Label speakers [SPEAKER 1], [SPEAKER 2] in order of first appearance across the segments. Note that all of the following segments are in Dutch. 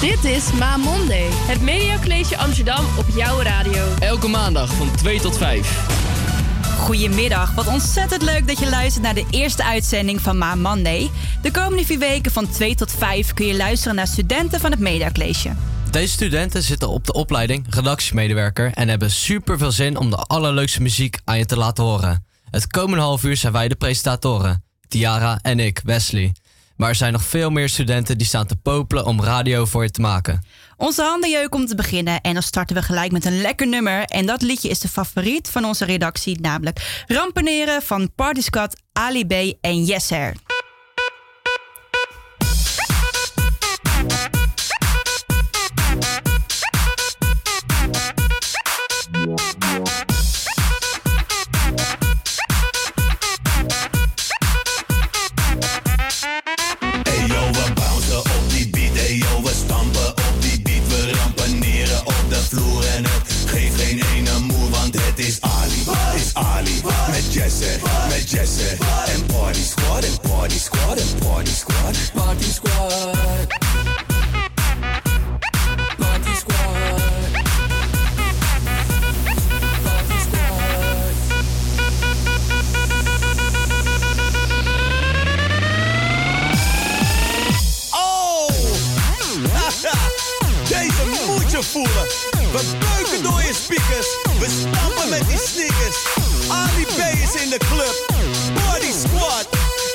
[SPEAKER 1] Dit is Ma Monday.
[SPEAKER 2] Het Mediacollege Amsterdam op jouw radio.
[SPEAKER 3] Elke maandag van 2 tot 5.
[SPEAKER 4] Goedemiddag, wat ontzettend leuk dat je luistert naar de eerste uitzending van Ma Monday. De komende vier weken van 2 tot 5 kun je luisteren naar studenten van het Mediacollege.
[SPEAKER 3] Deze studenten zitten op de opleiding redactiemedewerker en hebben super veel zin om de allerleukste muziek aan je te laten horen. Het komende half uur zijn wij de presentatoren, Tiara en ik, Wesley. Maar er zijn nog veel meer studenten die staan te popelen om radio voor je te maken.
[SPEAKER 4] Onze handen jeuken om te beginnen en dan starten we gelijk met een lekker nummer. En dat liedje is de favoriet van onze redactie, namelijk Rampeneren van Party Squad, Ali B en.
[SPEAKER 5] Hey Party Squad, Party Squad. Party Squad. Party Squad. Party Squad. Oh! Deze moet je voelen. We buiken door je speakers. We stampen met die sneakers. Ali B is in de club.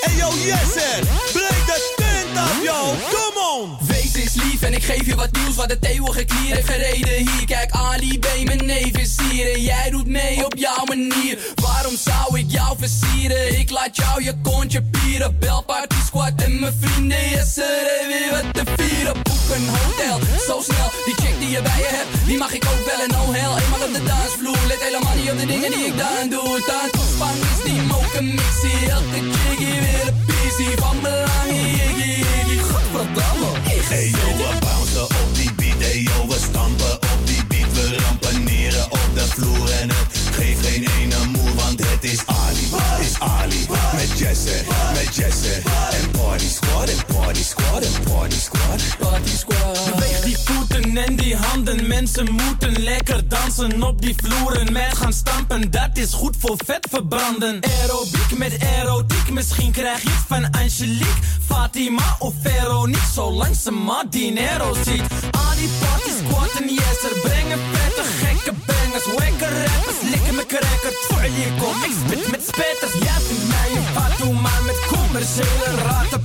[SPEAKER 5] En yo, yes, hè. Breek de tent af, yo. Come on.
[SPEAKER 6] Wees eens lief en ik geef je wat nieuws, wat de eeuwige klier heeft gereden hier. Kijk, Ali B, mijn neef is hier en jij doet mee op jouw manier. Waarom zou ik jou versieren? Ik laat jou je kontje pieren. Bel Party Squad en mijn vrienden, yes, er is weer wat te vieren. Boek een hotel, zo snel. Die chick die je bij je hebt, die mag ik ook wel oh hell. Eenmaal op de dansvloer, let helemaal niet op de dingen die ik dan doe. Toespan is die moken mixie. Elke hier weer een pissie van belang. Iggy, iggy, godverdamme.
[SPEAKER 5] Hey yo, we bouncen op die beat. Hey yo, we stampen op die beat. We rampaneren op de vloer en het geeft geen ene moe, want het is Ali. Is Ali. Met Jesse, met Jesse. En Party Squad, en Party Squad, en Party Squad. Party Squad.
[SPEAKER 7] Beweeg die voeten en die handen. Mensen moeten lekker dansen op die vloeren. Met gaan stampen, dat is goed voor vet verbranden. Aerobiek met erotiek. Misschien krijg je van Angelique, Fatima of Veronique. Zolang ze maar dinero ziet. Aan die party squad en yes, er brengen vette gekke bangers. Wekker rappers, likken me cracker. Voor je kom, ik spit met spetters. Jij vindt mij een fatu, maar met commerciële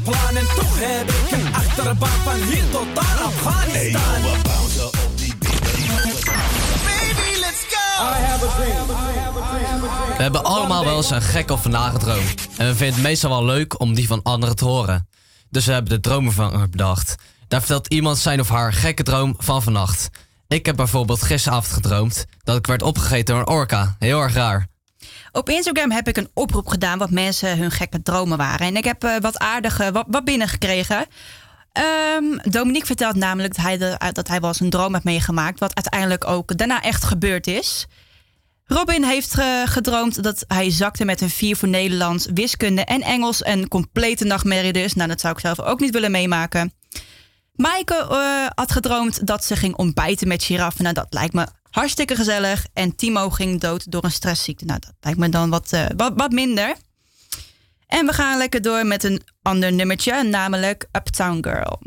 [SPEAKER 7] ratenplan. En toch heb ik een achterbaan van hier tot aan
[SPEAKER 5] Hey yo,
[SPEAKER 7] Afghanistan.
[SPEAKER 5] we bouncen op die beat.
[SPEAKER 7] Baby, let's go! I have a dream.
[SPEAKER 3] We hebben allemaal wel eens een gek of nagedroomd. En we vinden het meestal wel leuk om die van anderen te horen. Dus we hebben de dromenvanger bedacht. Daar vertelt iemand zijn of haar gekke droom van vannacht. Ik heb bijvoorbeeld gisteravond gedroomd dat ik werd opgegeten door een orka. Heel erg raar.
[SPEAKER 4] Op Instagram heb ik een oproep gedaan wat mensen hun gekke dromen waren. En ik heb eh, wat aardige wat, wat binnengekregen. Ehm, Dominique vertelt namelijk dat hij, de, dat hij wel eens een droom heeft meegemaakt. Wat uiteindelijk ook daarna echt gebeurd is. Robin heeft eh, gedroomd dat hij zakte met een vier voor Nederlands, wiskunde en Engels. Een complete nachtmerrie dus. Nou, dat zou ik zelf ook niet willen meemaken. Maaike eh, had gedroomd dat ze ging ontbijten met giraffen. Nou, dat lijkt me hartstikke gezellig. En Timo ging dood door een stressziekte. Nou, dat lijkt me dan wat, eh, wat, wat minder. En we gaan lekker door met een ander nummertje, namelijk Uptown Girl.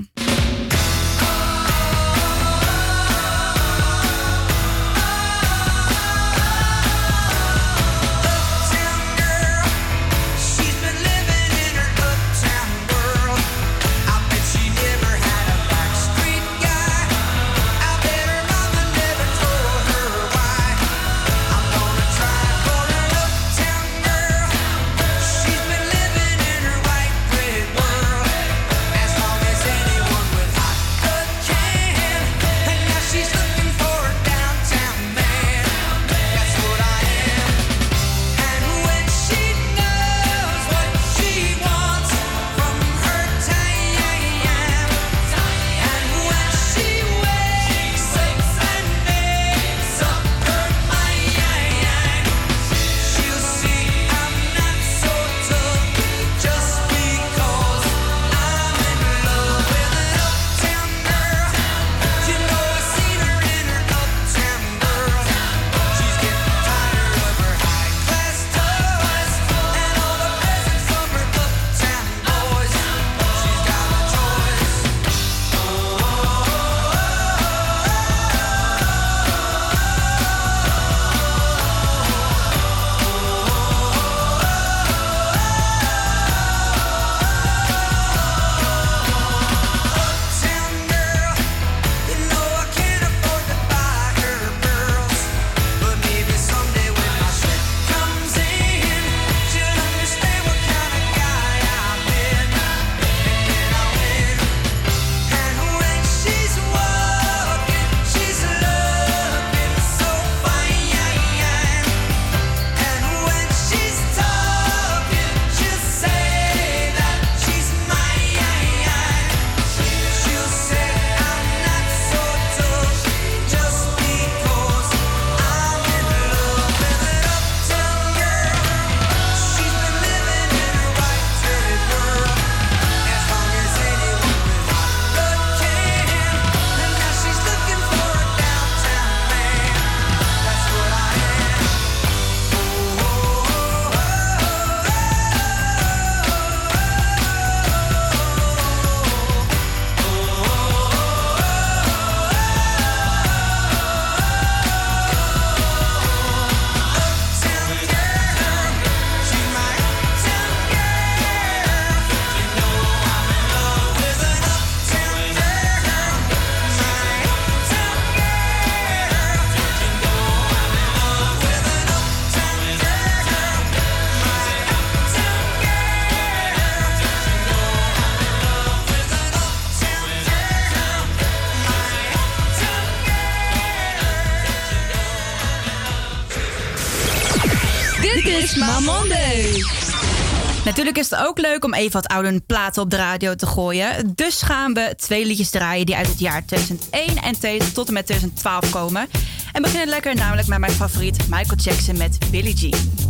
[SPEAKER 4] Is
[SPEAKER 8] het ook leuk om even wat oude platen op de radio te gooien. Dus gaan we twee liedjes draaien die uit het jaar 2001 en tot en met 2012 komen. En beginnen lekker namelijk met mijn favoriet Michael Jackson met Billie Jean.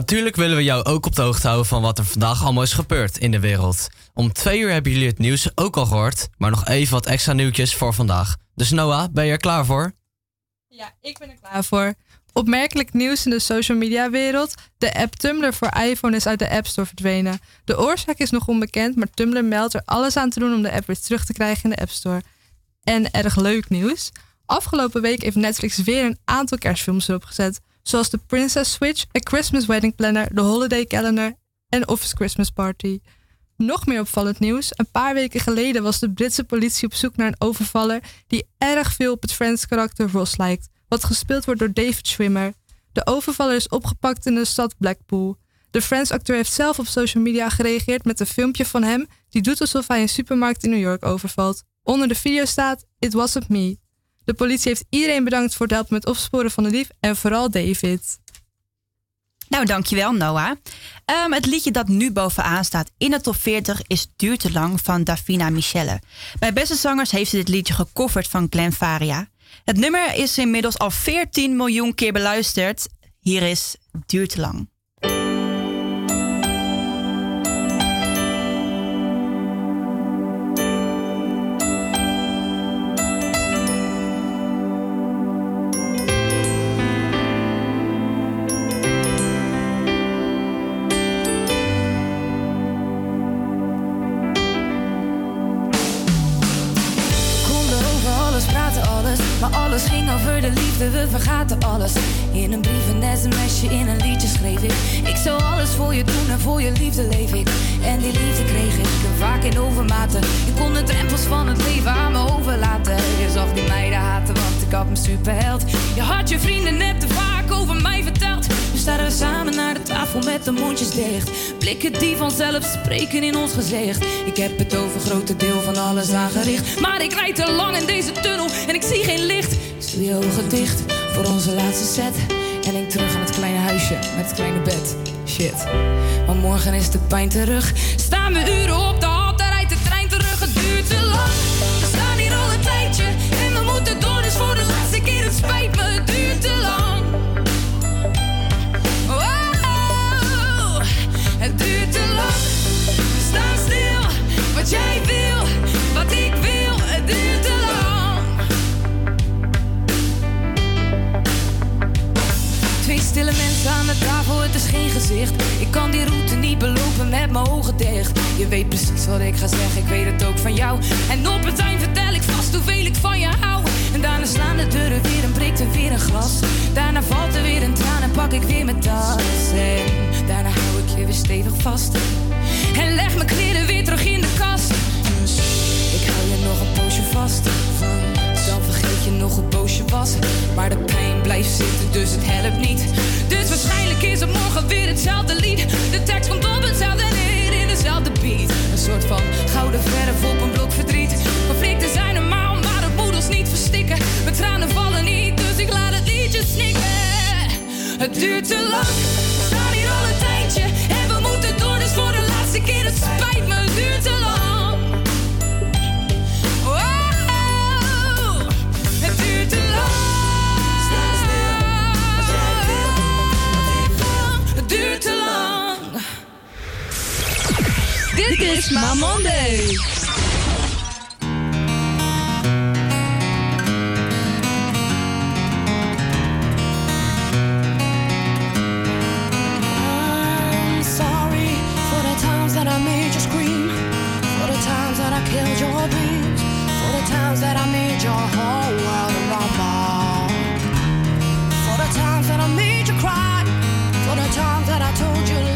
[SPEAKER 3] Natuurlijk willen we jou ook op de hoogte houden van wat er vandaag allemaal is gebeurd in de wereld. Om twee uur hebben jullie het nieuws ook al gehoord, maar nog even wat extra nieuwtjes voor vandaag. Dus Noah, ben je er klaar voor?
[SPEAKER 1] Ja, ik ben er klaar voor. Opmerkelijk nieuws in de social media wereld. De app Tumblr voor iPhone is uit de App Store verdwenen. De oorzaak is nog onbekend, maar Tumblr meldt er alles aan te doen om de app weer terug te krijgen in de App Store. En erg leuk nieuws. Afgelopen week heeft Netflix weer een aantal kerstfilms erop gezet. Zoals The Princess Switch, A Christmas Wedding Planner, The Holiday Calendar en Office Christmas Party. Nog meer opvallend nieuws. Een paar weken geleden was de Britse politie op zoek naar een overvaller die erg veel op het Friends karakter Ross lijkt, wat gespeeld wordt door David Schwimmer. De overvaller is opgepakt in de stad Blackpool. De Friends-acteur heeft zelf op social media gereageerd met een filmpje van hem die doet alsof hij een supermarkt in New York overvalt. Onder de video staat: It wasn't me. De politie heeft iedereen bedankt voor het helpen met opsporen van de dief en vooral David.
[SPEAKER 4] Nou, dankjewel Noah. Um, het liedje dat nu bovenaan staat in de top 40 is Duur te lang van Davina Michelle. Bij Beste Zangers heeft ze dit liedje gecoverd van Glenn Faria. Het nummer is inmiddels al 14 miljoen keer beluisterd. Hier is Duur te lang.
[SPEAKER 9] We vergaten alles. In een brief, een sms'je, in een liedje schreef ik. Ik zou alles voor je doen en voor je liefde leef ik. En die liefde kreeg ik vaak in overmaten. Je kon de drempels van het leven aan me overlaten. Je zag die meiden haten, want ik had me superheld. Je had je vrienden net te vaak over mij verteld. We staan samen naar de tafel met de mondjes dicht. Blikken die vanzelf spreken in ons gezicht. Ik heb het over grote deel van alles aangericht. Maar ik rijd te lang in deze tunnel en ik zie geen licht. Je ogen dicht voor onze laatste set. En denk terug aan het kleine huisje met het kleine bed. Shit. Want morgen is de pijn terug. Staan we uren op de hal, daar rijdt de trein terug. Het duurt te lang. We staan hier al een tijdje. En we moeten door, dus voor de laatste keer. Het spijt me, het duurt te lang. Oh, het duurt te lang. We staan stil. Wat jij wil, aan de tafel, het is geen gezicht. Ik kan die route niet belopen met mijn ogen dicht. Je weet precies wat ik ga zeggen, ik weet het ook van jou. En op het eind vertel ik vast hoeveel ik van je hou. En daarna slaan de deuren weer en breekt er weer een glas. Daarna valt er weer een traan en pak ik weer mijn tas. En daarna hou ik je weer stevig vast. En leg mijn kleren weer terug in de kast. Dus ik hou je nog een poosje vast. Nog het boosje was. Maar de pijn blijft zitten, dus het helpt niet. Dus waarschijnlijk is het morgen weer hetzelfde lied. De tekst komt op hetzelfde neer in dezelfde beat. Een soort van gouden verf op een blok verdriet. Conflicten zijn normaal, maar het moet ons niet verstikken. Mijn tranen vallen niet, dus ik laat het liedje snikken. Het duurt te lang, we staan hier al een tijdje. En we moeten door, dus voor de laatste keer. Het spijt me,
[SPEAKER 2] Dit is Monday.
[SPEAKER 9] I'm sorry for the times that I made you scream, for the times that I killed your dreams, for the times that I made your whole ramp off. For the times that I made you cry. For the times that I told you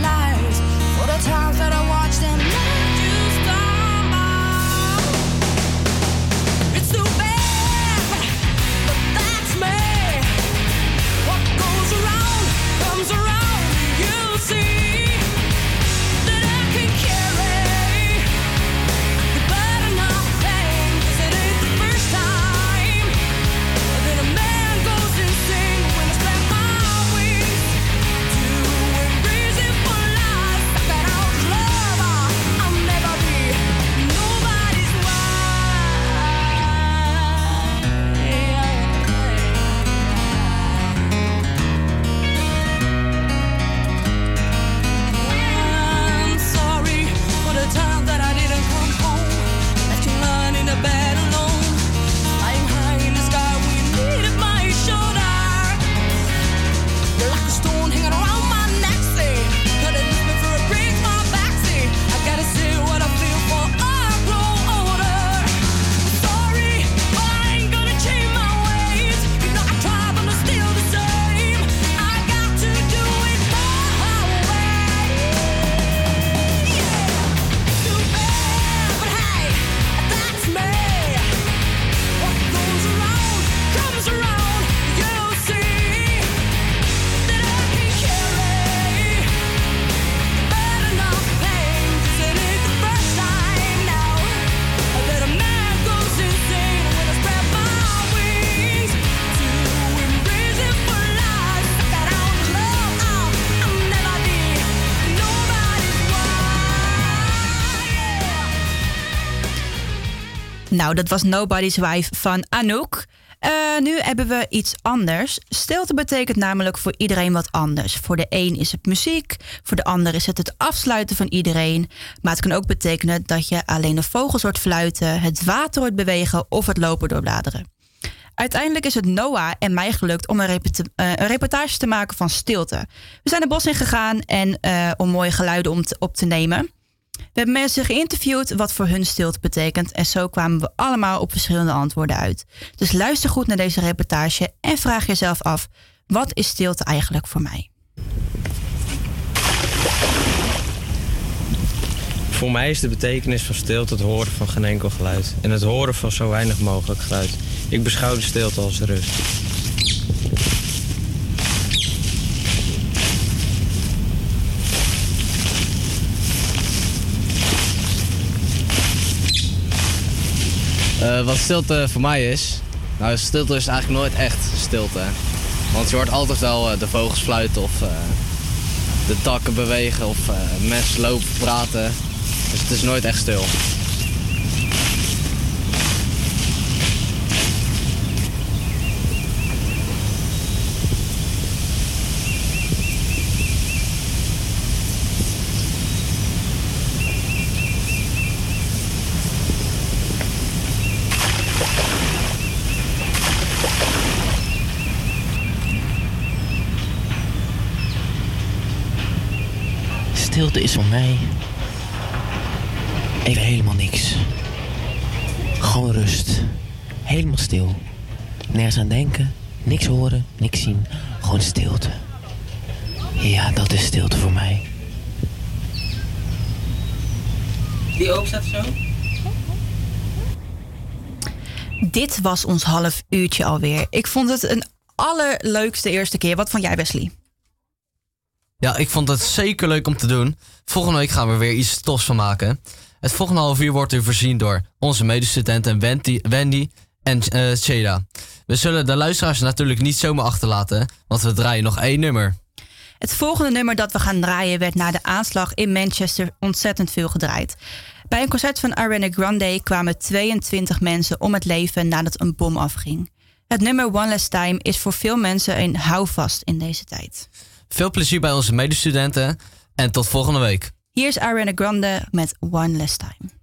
[SPEAKER 4] Nou, dat was Nobody's Wife van Anouk. Eh, nu hebben we iets anders. Stilte betekent namelijk voor iedereen wat anders. Voor de een is het muziek, voor de ander is het het afsluiten van iedereen. Maar het kan ook betekenen dat je alleen de vogels hoort fluiten, het water hoort bewegen of het lopen doorbladeren. Uiteindelijk is het Noah en mij gelukt om een, eh, een reportage te maken van stilte. We zijn het bos in gegaan en, eh, om mooie geluiden om op te nemen. We hebben mensen geïnterviewd wat voor hun stilte betekent. En zo kwamen we allemaal op verschillende antwoorden uit. Dus luister goed naar deze reportage en vraag jezelf af: wat is stilte eigenlijk voor mij?
[SPEAKER 10] Voor mij is de betekenis van stilte het horen van geen enkel geluid. En het horen van zo weinig mogelijk geluid. Ik beschouw de stilte als rust.
[SPEAKER 11] Wat stilte voor mij is. Nou, stilte is eigenlijk nooit echt stilte. Want je hoort altijd wel eh, de vogels fluiten of eh, de takken bewegen of eh, mensen lopen, praten. Dus het is nooit echt stil.
[SPEAKER 12] Stilte is voor mij even helemaal niks. Gewoon rust. Helemaal stil. Nergens aan denken, niks horen, niks zien. Gewoon stilte. Ja, dat is stilte voor mij.
[SPEAKER 13] Die ook staat zo?
[SPEAKER 4] Dit was ons half uurtje alweer. Ik vond het een allerleukste eerste keer. Wat vond jij, Wesley?
[SPEAKER 11] Ja, ik vond het zeker leuk om te doen. Volgende week gaan we weer iets tofs van maken. Het volgende half uur wordt u voorzien door onze medestudenten Wendy, en Cheda. We zullen de luisteraars natuurlijk niet zomaar achterlaten, want we draaien nog één nummer.
[SPEAKER 4] Het volgende nummer dat we gaan draaien werd na de aanslag in Manchester ontzettend veel gedraaid. Bij een concert van Ariana Grande kwamen 22 mensen om het leven nadat een bom afging. Het nummer One Last Time is voor veel mensen een houvast in deze tijd.
[SPEAKER 11] Veel plezier bij onze medestudenten en tot volgende week.
[SPEAKER 4] Hier is Ariana Grande met One Last Time.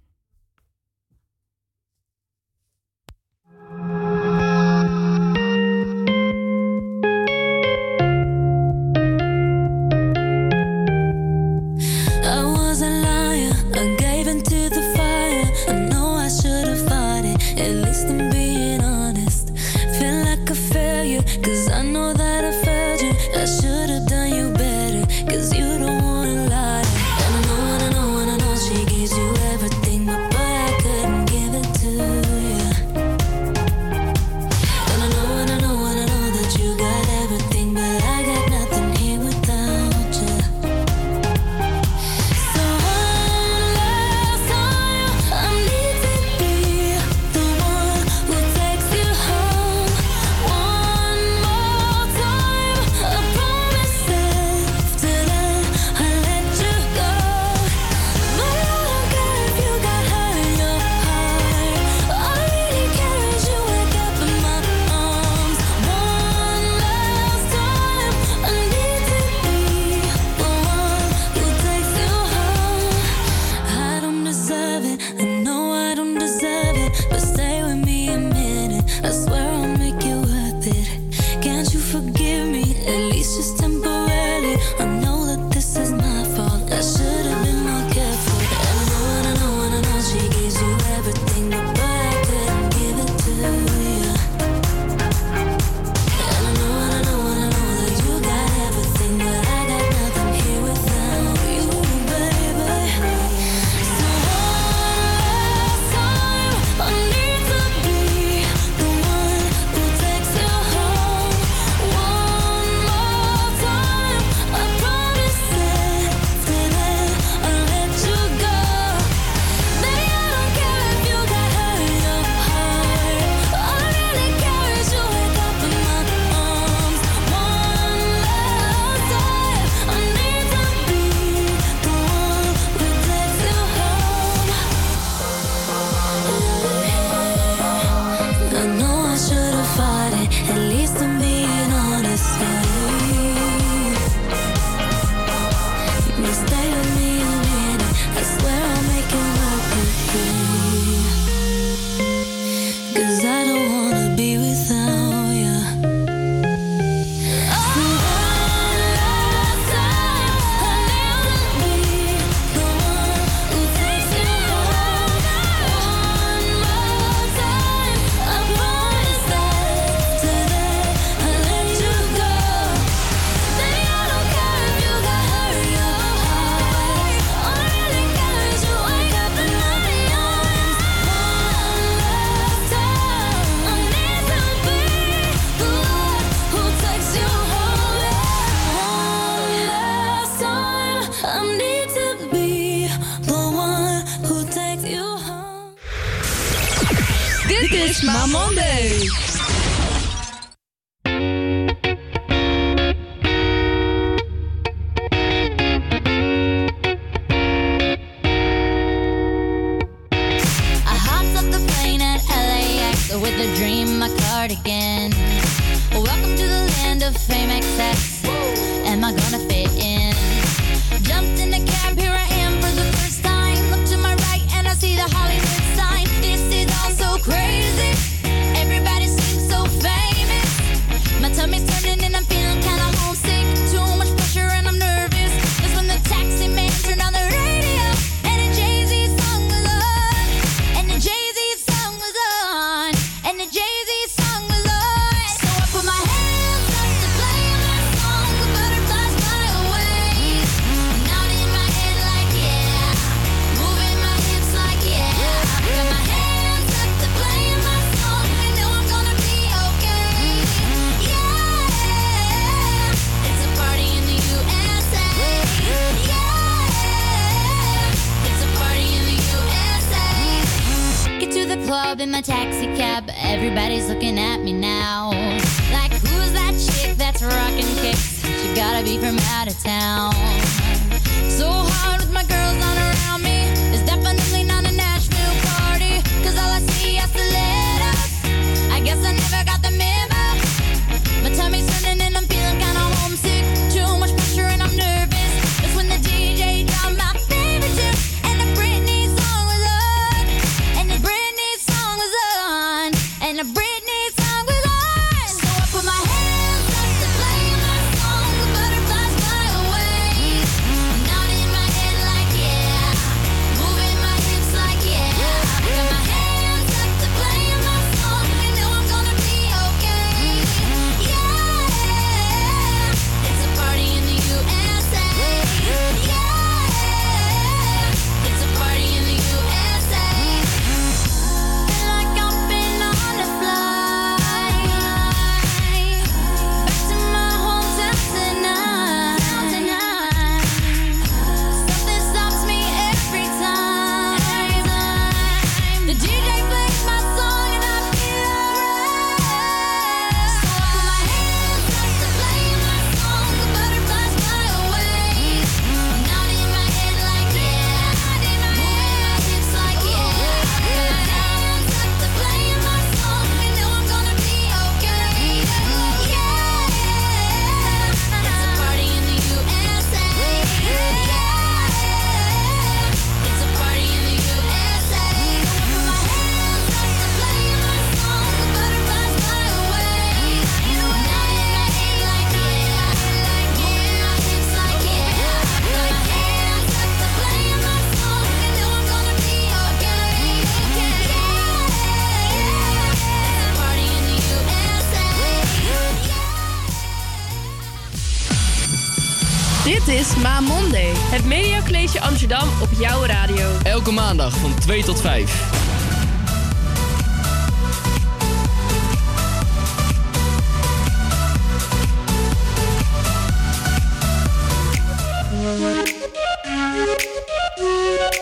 [SPEAKER 2] Dit is Ma Monday. Het Mediacollege Amsterdam op jouw radio.
[SPEAKER 14] Elke maandag van 2 tot 5.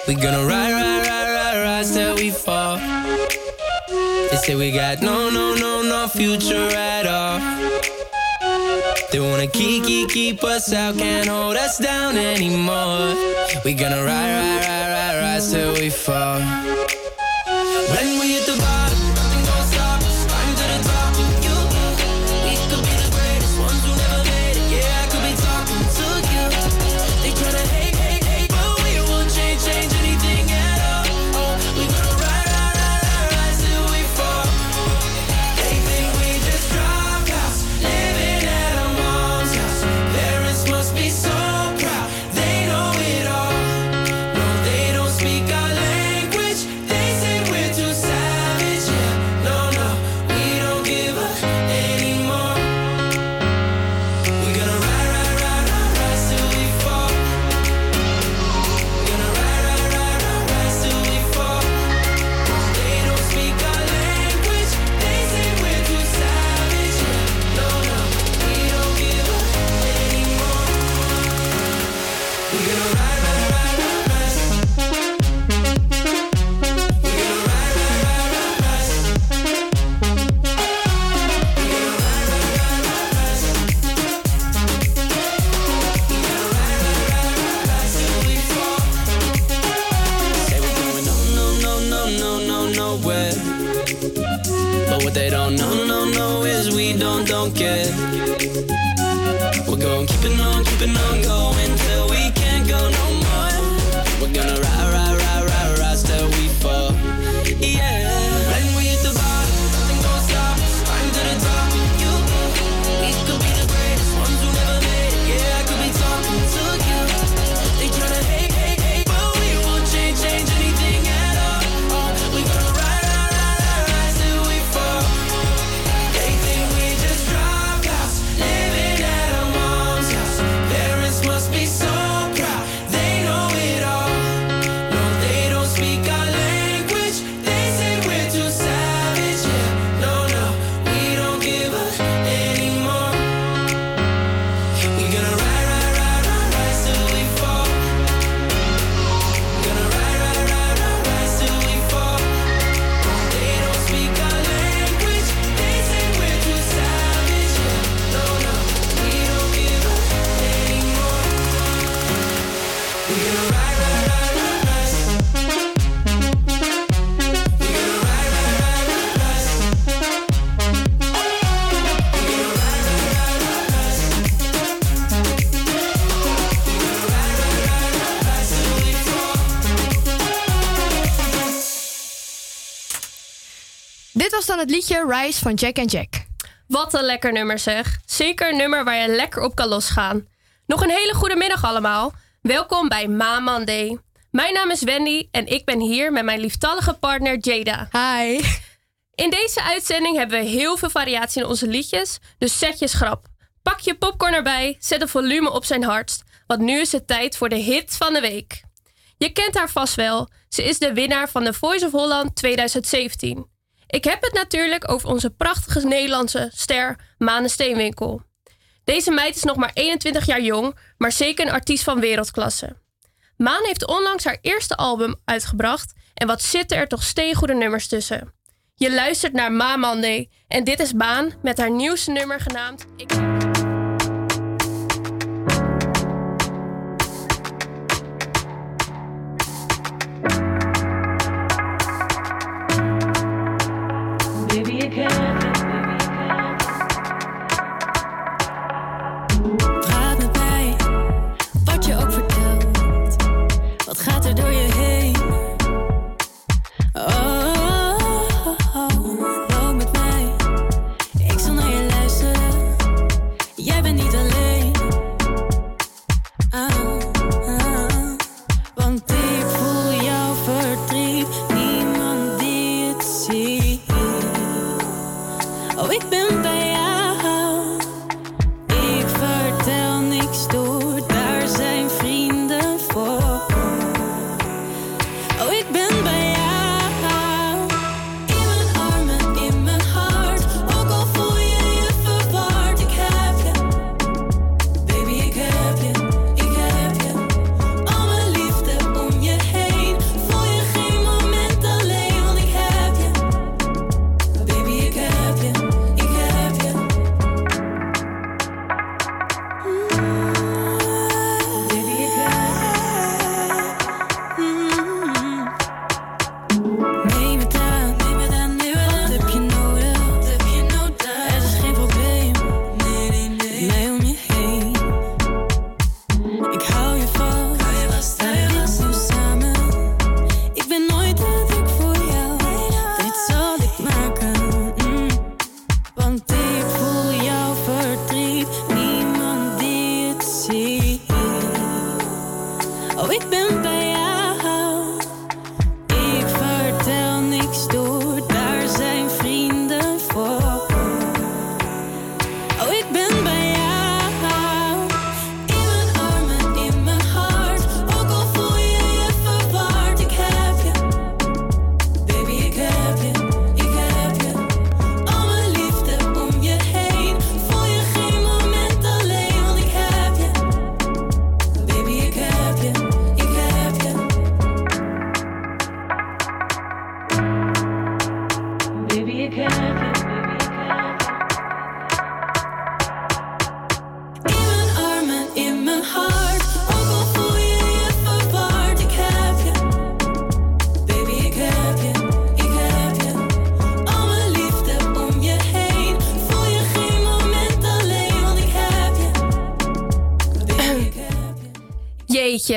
[SPEAKER 15] We gonna ride, ride, ride, ride, ride till we fall. They say we got no, no, no, no future at all. They wanna keep, keep, keep us out, can't hold us down anymore. We gonna ride, ride, ride, ride, ride till we fall. When we
[SPEAKER 16] het liedje Rise van Jack and Jack.
[SPEAKER 2] Wat een lekker nummer zeg. Zeker een nummer waar je lekker op kan losgaan. Nog een hele goede middag allemaal. Welkom bij Ma Monday. Mijn naam is Wendy en ik ben hier met mijn lieftallige partner Jada.
[SPEAKER 16] Hi.
[SPEAKER 2] In deze uitzending hebben we heel veel variatie in onze liedjes, dus zet je schrap. Pak je popcorn erbij, zet de volume op zijn hardst, want nu is het tijd voor de hit van de week. Je kent haar vast wel. Ze is de winnaar van de Voice of Holland 2017. Ik heb het natuurlijk over onze prachtige Nederlandse ster Mane Steenwinkel. Deze meid is nog maar 21 jaar jong, maar zeker een artiest van wereldklasse. Maan heeft onlangs haar eerste album uitgebracht en wat zitten er toch steengoede nummers tussen. Je luistert naar Ma Monday en dit is Maan met haar nieuwste nummer genaamd Ik...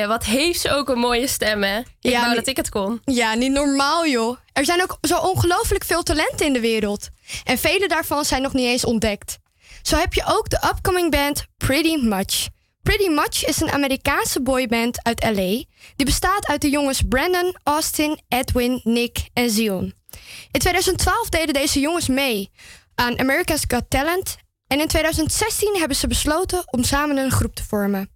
[SPEAKER 2] Jeetje, wat heeft ze ook een mooie stem, hè? Ik
[SPEAKER 16] Ja,
[SPEAKER 2] wou dat ik het kon.
[SPEAKER 16] Ja, niet normaal joh. Er zijn ook zo ongelooflijk veel talenten in de wereld. En vele daarvan zijn nog niet eens ontdekt. Zo heb je ook de upcoming band Pretty Much. Pretty Much is een Amerikaanse boyband uit LA. Die bestaat uit de jongens Brandon, Austin, Edwin, Nick en Zion. In 2012 deden deze jongens mee aan America's Got Talent. En in 2016 hebben ze besloten om samen een groep te vormen.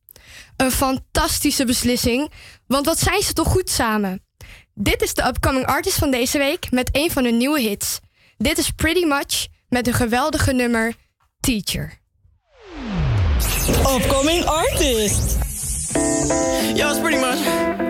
[SPEAKER 16] Een fantastische beslissing, want wat zijn ze toch goed samen? Dit is de upcoming artist van deze week met een van hun nieuwe hits. Dit is Pretty Much met een geweldige nummer Teacher.
[SPEAKER 17] Upcoming artist.
[SPEAKER 14] Yo, it's pretty much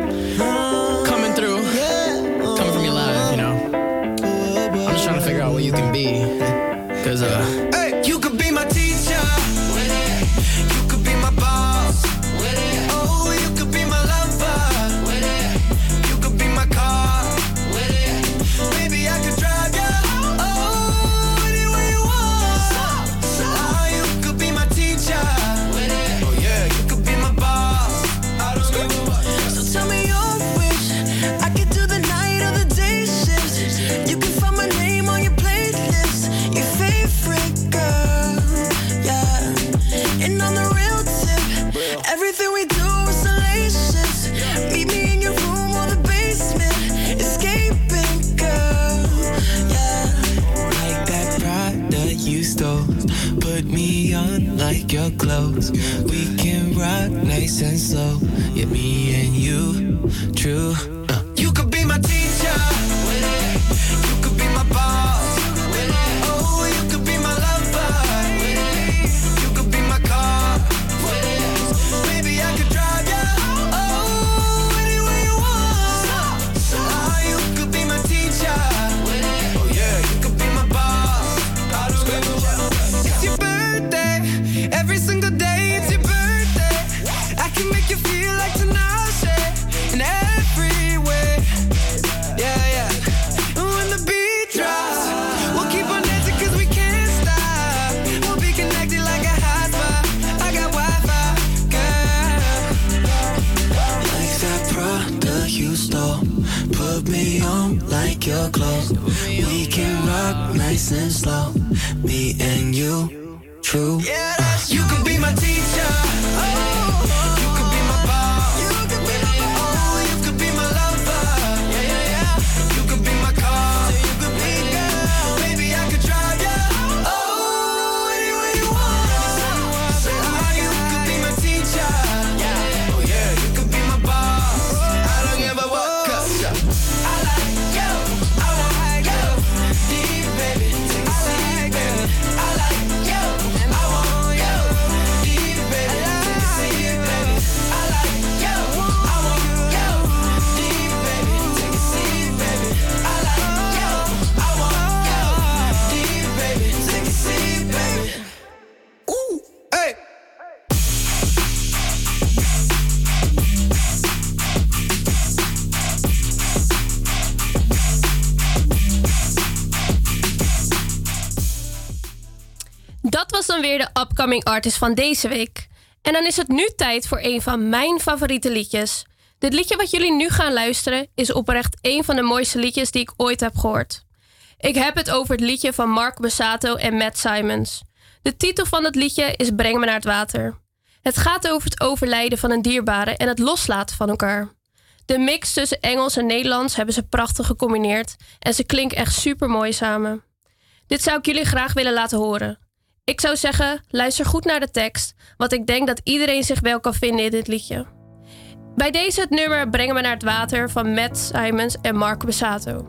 [SPEAKER 18] like your clothes. We can rock nice and slow. Yeah, me and you, true. And slow. Me and you, true. Yeah, you could be my teacher.
[SPEAKER 2] Dan weer de upcoming artist van deze week. En dan is het nu tijd voor een van mijn favoriete liedjes. Dit liedje wat jullie nu gaan luisteren is oprecht een van de mooiste liedjes die ik ooit heb gehoord. Ik heb het over het liedje van Mark Bassato en Matt Simons. De titel van het liedje is Breng me naar het water. Het gaat over het overlijden van een dierbare en het loslaten van elkaar. De mix tussen Engels en Nederlands hebben ze prachtig gecombineerd en ze klinken echt super mooi samen. Dit zou ik jullie graag willen laten horen. Ik zou zeggen, luister goed naar de tekst, want ik denk dat iedereen zich wel kan vinden in dit liedje. Bij deze het nummer Brengen we naar het water van Matt Simons en Mark Bassato.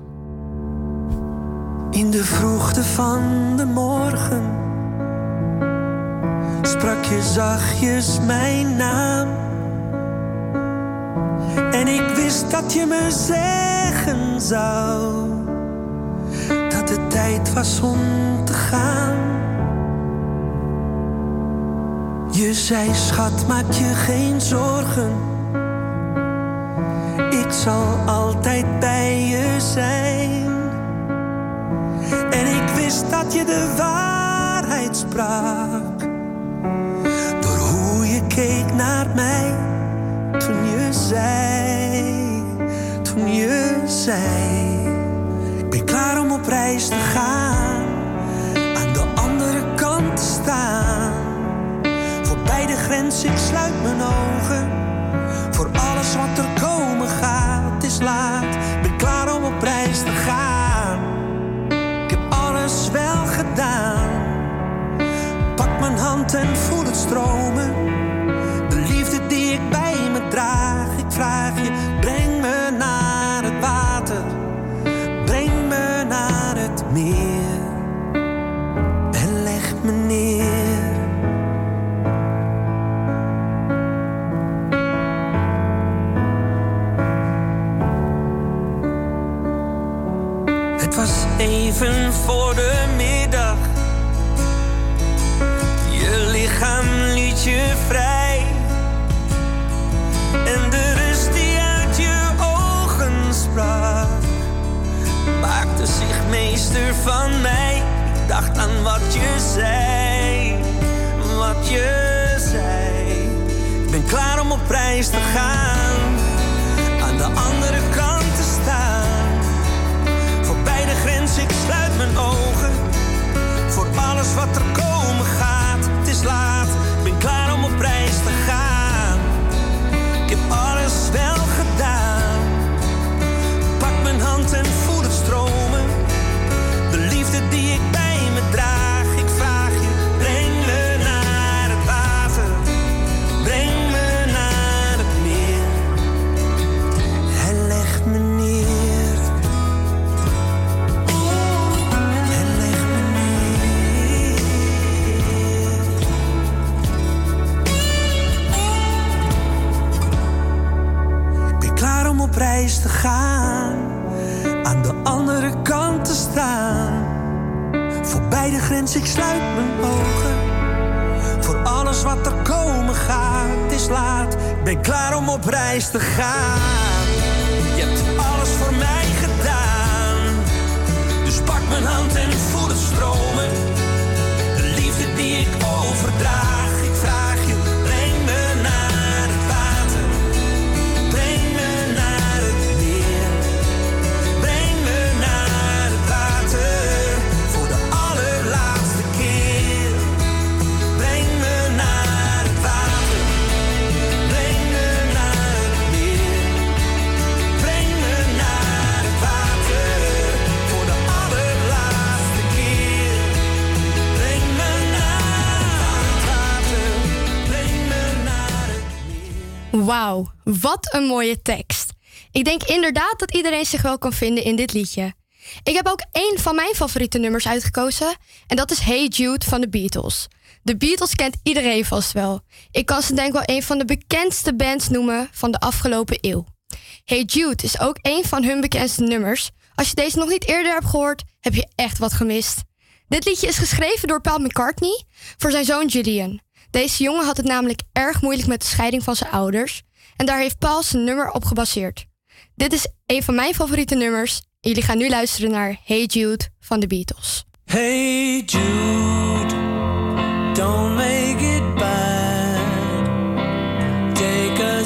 [SPEAKER 19] In de vroegte van de morgen sprak je zachtjes mijn naam. En ik wist dat je me zeggen zou dat het tijd was om te gaan. Je zei, schat, maak je geen zorgen. Ik zal altijd bij je zijn. En ik wist dat je de waarheid sprak. Door hoe je keek naar mij toen je zei, toen je zei, ik ben klaar om op reis te gaan, aan de andere kant te staan. Voorbij de grens, ik sluit mijn ogen, voor alles wat er komen gaat. Is laat, ben klaar om op reis te gaan. Ik heb alles wel gedaan. Pak mijn hand en voel het stromen. Van mij. Ik dacht aan wat je zei, wat je zei. Ik ben klaar om op reis te gaan, aan de andere kant te staan. Voorbij de grens, ik sluit mijn ogen voor alles wat er komen gaat. Het is laat, Ik sluit mijn ogen. Voor alles wat er komen gaat, is laat. Ik ben klaar om op reis te gaan. Je hebt alles voor mij gedaan. Dus pak mijn hand en voel het stromen. De liefde die ik overdraag.
[SPEAKER 16] Wauw, wat een mooie tekst. Ik denk inderdaad dat iedereen zich wel kan vinden in dit liedje. Ik heb ook één van mijn favoriete nummers uitgekozen. En dat is Hey Jude van de Beatles. De Beatles kent iedereen vast wel. Ik kan ze denk ik wel een van de bekendste bands noemen van de afgelopen eeuw. Hey Jude is ook een van hun bekendste nummers. Als je deze nog niet eerder hebt gehoord, heb je echt wat gemist. Dit liedje is geschreven door Paul McCartney voor zijn zoon Julian. Deze jongen had het namelijk erg moeilijk met de scheiding van zijn ouders. En daar heeft Paul zijn nummer op gebaseerd. Dit is een van mijn favoriete nummers. Jullie gaan nu luisteren naar Hey Jude van de Beatles.
[SPEAKER 19] Hey Jude, don't make it bad. Take a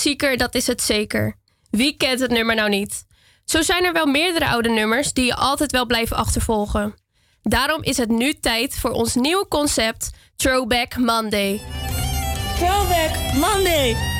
[SPEAKER 2] klassieker, dat is het zeker. Wie kent het nummer nou niet? Zo zijn er wel meerdere oude nummers die je altijd wel blijven achtervolgen. Daarom is het nu tijd voor ons nieuwe concept Throwback Monday.
[SPEAKER 20] Throwback Monday!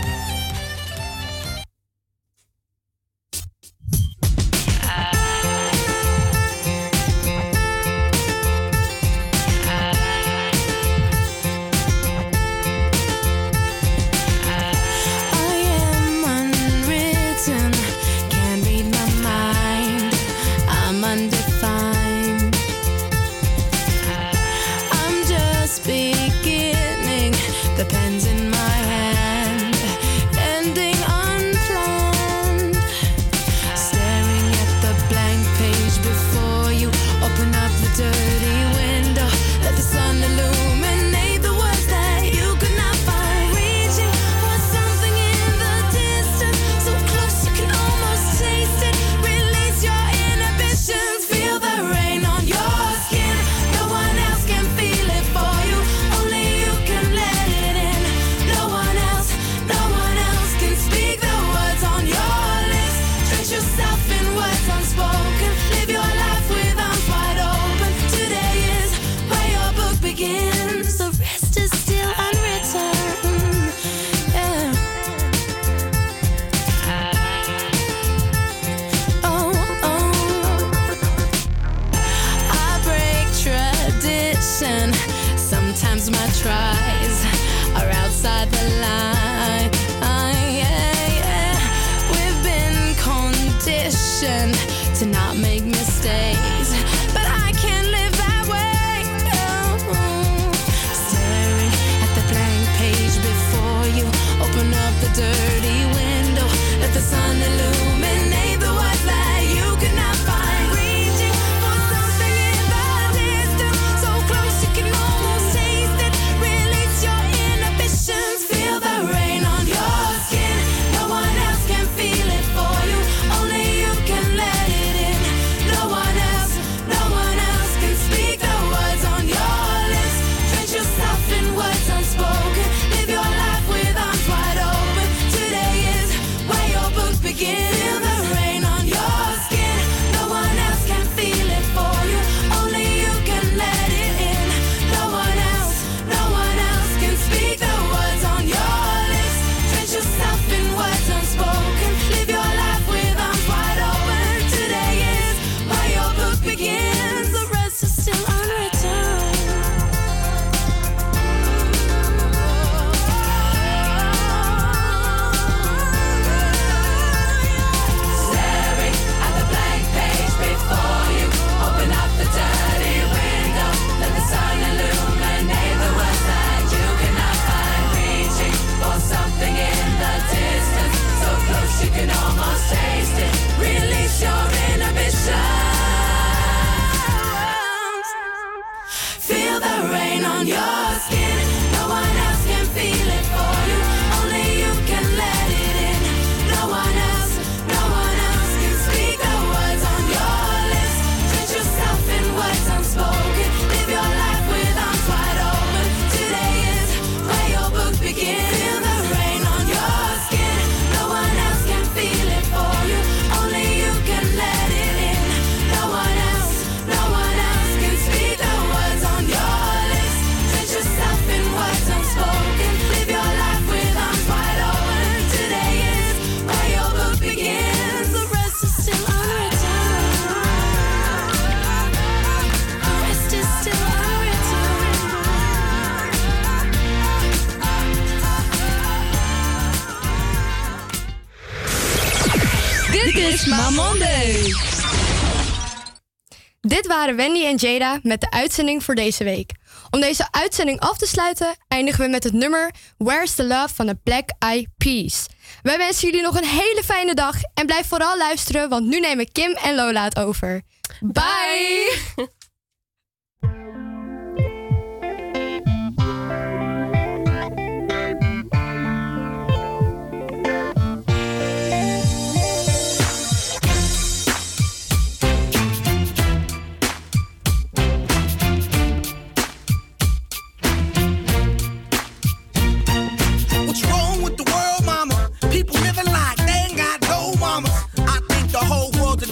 [SPEAKER 16] Wendy en Jada met de uitzending voor deze week. Om deze uitzending af te sluiten, eindigen we met het nummer Where's the Love van de Black Eyed Peas. Wij wensen jullie nog een hele fijne dag en blijf vooral luisteren, want nu nemen Kim en Lola het over. Bye.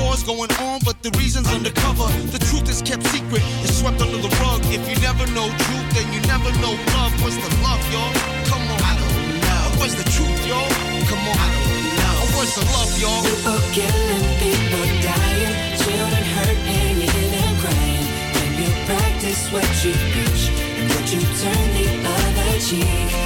[SPEAKER 21] War's going on, but the reason's undercover. The truth is kept secret, it's swept under the rug. If you never know truth, then you never know love. What's the love, y'all? Come on. I don't know. What's the truth, y'all? Come on. I don't know. What's the love, y'all?
[SPEAKER 22] People killing, people dying, children hurt and hear them crying. Can you practice what you preach and would you turn the other cheek?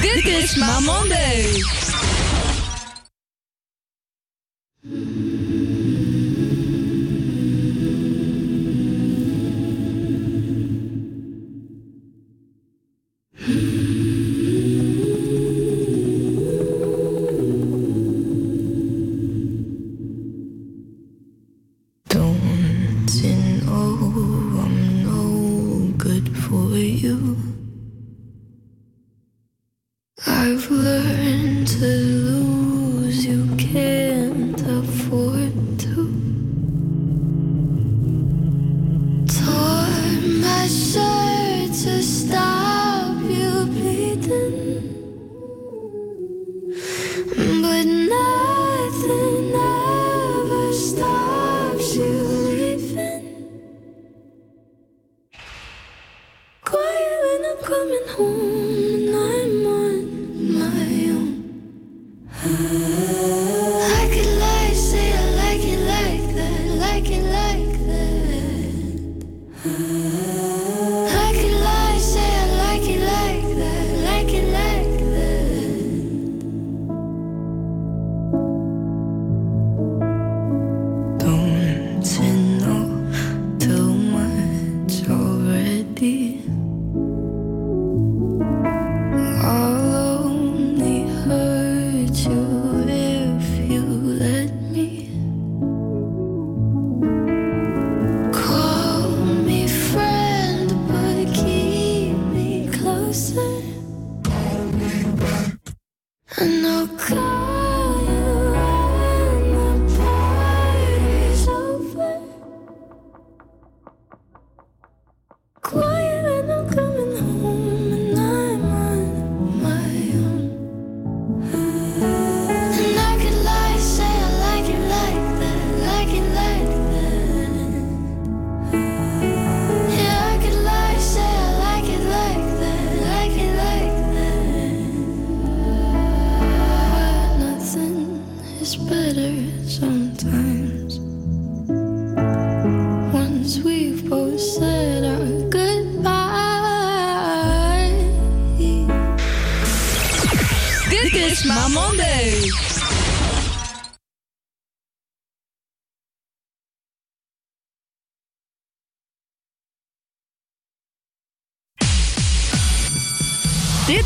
[SPEAKER 23] Dit is My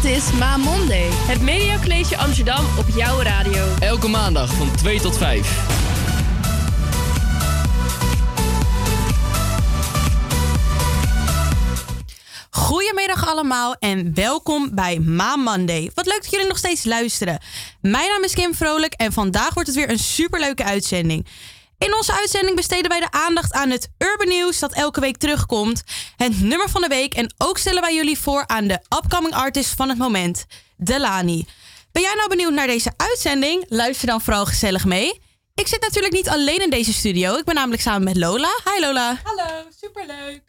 [SPEAKER 24] Dit is Ma Monday.
[SPEAKER 2] Het Media College Amsterdam op jouw radio.
[SPEAKER 11] Elke maandag van 2 tot 5.
[SPEAKER 25] Goedemiddag allemaal en welkom bij Ma Monday. Wat leuk dat jullie nog steeds luisteren. Mijn naam is Kim Vrolijk en vandaag wordt het weer een superleuke uitzending. In onze uitzending besteden wij de aandacht aan het urban nieuws dat elke week terugkomt, het nummer van de week en ook stellen wij jullie voor aan de upcoming artist van het moment, Delani. Ben jij nou benieuwd naar deze uitzending? Luister dan vooral gezellig mee. Ik zit natuurlijk niet alleen in deze studio. Ik ben namelijk samen met Lola. Hi Lola.
[SPEAKER 26] Hallo, superleuk.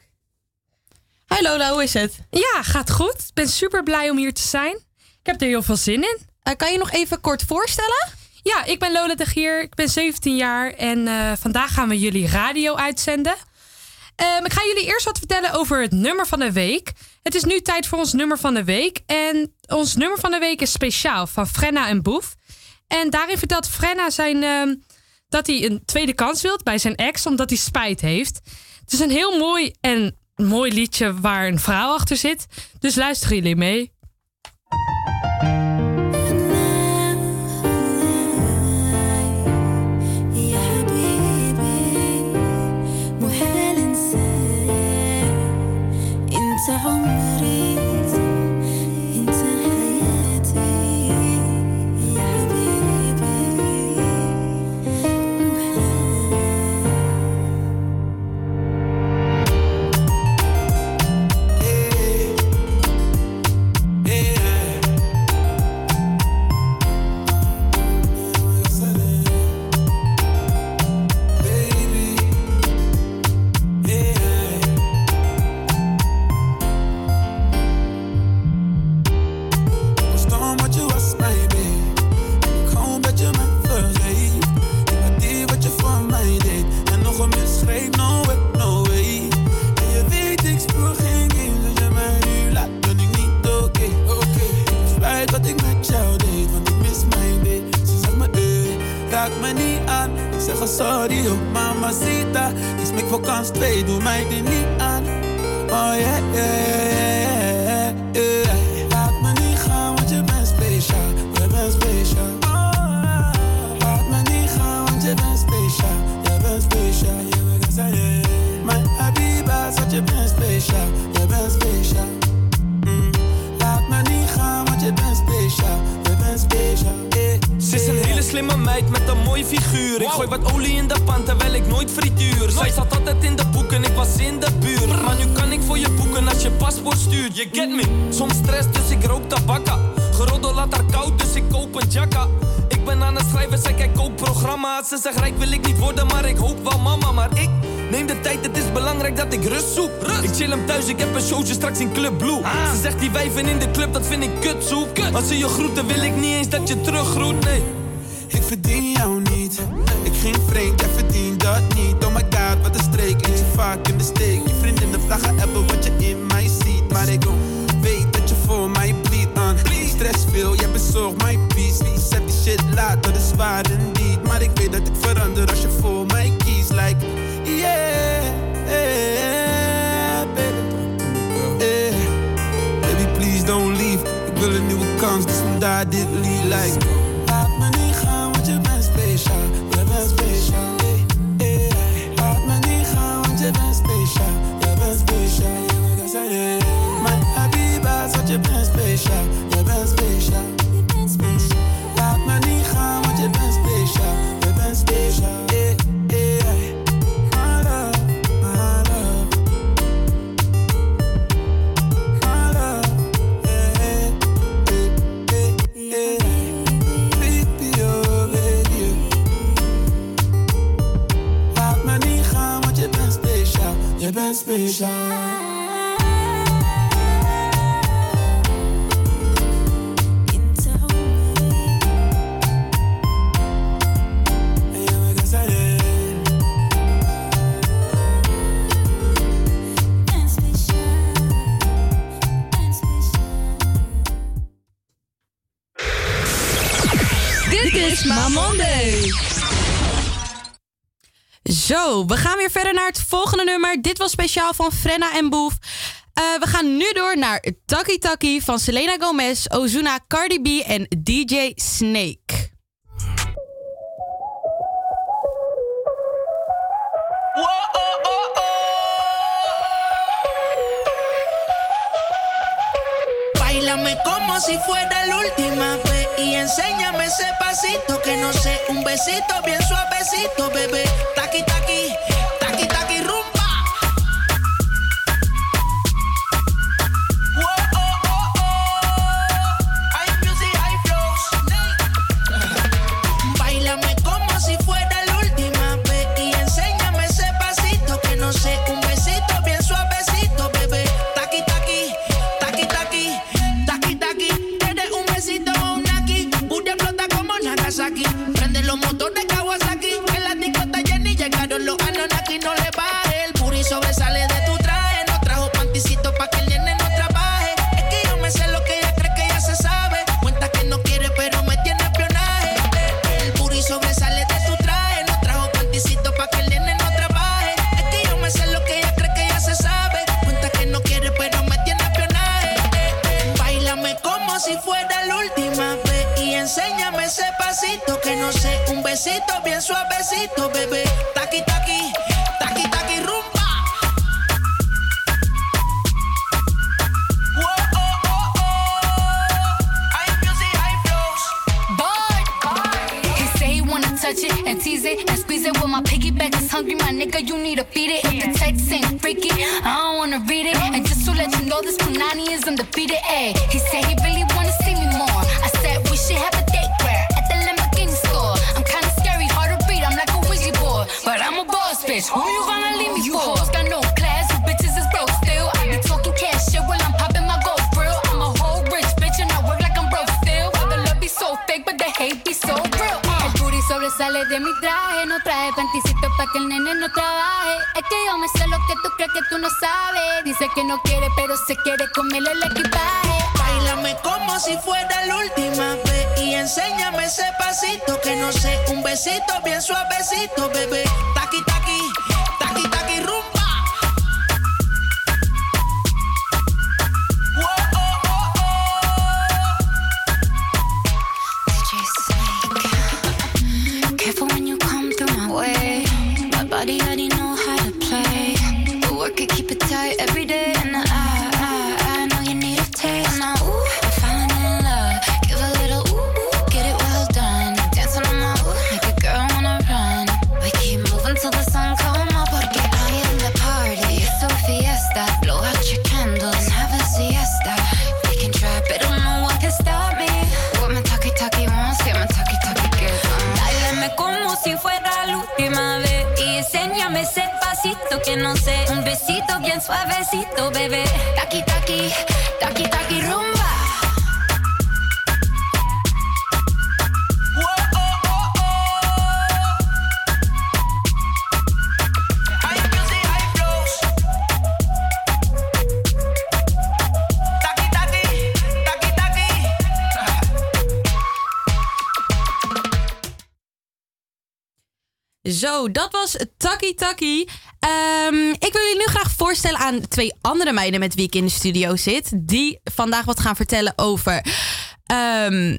[SPEAKER 25] Hi Lola, hoe is het?
[SPEAKER 26] Ja, gaat goed. Ik ben super blij om hier te zijn. Ik heb er heel veel zin in.
[SPEAKER 25] Eh, kan je nog even kort voorstellen?
[SPEAKER 26] Ja, ik ben Lola de Gier. Ik ben 17 jaar en eh, vandaag gaan we jullie radio uitzenden. Ehm, ik ga jullie eerst wat vertellen over het nummer van de week. Het is nu tijd voor ons nummer van de week. En ons nummer van de week is speciaal van Frenna en Boef. En daarin vertelt Frenna zijn, ehm, dat hij een tweede kans wilt bij zijn ex, omdat hij spijt heeft. Het is een heel mooi en mooi liedje waar een vrouw achter zit. Dus luisteren jullie mee.
[SPEAKER 27] Kans,
[SPEAKER 28] dus
[SPEAKER 27] Dit
[SPEAKER 29] was speciaal van Frenna en Boef. Uh, we gaan nu door naar Taki Taki van Selena Gomez, Ozuna, Cardi B en DJ Snake.
[SPEAKER 30] Bailame como si fuera la última vez y enséñame ese pasito que no sé, un besito bien suavecito, bebé.
[SPEAKER 31] Taki Taki.
[SPEAKER 29] andere meiden met wie ik in de studio zit. Die vandaag wat gaan vertellen over ehm,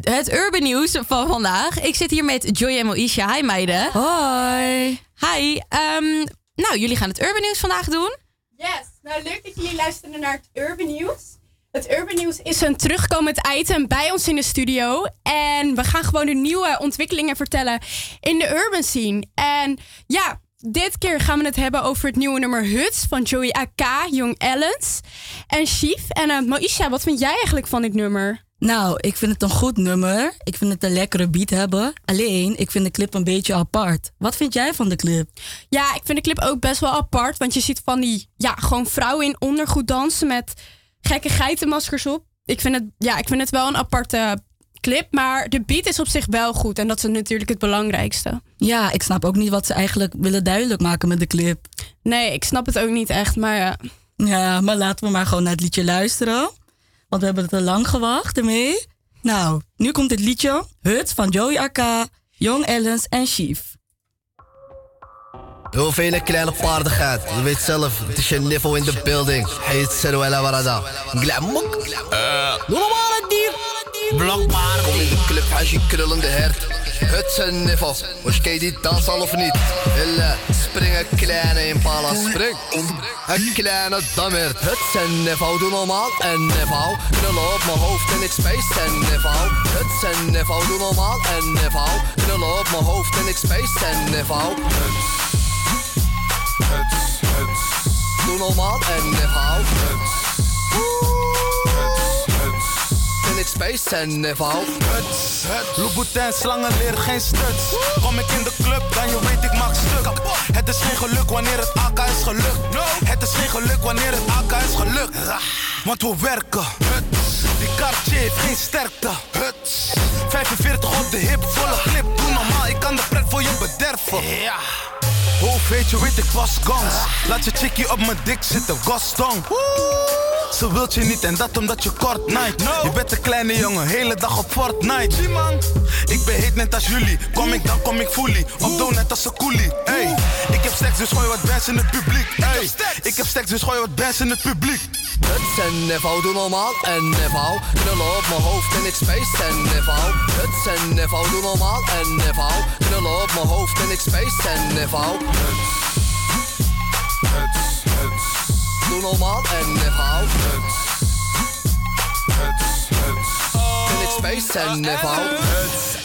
[SPEAKER 29] het urban nieuws van vandaag. Ik zit hier met Joy en Moisha. Hi meiden. Hoi. Hi. Ehm, nou, jullie gaan het urban nieuws vandaag doen.
[SPEAKER 32] Yes. Nou, leuk dat jullie luisteren naar het urban nieuws. Het Urban Nieuws is een terugkomend item bij ons in de studio. En we gaan gewoon de nieuwe ontwikkelingen vertellen in de urban scene. En ja, dit keer gaan we het hebben over het nieuwe nummer Huts van Joey AK, Young Ellens en Chief. En eh, uh, Maisha, wat vind jij eigenlijk van dit nummer?
[SPEAKER 33] Nou, ik vind het een goed nummer. Ik vind het een lekkere beat hebben. Alleen, ik vind de clip een beetje apart. Wat vind jij van de clip?
[SPEAKER 34] Ja, ik vind de clip ook best wel apart. Want je ziet van die, ja, gewoon vrouwen in ondergoed dansen met gekke geitenmaskers op. Ik vind het, ja, ik vind het wel een aparte clip. Maar de beat is op zich wel goed. En dat is natuurlijk het belangrijkste.
[SPEAKER 33] Ja, ik snap ook niet wat ze eigenlijk willen duidelijk maken met de clip.
[SPEAKER 34] Nee, ik snap het ook niet echt. Maar ja.
[SPEAKER 33] Ja, maar laten we maar gewoon naar het liedje luisteren. Want we hebben het te lang gewacht ermee. Nou, nu komt het liedje. Hut van Joey Akka, Young Ellens en Chief.
[SPEAKER 11] Heel veel kleine vaardigheid. Je weet zelf, het is je niveau in de building. Heet Seruela Warada. Glamok. Dier. Kom in de club, als je krullende hert. Het een niveau. Was je die dans al of niet? Hille, spring een kleine impala, spring. Een kleine dammert. Het een niveau, doe normaal een niveau. Knullen op mijn hoofd en ik space een niveau. Het een niveau, doe normaal een niveau. Knullen op mijn hoofd en ik space een niveau. Doe normaal en. En ik space en niveau.
[SPEAKER 21] Louboutin, slangen leren geen stuts. Kom ik in de club, dan je weet ik maak stuk. Het is geen geluk wanneer het AK is gelukt. Het is geen geluk wanneer het AK is gelukt. Want we werken. Die kaartje heeft geen sterkte. 45 op de hip, volle clip. Doe normaal, ik kan de pret voor je bederven. Ja. Hoofd weet je, weet ik was gans. Laat je chickie op mijn dik zitten, Gaston. Ze wilt je niet en dat omdat je kort night. Je bent een kleine jongen, hele dag op Fortnite. Man, ik ben heet net als jullie. Kom ik dan kom ik fully. Op doe net als een coolie. Hey, ik heb seks dus gooi wat bands in het publiek. Hey, ik heb seks dus gooi wat bands in het publiek.
[SPEAKER 11] Het is een niveau, doe normaal een niveau. Knullen op mijn hoofd en ik space niveau. Het is een niveau, doe normaal een niveau. Knullen op mijn hoofd en ik space Doe normaal. En space een niveau.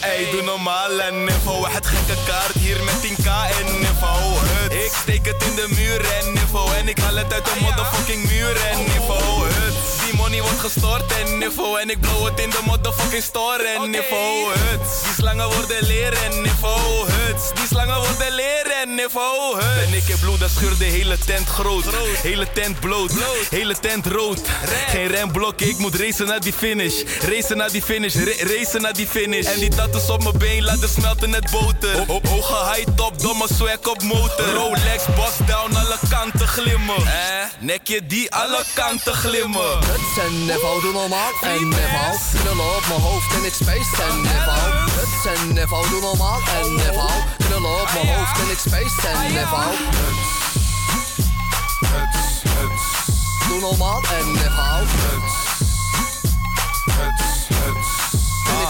[SPEAKER 21] Ey, doe normaal en niveau. Het gekke kaart hier met 10k en. Huts. Ik steek het in de muur en niveau. En ik haal het uit de motherfucking muur en. Huts. Die money wordt gestort en niveau. En ik blow het in de motherfucking store en. Huts. Die slangen worden leren en niveau. Huts. Die slangen worden leren en niveau. Huts. En ik heb bloed, dat schuurt de hele tent groot. Hele tent bloot. Hele tent rood. Geen remblok, ik moet racen naar die finish. Racen naar die finish. ra- racen naar die finish. En die tattoos op mijn been laten smelten net boter. Ho- ho- Hoge high top, domme swag op motor. Rolex, boss down, alle kanten glimmen. Eh, nekje die alle kanten glimmen.
[SPEAKER 11] Een niveau, doe normaal een niveau. Knullen op mijn hoofd en ik space een niveau. Het is een niveau, doe normaal een niveau. Knullen op mijn hoofd en ik space een niveau. Doe normaal. En ik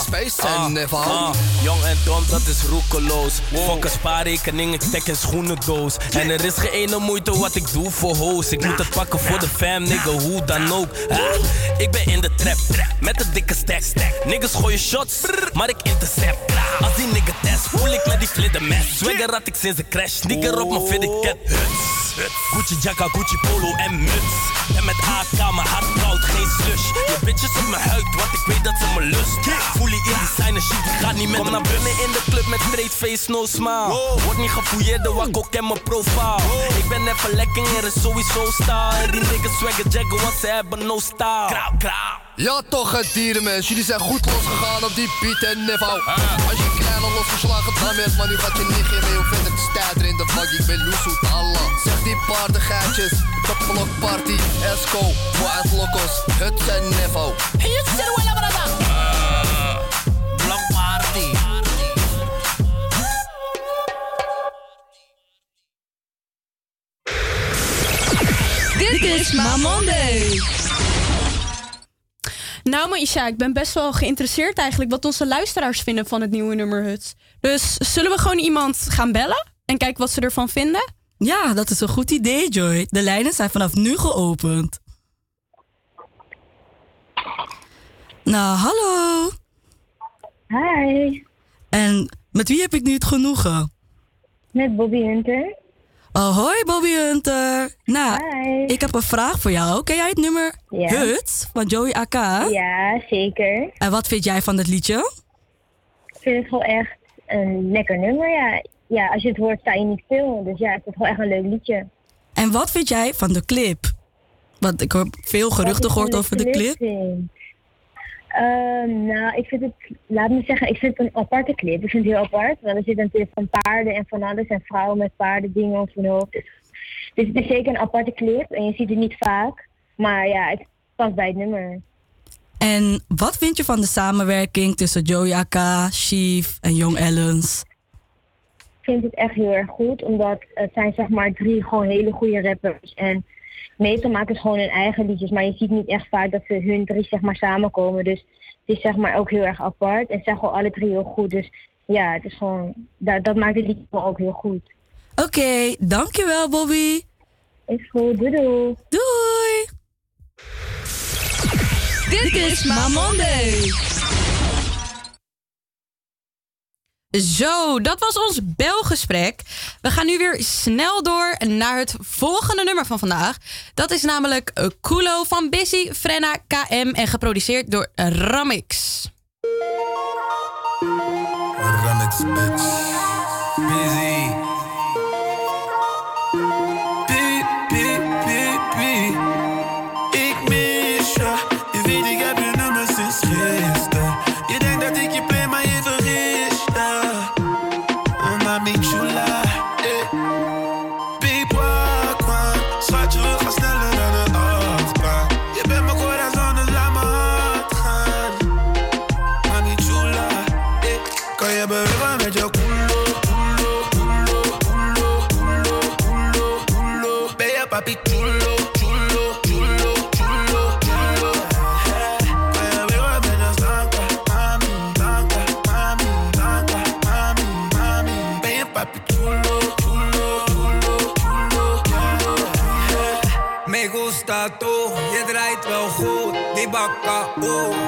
[SPEAKER 11] space een niveau.
[SPEAKER 5] Ah, jong en dom, dat is roekeloos. Fuck een spaarrekening, ik stek een schoenendoos. En er is geen ene moeite wat ik doe voor hoes. Ik moet het pakken voor de fam, nigga, hoe dan ook. Ah, ik ben in de trap, met een dikke stack. Niggas gooien shots, maar ik intercept. Als die nigga test, voel ik met die fliddermes. Swagger had ik sinds de crash, nigger op mijn fitted cat. Gucci jacka, Gucci polo en muts. En met AK, mijn hart geen slush. Je bitches op mijn huid, want ik weet dat ze me lust. Je in die sign shit, die gaat niet met Kom naar binnen in de club met straight face, no smile. Word niet gefouilleerd, de wakko ken mijn profile. Ik ben even lekker, er is sowieso style. Die niggas swagger jaggen, want ze hebben no style. Krauw, krauw.
[SPEAKER 11] Ja toch het dierenmens, jullie zijn goed losgegaan op die beat en niveau Als je klein al losgeslagen dan werd, maar nu gaat je niet mee Hoe vind ik de stijder in de bak, ik ben loesoet Allah Zeg die paardengeitjes, de party, Esco, Wild Locos, het en niveau
[SPEAKER 5] Blok party.
[SPEAKER 34] Dit is Monday. Nou, Maisha, ik ben best wel geïnteresseerd eigenlijk wat onze luisteraars vinden van het nieuwe nummer Hut. Dus zullen we gewoon iemand gaan bellen en kijken wat ze ervan vinden?
[SPEAKER 33] Ja, dat is een goed idee, Joy. De lijnen zijn vanaf nu geopend. Nou, hallo.
[SPEAKER 35] Hi.
[SPEAKER 33] En met wie heb ik nu het genoegen?
[SPEAKER 35] Met Bobby Hunter.
[SPEAKER 33] Hoi Bobby Hunter. Nou, ik heb een vraag voor jou. Ken jij het nummer
[SPEAKER 35] Ja.
[SPEAKER 33] Hut van Joey AK?
[SPEAKER 35] Ja, zeker.
[SPEAKER 33] En wat vind jij van het liedje?
[SPEAKER 35] Ik vind het gewoon echt een lekker nummer. Ja, ja als je het hoort, sta je niet stil. Dus ja, ik vind het gewoon echt een leuk liedje.
[SPEAKER 33] En wat vind jij van de clip? Want ik heb veel geruchten gehoord over de clip.
[SPEAKER 35] vind? Ehm, nou, ik vind het, laat me zeggen, ik vind het een aparte clip. Ik vind het heel apart. Want er zit natuurlijk van paarden en van alles. En vrouwen met paarden dingen op hun hoofd. Dus, dus het is zeker een aparte clip. En je ziet het niet vaak. Maar ja, het past bij het nummer.
[SPEAKER 33] En wat vind je van de samenwerking tussen Joey Chief en Young Ellens?
[SPEAKER 35] Ik vind het echt heel erg goed. Omdat het zijn zeg maar drie gewoon hele goede rappers. En meestal maken ze gewoon hun eigen liedjes. Maar je ziet niet echt vaak dat ze hun drie zeg maar samenkomen. Dus het is zeg maar ook heel erg apart. En ze zijn gewoon alle drie heel goed. Dus ja, het is gewoon, dat, dat maakt het liedje ook heel goed.
[SPEAKER 33] Oké, dankjewel Bobby.
[SPEAKER 35] Is goed, doei doei.
[SPEAKER 33] Doei.
[SPEAKER 34] Dit is Mamonde.
[SPEAKER 36] Zo, dat was ons belgesprek. We gaan nu weer snel door naar het volgende nummer van vandaag. Dat is namelijk eh, Kulo van Busy, Frenna, KM en geproduceerd door Ramix.
[SPEAKER 26] Ramix, bitch.
[SPEAKER 21] Die bakka, oeh,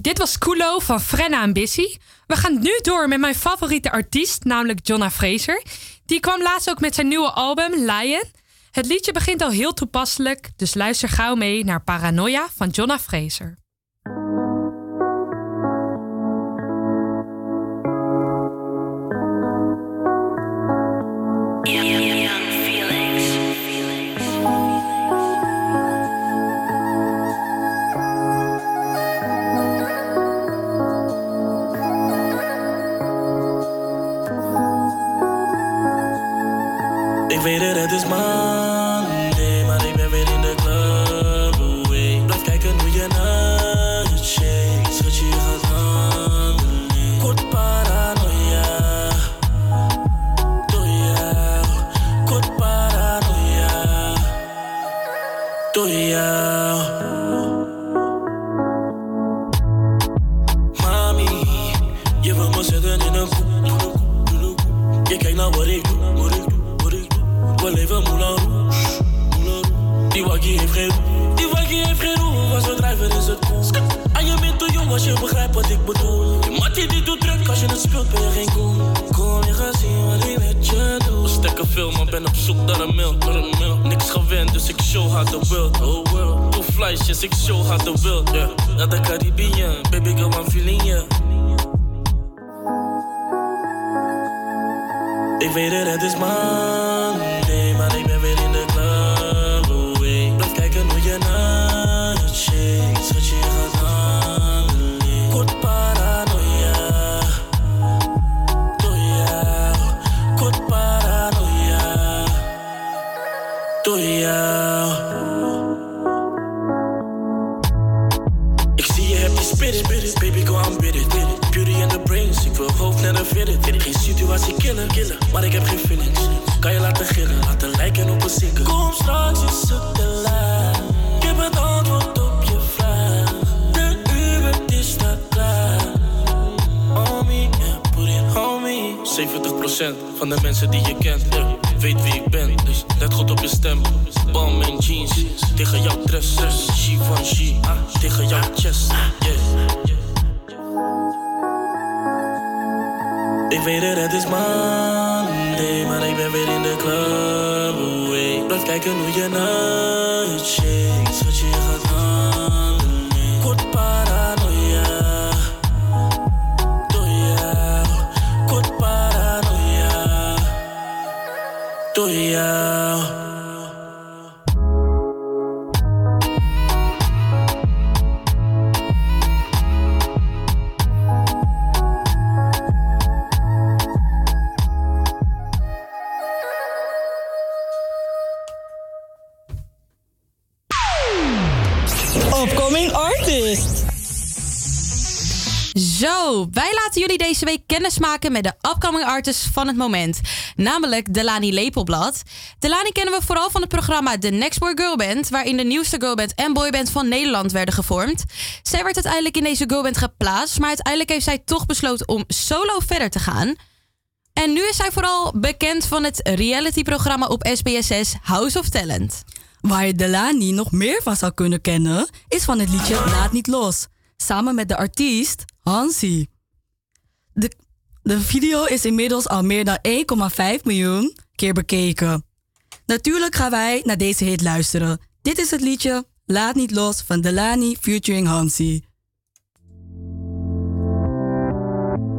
[SPEAKER 25] dit was Kulo van Frenna en Bissy. We gaan nu door met mijn favoriete artiest, namelijk Jonna Fraser. Die kwam laatst ook met zijn nieuwe album Lion. Het liedje begint al heel toepasselijk, dus luister gauw mee naar Paranoia van Jonna Fraser.
[SPEAKER 37] Je die doet druk, als je het speelt ben je geen cool. Kom, je gaat zien wat ik met je doe. We stekken veel, maar ben op zoek naar een mil, naar een mil. Niks gewend, dus ik show haar de world, oh world. Doe flyjes, ik show haar de world, yeah. Naar de Caribbean, baby girl, I'm feeling ya. Ik weet het, het is Monday, situatie killen, killen, maar ik heb geen feelings. Kan je laten gillen, laten lijken op een single. Kom straks, het te laat. Ik heb het antwoord op je vraag. De Uber die staat klaar. Me, yeah, put me. 70% van de mensen die je kent, weet wie ik ben. Dus let goed op je stem. Bam en jeans, tegen jouw dress. Givenchy, ah, tegen jouw chest. Ik weet het, het is Monday, maar ik ben weer in de club. Oh, hey. Blijf kijken hoe je naar. Schat je, gaat handelen. Kort paranoia. Door jou. Kort paranoia. Jou.
[SPEAKER 38] Met de upcoming artists van het moment. Namelijk Delani Lepelblad. Delani kennen we vooral van het programma The Next Boy Girl Band... waarin de nieuwste girlband en boyband van Nederland werden gevormd. Zij werd uiteindelijk in deze girlband geplaatst... maar uiteindelijk heeft zij toch besloten om solo verder te gaan... En nu is zij vooral bekend van het realityprogramma op SBSS House of Talent.
[SPEAKER 33] Waar je Delani nog meer van zou kunnen kennen, is van het liedje Laat niet los. Samen met de artiest Hansi. De, de video is inmiddels al meer dan 1,5 miljoen keer bekeken. Natuurlijk gaan wij naar deze hit luisteren. Dit is het liedje Laat niet los van Delani featuring Hansi.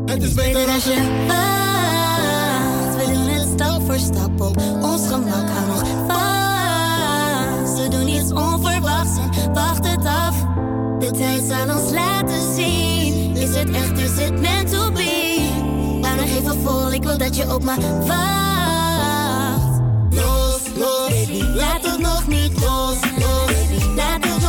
[SPEAKER 39] Het is beter als je wacht. We doen het stap voor stap op ons gemak. Hou nog vast. We doen iets onverwachts en wacht het af. De tijd zal ons laten zien. Is het echt, Ik wil dat je op me wacht. Los, los, baby, laat het nog niet los, los. Laat het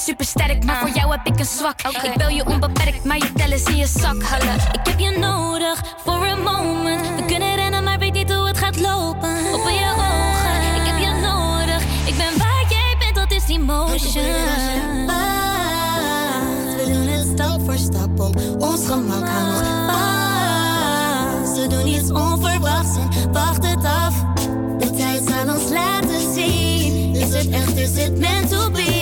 [SPEAKER 40] super sterk, maar voor jou heb ik een zwak. Ik wil je onbeperkt, maar je tellen in je zak. Hallo.
[SPEAKER 39] Ik heb je nodig voor een moment. We kunnen rennen, maar weet niet hoe het gaat lopen. Open je ogen, ik heb je nodig. Ik ben waar jij bent, dat is emotion. We doen het stap voor stap op ons gemak. Hou nog vast. We doen iets onverwachts en wacht het af. De tijd zal ons laten zien. Is het echt, is het meant to be?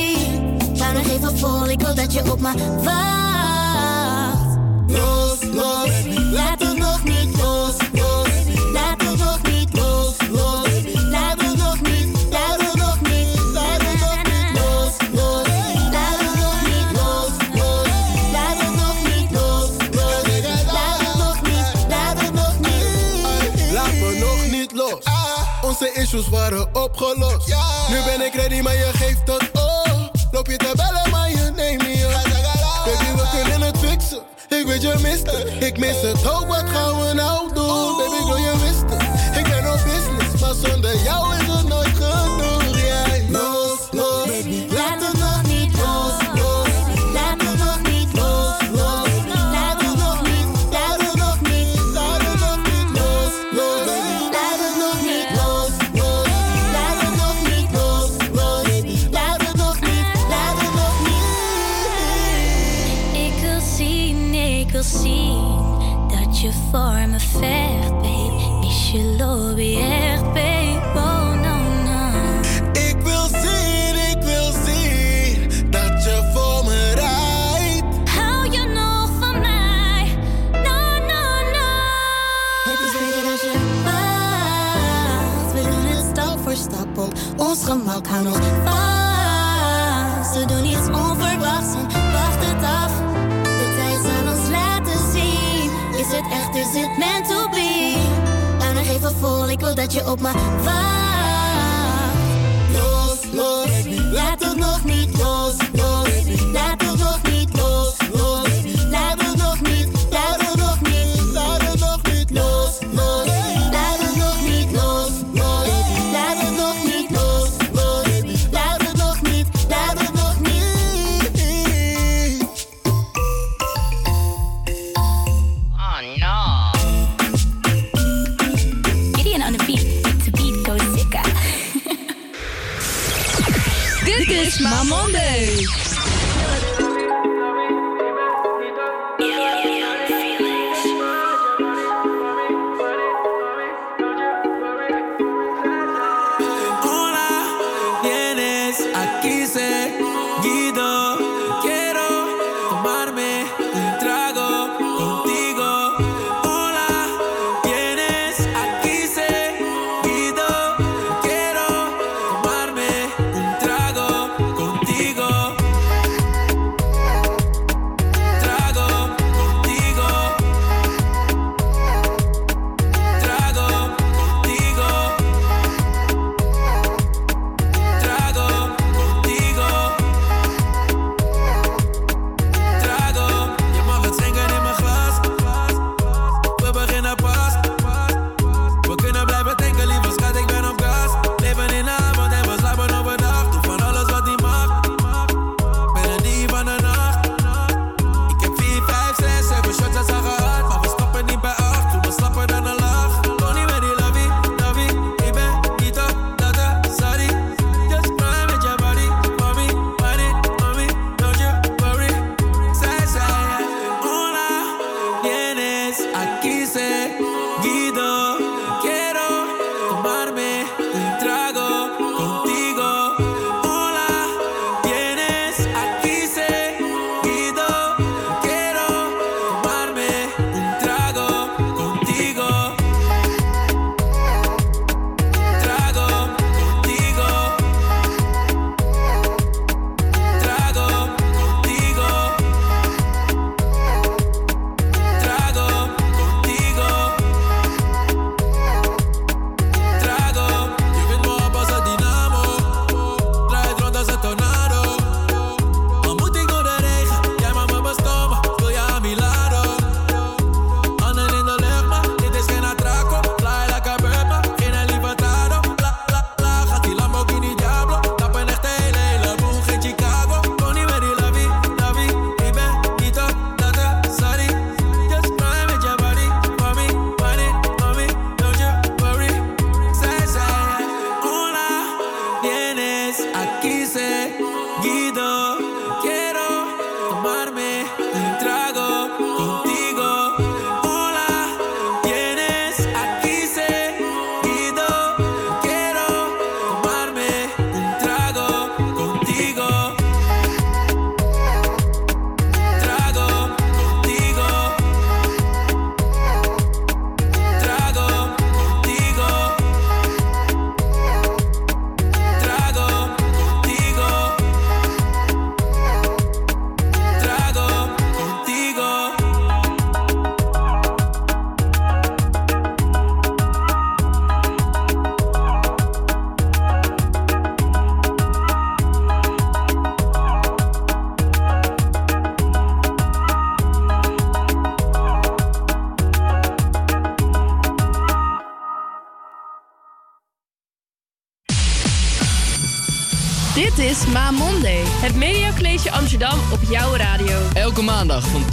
[SPEAKER 39] tranen op vol, ik wil dat je op me wacht. Los, los, laat het nog niet los, los. Laat nog niet los, los. Laat we nog niet, laat nog niet, laat nog niet los, los. Laat nog niet los, los. Laat we nog niet los, los. Laat nog niet, laat nog niet. Laat me nog niet los. Ah.
[SPEAKER 26] Onze issues waren opgelost. Nu ben ik ready, maar je geeft het Loop je te bellen, maar je neemt niet op. Baby, we kunnen het fixen. Ik weet je mist het. Ik mis het ook, wat gaan we nou doen? Baby, ik wil je wisten. Ik ben op business, maar zonder jou
[SPEAKER 39] hou nog vast. Ze doen iets onverwachts en wacht het af. De tijd zal ons laten zien. Is het echt, is het meant to be? En dan een vol. ik wil dat je op me wacht.
[SPEAKER 26] Los, los, laat het nog niet los, los.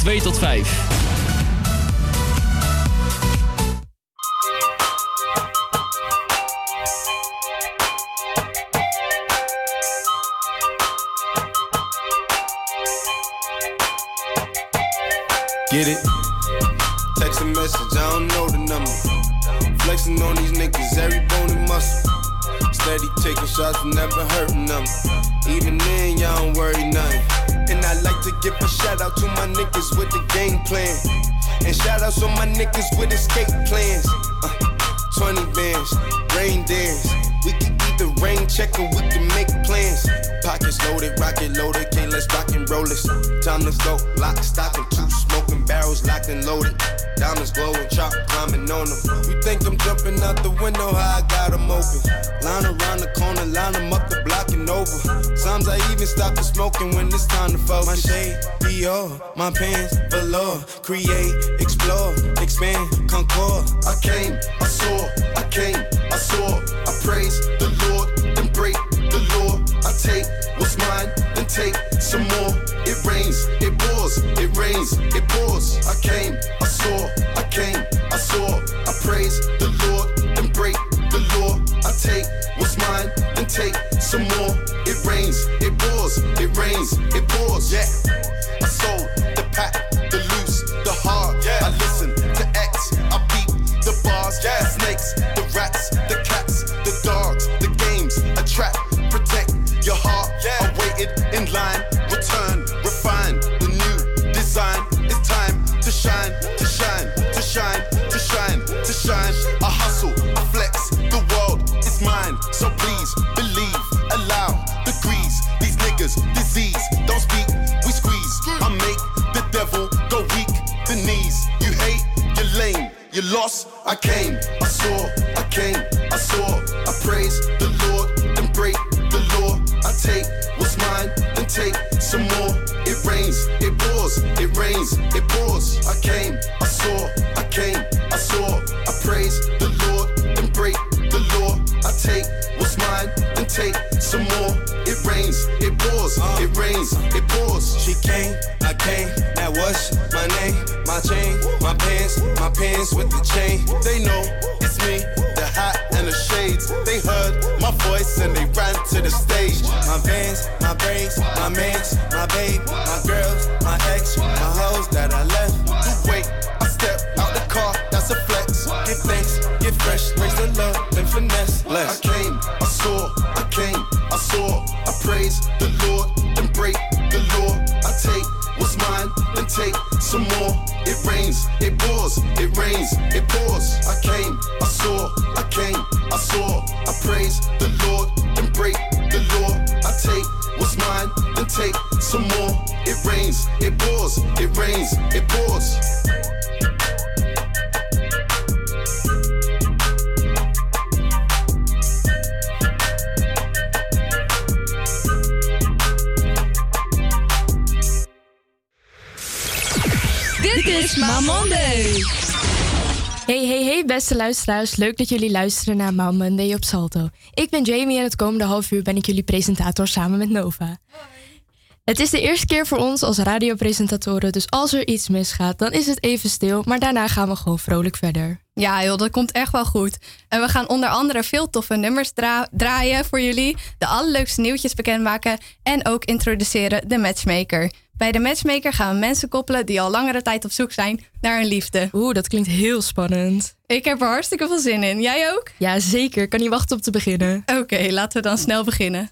[SPEAKER 21] 2 tot 5.
[SPEAKER 41] Beste luisteraars, leuk dat jullie luisteren naar Mount Monday op Salto. Ik ben Jamie en het komende half uur ben ik jullie presentator samen met Nova. Hoi. Het is de eerste keer voor ons als radiopresentatoren, dus als er iets misgaat, dan is het even stil, maar daarna gaan we gewoon vrolijk verder.
[SPEAKER 42] Ja joh, dat komt echt wel goed. En we gaan onder andere veel toffe nummers draaien voor jullie, de allerleukste nieuwtjes bekendmaken en ook introduceren de matchmaker. Bij de matchmaker gaan we mensen koppelen die al langere tijd op zoek zijn naar een liefde.
[SPEAKER 41] Oeh, dat klinkt heel spannend.
[SPEAKER 42] Ik heb er hartstikke veel zin in. Jij ook?
[SPEAKER 41] Ja, zeker. Kan niet wachten om te beginnen.
[SPEAKER 42] Oké, laten we dan snel beginnen.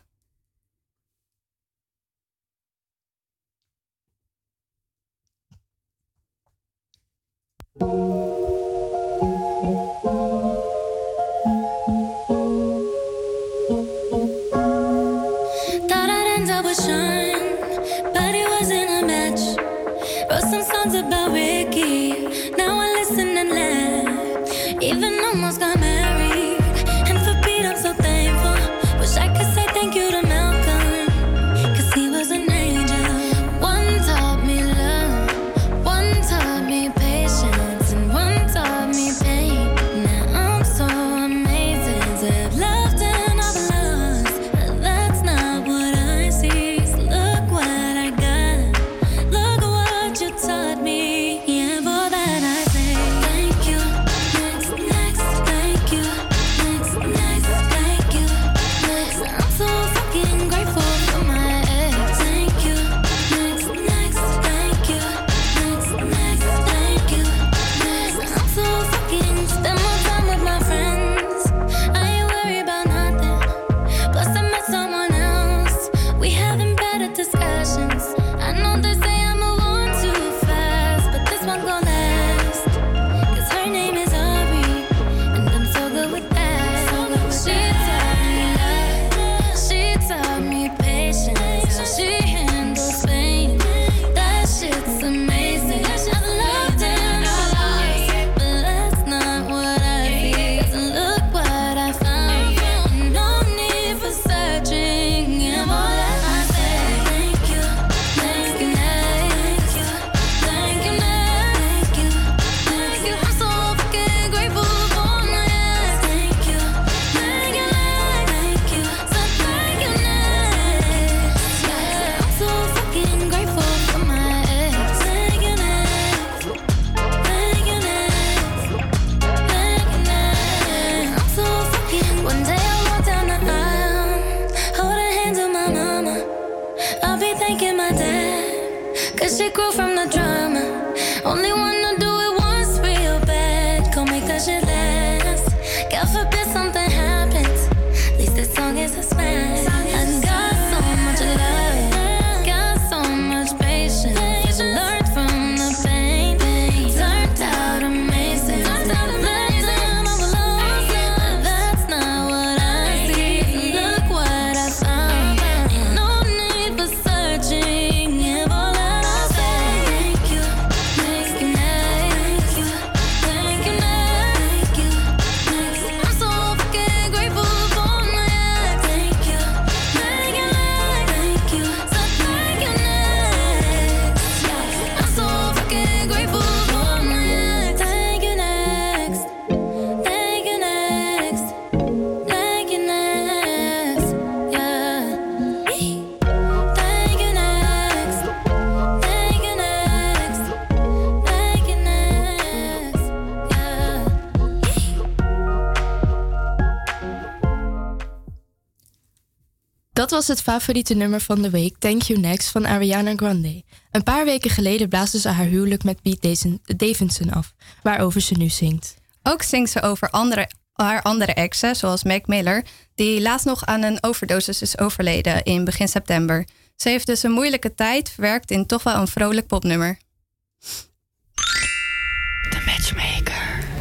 [SPEAKER 23] Was
[SPEAKER 41] het favoriete nummer van de week, Thank You Next, van Ariana Grande. Een paar weken geleden blaasde ze haar huwelijk met Pete Davidson- af, waarover ze nu zingt.
[SPEAKER 42] Ook zingt ze over andere, haar andere exen, zoals Mac Miller, die laatst nog aan een overdosis is overleden in begin september. Ze heeft dus een moeilijke tijd verwerkt in toch wel een vrolijk popnummer.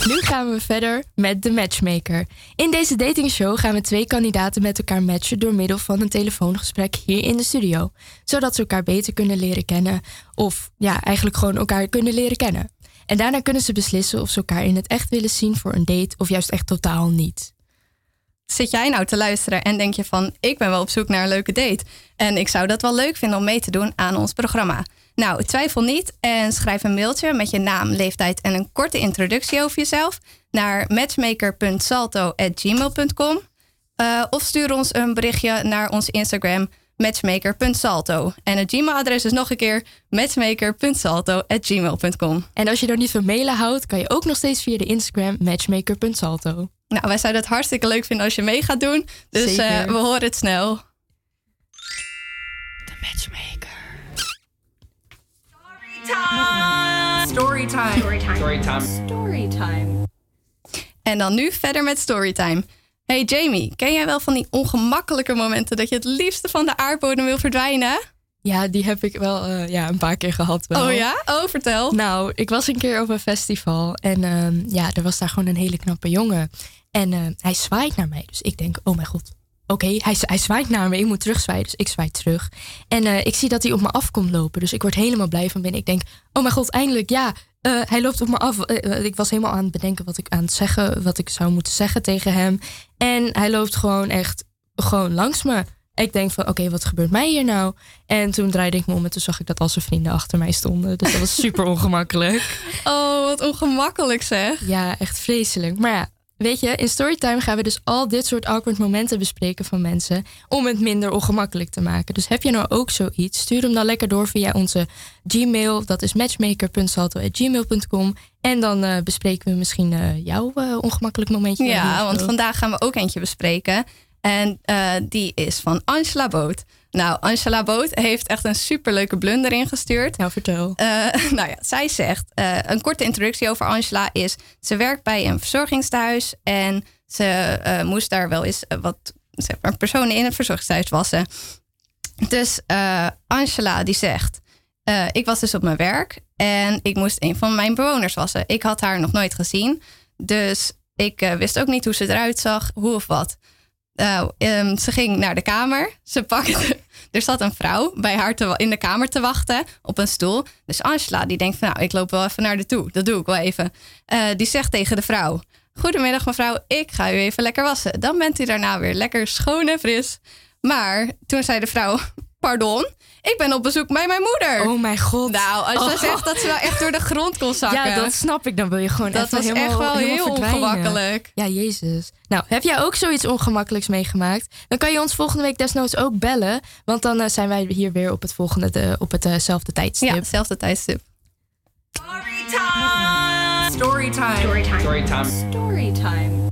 [SPEAKER 41] Nu gaan we verder met de matchmaker. In deze datingshow gaan we twee kandidaten met elkaar matchen door middel van een telefoongesprek hier in de studio. Zodat ze elkaar beter kunnen leren kennen of ja, eigenlijk gewoon elkaar kunnen leren kennen. En daarna kunnen ze beslissen of ze elkaar in het echt willen zien voor een date of juist echt totaal niet.
[SPEAKER 42] Zit jij nou te luisteren en denk je van ik ben wel op zoek naar een leuke date en ik zou dat wel leuk vinden om mee te doen aan ons programma? Nou, twijfel niet en schrijf een mailtje met je naam, leeftijd en een korte introductie over jezelf naar matchmaker.salto@gmail.com Eh, of stuur ons een berichtje naar ons Instagram matchmaker.salto. En het Gmail-adres is nog een keer matchmaker.salto@gmail.com.
[SPEAKER 41] En als je er niet van mailen houdt, kan je ook nog steeds via de Instagram matchmaker.salto.
[SPEAKER 42] Nou, wij zouden het hartstikke leuk vinden als je mee gaat doen. Dus eh, we horen het snel.
[SPEAKER 9] Storytime.
[SPEAKER 43] Storytime.
[SPEAKER 42] Storytime. En dan nu verder met Storytime. Hey Jamie, ken jij wel van die ongemakkelijke momenten dat je het liefste van de aardbodem wil verdwijnen?
[SPEAKER 41] Ja, die heb ik wel eh, ja, een paar keer gehad. Wel.
[SPEAKER 42] Oh ja? Oh, vertel.
[SPEAKER 41] Nou, ik was een keer op een festival en ehm, ja, er was daar gewoon een hele knappe jongen. En ehm, hij zwaait naar mij. Dus ik denk, oh mijn god. Oké, hij, hij zwaait naar me. Ik moet terugzwaaien. Dus ik zwaai terug. En eh, ik zie dat hij op me af komt lopen. Dus ik word helemaal blij van binnen. Ik denk, oh mijn god, eindelijk, ja. eh, hij loopt op me af. Eh, ik was helemaal aan het bedenken wat ik aan het zeggen, wat ik zou moeten zeggen tegen hem. En hij loopt gewoon echt gewoon langs me. Ik denk van, oké, wat gebeurt mij hier nou? En toen draaide ik me om en toen zag ik dat al zijn vrienden achter mij stonden. Dus dat was super ongemakkelijk.
[SPEAKER 42] Oh, wat ongemakkelijk zeg.
[SPEAKER 41] Ja, echt vreselijk. Maar ja, weet je, in Storytime gaan we dus al dit soort awkward momenten bespreken van mensen. Om het minder ongemakkelijk te maken. Dus heb je nou ook zoiets? Stuur hem dan lekker door via onze Gmail. Dat is matchmaker.salto.gmail.com. En dan eh, bespreken we misschien eh, jouw eh, ongemakkelijk momentje.
[SPEAKER 42] Ja, want vandaag gaan we ook eentje bespreken. En die is van Angela Boot. Nou, Angela Boot heeft echt een superleuke blunder ingestuurd.
[SPEAKER 41] Nou, vertel.
[SPEAKER 42] nou ja, zij zegt, eh, een korte introductie over Angela is... ze werkt bij een verzorgingstehuis en ze eh, moest daar wel eens eh, wat zeg maar, personen in het verzorgingstehuis wassen. Dus eh, Angela die zegt, eh, ik was dus op mijn werk en ik moest een van mijn bewoners wassen. Ik had haar nog nooit gezien, dus ik eh, wist ook niet hoe ze eruit zag, hoe of wat. Ehm, ze ging naar de kamer. Ze pakte. Er zat een vrouw bij haar te, in de kamer te wachten op een stoel. Dus Angela die denkt van nou, ik loop wel even naar de toe. Dat doe ik wel even. Eh, die zegt tegen de vrouw: Goedemiddag mevrouw, ik ga u even lekker wassen. Dan bent u daarna weer lekker schoon en fris. Maar toen zei de vrouw: Pardon, ik ben op bezoek bij mijn moeder.
[SPEAKER 41] Oh mijn god.
[SPEAKER 42] Nou, als je
[SPEAKER 41] Oh.
[SPEAKER 42] zegt dat ze wel echt door de grond kon zakken.
[SPEAKER 41] Ja, dat snap ik. Dan wil je gewoon
[SPEAKER 42] Dat
[SPEAKER 41] even
[SPEAKER 42] was
[SPEAKER 41] helemaal,
[SPEAKER 42] echt wel heel ongemakkelijk.
[SPEAKER 41] Ja, jezus. Nou, heb jij ook zoiets ongemakkelijks meegemaakt? Dan kan je ons volgende week desnoods ook bellen. Want dan eh, zijn wij hier weer op het volgende, de, op hetzelfde tijdstip.
[SPEAKER 42] Ja, hetzelfde tijdstip.
[SPEAKER 9] Storytime.
[SPEAKER 43] Storytime.
[SPEAKER 9] Storytime.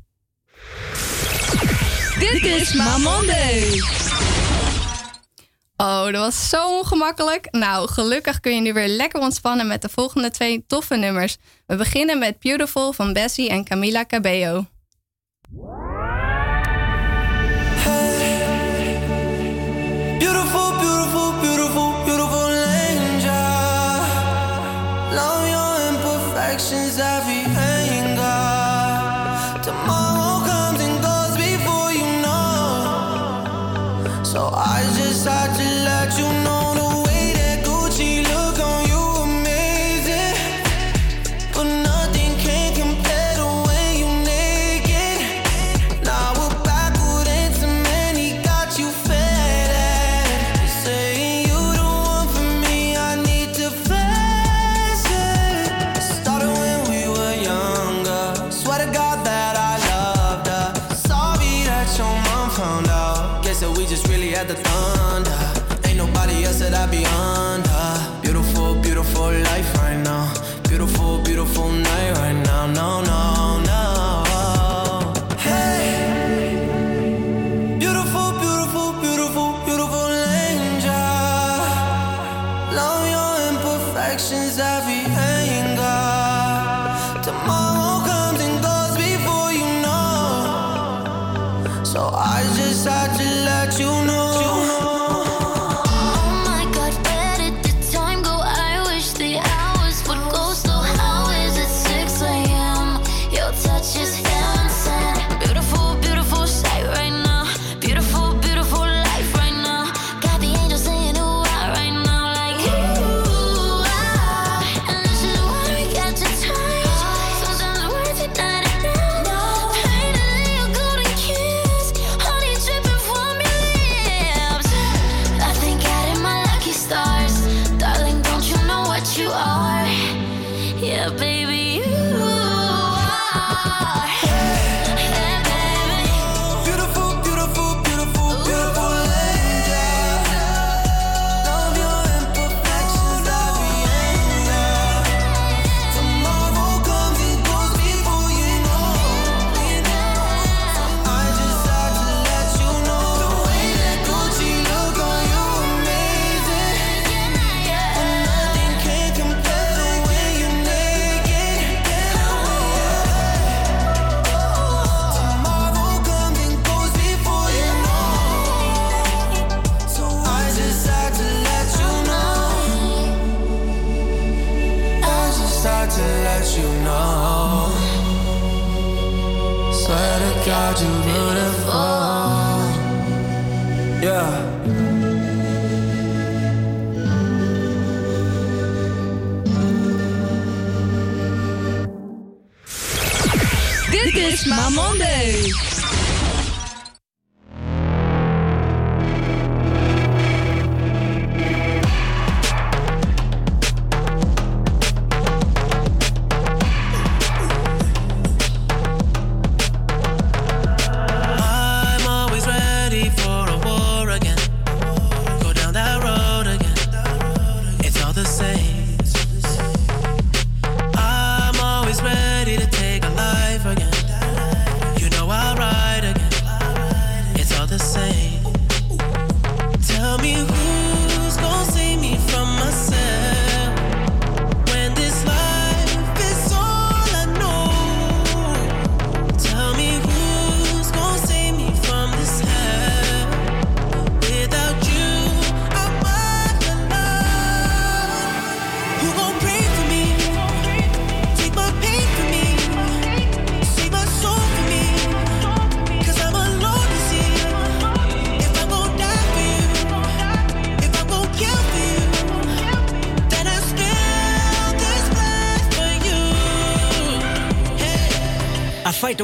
[SPEAKER 34] Dit is Mamonday.
[SPEAKER 26] Oh, dat was zo ongemakkelijk. Nou, gelukkig kun je nu weer lekker ontspannen met de volgende twee toffe nummers. We beginnen met Beautiful van Bessie en Camila Cabello.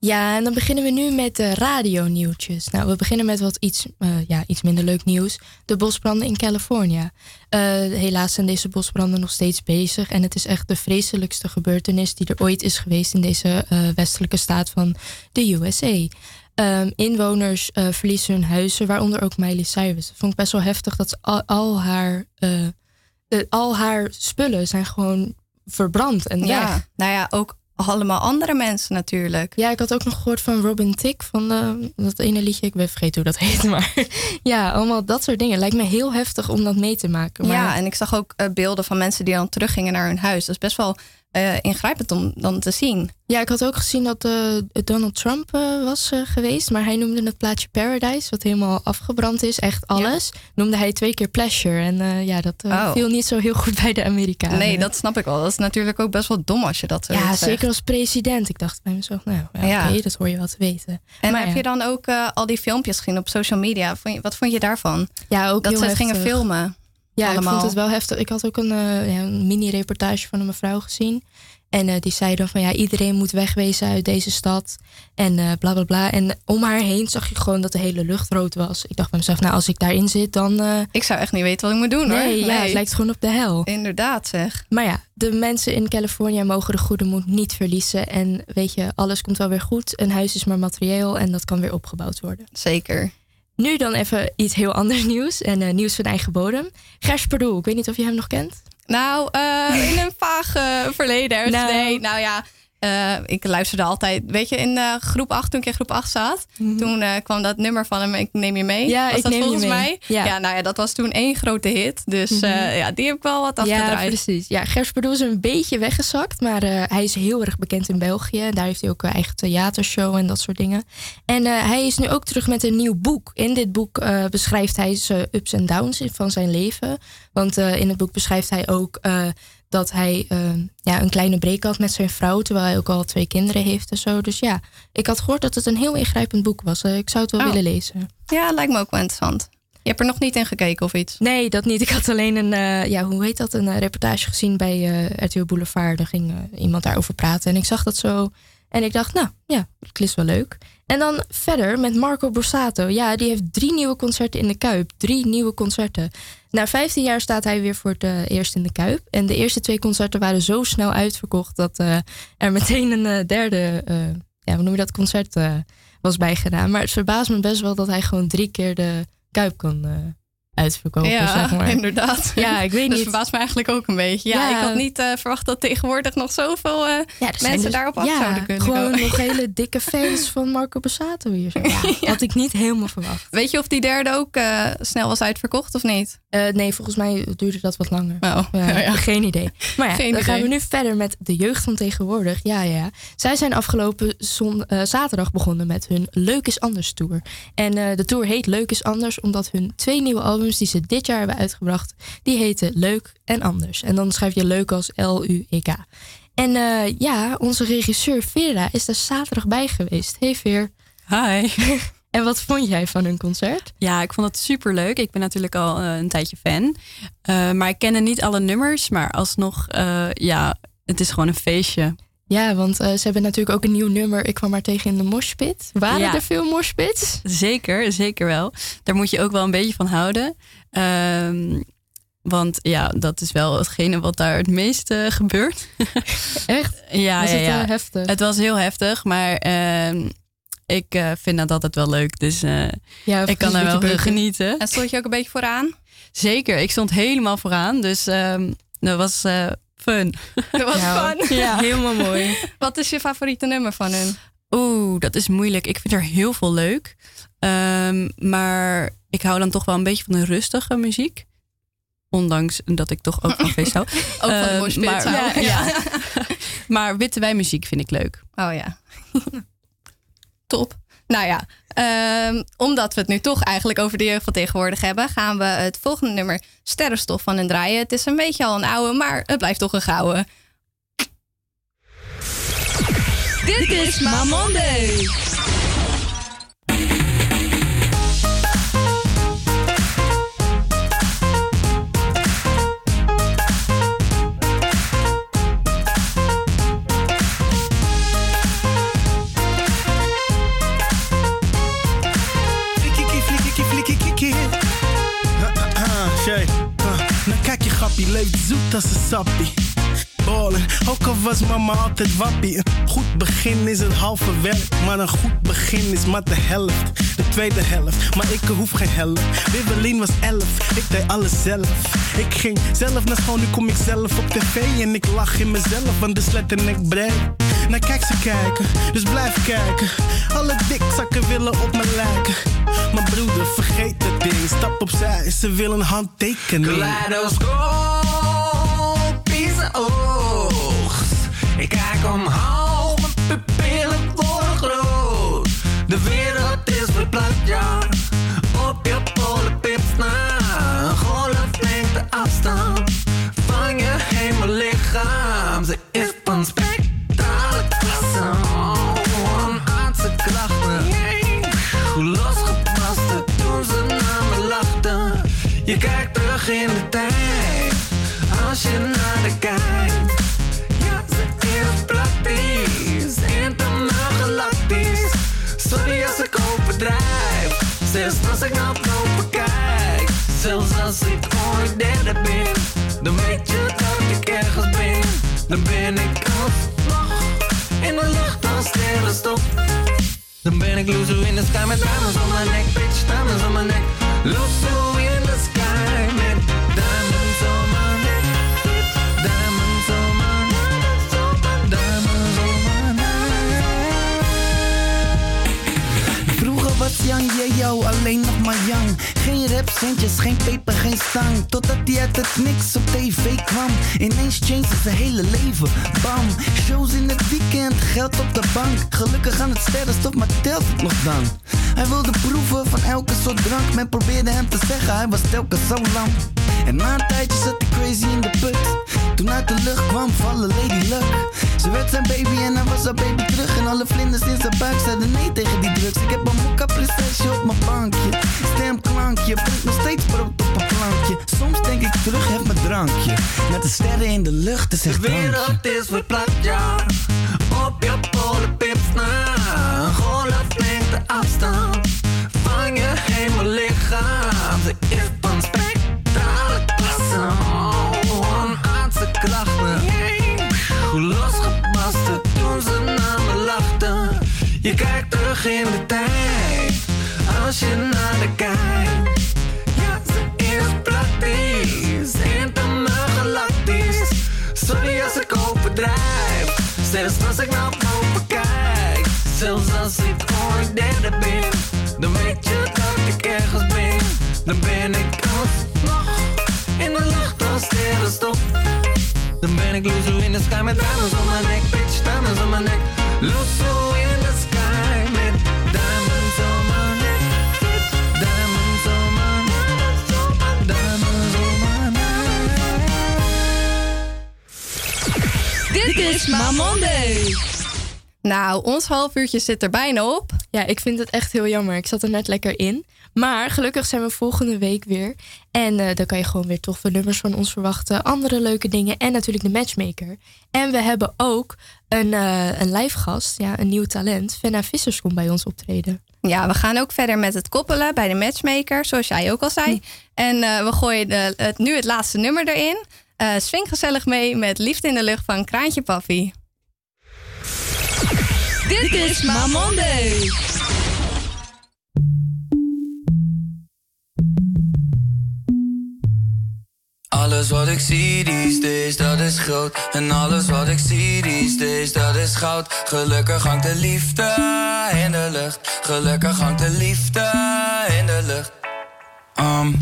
[SPEAKER 41] Ja, en dan beginnen we nu met de radionieuwtjes. Nou, we beginnen met wat iets, eh, ja, iets minder leuk nieuws. De bosbranden in Californië. Eh, helaas zijn deze bosbranden nog steeds bezig. En het is echt de vreselijkste gebeurtenis die er ooit is geweest in deze eh, westelijke staat van de USA. Ehm, inwoners verliezen hun huizen, waaronder ook Miley Cyrus. Dat vond ik best wel heftig dat ze al, al haar, de- al haar spullen zijn gewoon verbrand en
[SPEAKER 42] Ja,
[SPEAKER 41] weg.
[SPEAKER 42] nou ja, ook allemaal andere mensen natuurlijk.
[SPEAKER 41] Ja, ik had ook nog gehoord van Robin Tick, van eh, dat ene liedje. Ik ben vergeten hoe dat heet, maar ja, allemaal dat soort dingen. Lijkt me heel heftig om dat mee te maken. Maar
[SPEAKER 42] Ja, en ik zag ook eh, beelden van mensen die dan teruggingen naar hun huis. Dat is best wel eh, ingrijpend om dan te zien.
[SPEAKER 41] Ja, ik had ook gezien dat eh, Donald Trump eh, was geweest. Maar hij noemde het plaatje Paradise, wat helemaal afgebrand is. Echt alles. Noemde hij twee keer Pleasure. En ja, dat
[SPEAKER 42] Oh.
[SPEAKER 41] viel niet zo heel goed bij de Amerikanen.
[SPEAKER 42] Nee, dat snap ik wel. Dat is natuurlijk ook best wel dom als je dat zo
[SPEAKER 41] Ja,
[SPEAKER 42] zegt.
[SPEAKER 41] zeker als president. Ik dacht bij mezelf, nou ja,
[SPEAKER 42] Ja.
[SPEAKER 41] oké, dat hoor je wel te weten.
[SPEAKER 42] En
[SPEAKER 41] Maar
[SPEAKER 42] heb
[SPEAKER 41] ja.
[SPEAKER 42] je dan ook al die filmpjes gezien op social media? Vond je, wat vond je daarvan?
[SPEAKER 41] Ja, ook
[SPEAKER 42] dat
[SPEAKER 41] heel
[SPEAKER 42] ze het gingen filmen.
[SPEAKER 41] Ja,
[SPEAKER 42] allemaal.
[SPEAKER 41] ik vond het wel heftig. Ik had ook een, eh, ja, een mini-reportage van een mevrouw gezien. En eh, die zei dan van ja, iedereen moet wegwezen uit deze stad. En eh bla bla bla. En om haar heen zag je gewoon dat de hele lucht rood was. Ik dacht bij mezelf, nou als ik daarin zit, dan.
[SPEAKER 42] Ik zou echt niet weten wat ik moet doen
[SPEAKER 41] nee,
[SPEAKER 42] hoor.
[SPEAKER 41] ja, het lijkt gewoon op de hel.
[SPEAKER 42] Inderdaad zeg.
[SPEAKER 41] Maar ja, de mensen in Californië mogen de goede moed niet verliezen. En weet je, alles komt wel weer goed. Een huis is maar materieel en dat kan weer opgebouwd worden.
[SPEAKER 42] Zeker.
[SPEAKER 41] Nu dan even iets heel anders nieuws. En eh, nieuws van eigen bodem. Gers Perdoel, ik weet niet of je hem nog kent.
[SPEAKER 42] Nou, eh, in een vaag eh, verleden.
[SPEAKER 41] Nou.
[SPEAKER 42] Nee, nou ja. Eh, ik luisterde altijd, weet je, in eh, groep 8, toen ik in groep 8 zat, toen eh, kwam dat nummer van hem, ik neem je mee.
[SPEAKER 41] Mhm. Ja,
[SPEAKER 42] Was
[SPEAKER 41] ik
[SPEAKER 42] dat
[SPEAKER 41] neem je
[SPEAKER 42] volgens
[SPEAKER 41] mee.
[SPEAKER 42] mij?
[SPEAKER 41] Ja.
[SPEAKER 42] nou ja, dat was toen één grote hit. Dus
[SPEAKER 41] Mhm.
[SPEAKER 42] ja, die heb ik wel wat
[SPEAKER 41] Ja,
[SPEAKER 42] afgedraaid.
[SPEAKER 41] precies. Ja, Gers Perdoel is een beetje weggezakt, maar hij is heel erg bekend in België. Daar heeft hij ook een eigen theatershow en dat soort dingen. En hij is nu ook terug met een nieuw boek. In dit boek beschrijft hij zijn ups en downs van zijn leven. Want in het boek beschrijft hij ook dat hij eh, ja, een kleine break had met zijn vrouw, terwijl hij ook al twee kinderen heeft en zo. Dus ja, ik had gehoord dat het een heel ingrijpend boek was. Eh, ik zou het wel
[SPEAKER 42] Oh.
[SPEAKER 41] willen lezen.
[SPEAKER 42] Ja, lijkt me ook wel interessant. Je hebt er nog niet in gekeken of iets?
[SPEAKER 41] Nee, dat niet. Ik had alleen een, eh, ja, hoe heet dat, een eh, reportage gezien bij RTL Boulevard. Daar ging iemand daarover praten en ik zag dat zo. En ik dacht, nou ja, het klinkt wel leuk. En dan verder met Marco Borsato. Ja, die heeft drie nieuwe concerten in de Kuip. Drie nieuwe concerten. Na 15 jaar staat hij weer voor het eh, eerst in de Kuip. En de eerste twee concerten waren zo snel uitverkocht... dat eh, er meteen een eh, derde, ja, hoe noem je dat, concert was bijgedaan. Maar het verbaast me best wel dat hij gewoon drie keer de Kuip kan uitverkopen,
[SPEAKER 42] ja,
[SPEAKER 41] zeg maar.
[SPEAKER 42] inderdaad.
[SPEAKER 41] Ja, ik weet
[SPEAKER 42] Dat
[SPEAKER 41] niet.
[SPEAKER 42] verbaast me eigenlijk ook een beetje. Ja,
[SPEAKER 41] Ja.
[SPEAKER 42] ik had niet eh, verwacht dat tegenwoordig nog zoveel
[SPEAKER 41] zijn
[SPEAKER 42] mensen
[SPEAKER 41] dus-
[SPEAKER 42] daarop af zouden kunnen
[SPEAKER 41] gewoon
[SPEAKER 42] komen.
[SPEAKER 41] nog hele dikke fans van Marco Borsato hier. Zo. Had ik niet helemaal verwacht.
[SPEAKER 42] Weet je of die derde ook eh, snel was uitverkocht of niet?
[SPEAKER 41] Nee, volgens mij duurde dat wat langer.
[SPEAKER 42] Oh,
[SPEAKER 41] Ja,
[SPEAKER 42] ja.
[SPEAKER 41] Geen idee. Maar ja,
[SPEAKER 42] Geen
[SPEAKER 41] dan gaan we nu verder met de jeugd van tegenwoordig. Ja, ja. Zij zijn afgelopen zon, zaterdag begonnen met hun Leuk is Anders tour. En de tour heet Leuk is Anders omdat hun twee nieuwe albums die ze dit jaar hebben uitgebracht, die heten Leuk en Anders. En dan schrijf je leuk als L-U-E-K. En eh, ja, onze regisseur Vera is daar zaterdag bij geweest. Hey Veer.
[SPEAKER 44] Hi.
[SPEAKER 41] En wat vond jij van hun concert?
[SPEAKER 44] Ja, ik vond het super leuk. Ik ben natuurlijk al eh, een tijdje fan. Eh, maar ik kende niet alle nummers. Maar alsnog, ja, het is gewoon een feestje.
[SPEAKER 41] Ja, want eh, ze hebben natuurlijk ook een nieuw nummer. Ik kwam maar tegen in de moshpit. Waren
[SPEAKER 44] Ja.
[SPEAKER 41] er veel moshpits?
[SPEAKER 44] Zeker, zeker wel. Daar moet je ook wel een beetje van houden. Ehm, want ja, dat is wel hetgene wat daar het meeste gebeurt.
[SPEAKER 41] Echt?
[SPEAKER 44] Ja,
[SPEAKER 41] Was
[SPEAKER 44] ja,
[SPEAKER 41] het,
[SPEAKER 44] ja.
[SPEAKER 41] eh, heftig?
[SPEAKER 44] Het was heel heftig, maar ehm, ik eh, vind dat altijd wel leuk. Dus eh,
[SPEAKER 41] Ja,
[SPEAKER 44] ik kan er wel
[SPEAKER 41] beuken.
[SPEAKER 44] genieten.
[SPEAKER 42] En stond je ook een beetje vooraan?
[SPEAKER 44] Zeker, ik stond helemaal vooraan. Dus ehm, dat was eh, fun.
[SPEAKER 42] Dat was
[SPEAKER 44] Ja,
[SPEAKER 42] fun.
[SPEAKER 44] ja. Helemaal mooi.
[SPEAKER 42] Wat is je favoriete nummer van hun?
[SPEAKER 44] Oeh, dat is moeilijk. Ik vind er heel veel leuk. Ehm, maar ik hou dan toch wel een beetje van de rustige muziek. Ondanks dat ik toch ook van feest hou.
[SPEAKER 42] Ook van de
[SPEAKER 44] Ehm, maar, ja, ja. maar witte wijnmuziek vind ik leuk.
[SPEAKER 42] Oh ja. Top. Nou ja, ehm, omdat we het nu toch eigenlijk over de jeugd van tegenwoordig hebben, gaan we het volgende nummer Sterrenstof van hen draaien. Het is een beetje al een oude, maar het blijft toch een gouden.
[SPEAKER 45] Dit is Ma
[SPEAKER 46] Grappie, leeft zoet als een sappie. Ballen, ook al was mama altijd wappie. Een goed begin is het halve werk, maar een goed begin is maar de helft. De tweede helft, maar ik hoef geen helft. Wibbelin was elf, ik deed alles zelf. Ik ging zelf naar school, nu kom ik zelf op tv en ik lach in mezelf, want de slet en ik breed. Nou kijk ze kijken, dus blijf kijken. Alle dikzakken willen op me lijken. Maar broeder, vergeet dat ding. Stap opzij, ze willen een handtekening.
[SPEAKER 19] Kaleidoscopische oogst. Kijk omhoog, mijn pupillen worden groot. De wereld is verplaatst, ja. Als ik ooit derde ben, dan weet je dat ik ergens ben. Dan ben ik alsnog in de lucht als sterrenstof. Dan ben ik loser in the sky met diamonds on my neck, bitch, diamonds on my neck. Loser in the sky
[SPEAKER 46] Was Jan Jeo alleen nog maar Jan. Geen rapcentjes, geen peper, geen stang. Totdat hij uit het niks op tv kwam. Ineens changed zijn hele leven. Bam, shows in het weekend, geld op de bank. Gelukkig aan het sterrenstof, maar telt het nog dan? Hij wilde proeven van elke soort drank. Men probeerde hem te zeggen, hij was telkens zo lang. En na een tijdje zat hij crazy in de put. Toen uit de lucht kwam vallen Lady Luck. Ze werd zijn baby en hij was haar baby terug. En alle vlinders in zijn buik zeiden nee tegen die drugs. Ik heb een mokka prinsesje op mijn bankje. Stemklankje, brengt nog steeds brood op een plankje. Soms denk ik terug, heb mijn drankje. Met de sterren in de lucht, is echt
[SPEAKER 19] De
[SPEAKER 46] drankje.
[SPEAKER 19] wereld is verplaatst, ja. Op je polenpips na. Als je naar de kijkt, Ja, ze is praktisch, helemaal galactisch. Sorry als ik overdrijf, zelfs als ik nou naar boven kijk. Zelfs als ik voor ik derde ben, dan weet je dat ik ergens ben. Dan ben ik alsnog in de lucht als sterrenstof. Dan ben ik loezo in de sky met dames om mijn nek, bitch, dames om mijn nek. Loezo in de
[SPEAKER 42] Ma Monday. Nou, ons half uurtje zit er bijna op.
[SPEAKER 41] Ja, ik vind het echt heel jammer. Ik zat er net lekker in. Maar gelukkig zijn we volgende week weer. En eh, dan kan je gewoon weer toffe nummers van ons verwachten. Andere leuke dingen. En natuurlijk de matchmaker. En we hebben ook een, eh, een live gast. Ja, een nieuw talent. Fenna Vissers komt bij ons optreden.
[SPEAKER 42] Ja, we gaan ook verder met het koppelen bij de matchmaker, zoals jij ook al zei. En eh, we gooien de, het, nu het laatste nummer erin. Eh swing gezellig mee met Liefde in de Lucht van Kraantje Paffy.
[SPEAKER 22] Dit is Ma Monday.
[SPEAKER 47] Alles wat ik zie these days, dat is groot. En alles wat ik zie these days, dat is goud. Gelukkig hangt de liefde in de lucht. Gelukkig hangt de liefde in de lucht. Um,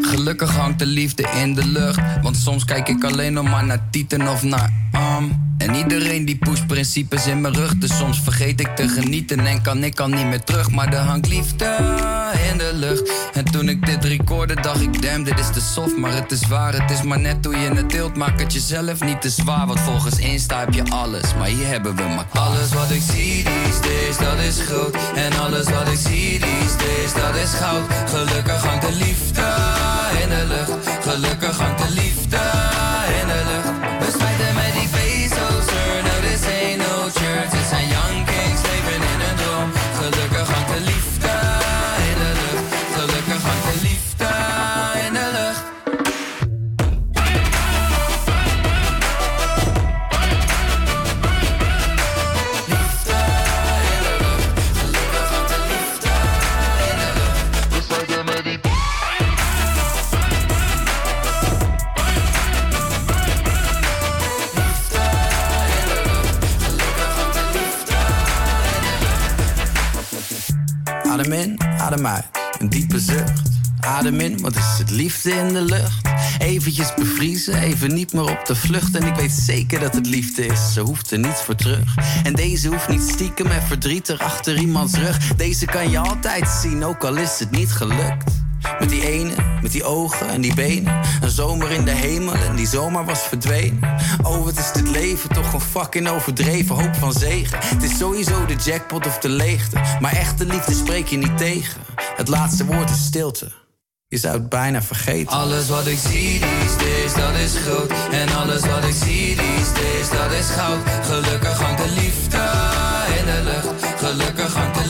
[SPEAKER 47] gelukkig hangt de liefde in de lucht. Want soms kijk ik alleen nog maar naar tieten of naar um. En iedereen die pusht principes in mijn rug. Dus soms vergeet ik te genieten en kan ik al niet meer terug. Maar er hangt liefde in de lucht. En toen ik dit recorde, dacht ik, damn, dit is te soft. Maar het is waar, het is maar net hoe je het deelt. Maak het jezelf niet te zwaar. Want volgens Insta heb je alles. Maar hier hebben we maar alles wat ik zie these days, dat is groot. En alles wat ik zie these days, dat is goud. Gelukkig hangt liefde in de lucht. Gelukkig hangt de liefde
[SPEAKER 48] Adem in, adem uit. Een diepe zucht. Adem in, wat is het liefde in de lucht? Eventjes bevriezen, even niet meer op de vlucht. En ik weet zeker dat het liefde is, ze hoeft er niets voor terug. En deze hoeft niet stiekem en verdrietig achter iemands rug. Deze kan je altijd zien, ook al is het niet gelukt. Met die ene, met die ogen en die benen. Een zomer in de hemel en die zomer was verdwenen. Oh, wat is dit leven toch een fucking overdreven hoop van zegen. Het is sowieso de jackpot of de leegte. Maar echte liefde spreek je niet tegen. Het laatste woord is stilte. Je zou het bijna vergeten.
[SPEAKER 47] Alles wat ik zie these days, dat is groot. En alles wat ik zie these days, dat is goud. Gelukkig hangt de liefde in de lucht. Gelukkig hangt de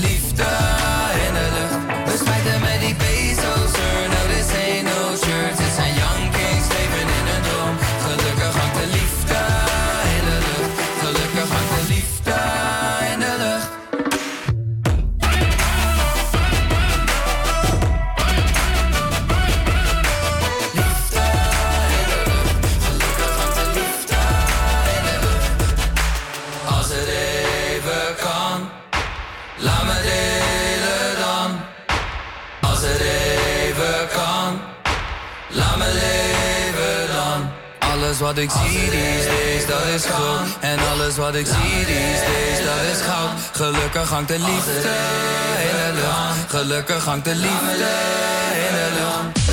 [SPEAKER 47] wat ik zie these days, dat is groot. En alles wat ik zie these days, dat is goud. Gelukkig hangt de liefde in de lucht. Gelukkig hangt de liefde in de lucht.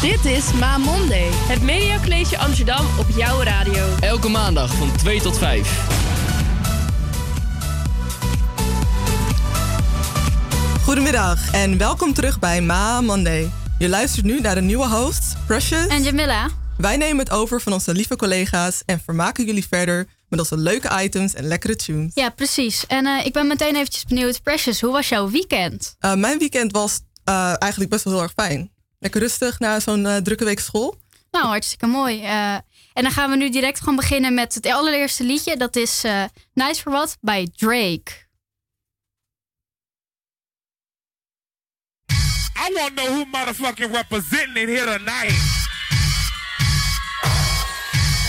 [SPEAKER 34] Dit is Ma Monday, het Media College Amsterdam op jouw radio.
[SPEAKER 21] Elke maandag van 2 tot 5.
[SPEAKER 49] Goedemiddag en welkom terug bij Ma Monday. Je luistert nu naar de nieuwe host, Precious.
[SPEAKER 50] En Jamila.
[SPEAKER 49] Wij nemen het over van onze lieve collega's en vermaken jullie verder met onze leuke items en lekkere tunes.
[SPEAKER 50] Ja, precies. En eh, ik ben meteen eventjes benieuwd. Precious, hoe was jouw weekend?
[SPEAKER 49] Uh, mijn weekend was uh, eigenlijk best wel heel erg fijn. Lekker rustig na zo'n uh, drukke week school.
[SPEAKER 50] Nou, hartstikke mooi. Uh, en dan gaan we nu direct gewoon beginnen met het allereerste liedje. Dat is uh, Nice for What bij Drake.
[SPEAKER 51] I want to know who motherfucking representing it here tonight.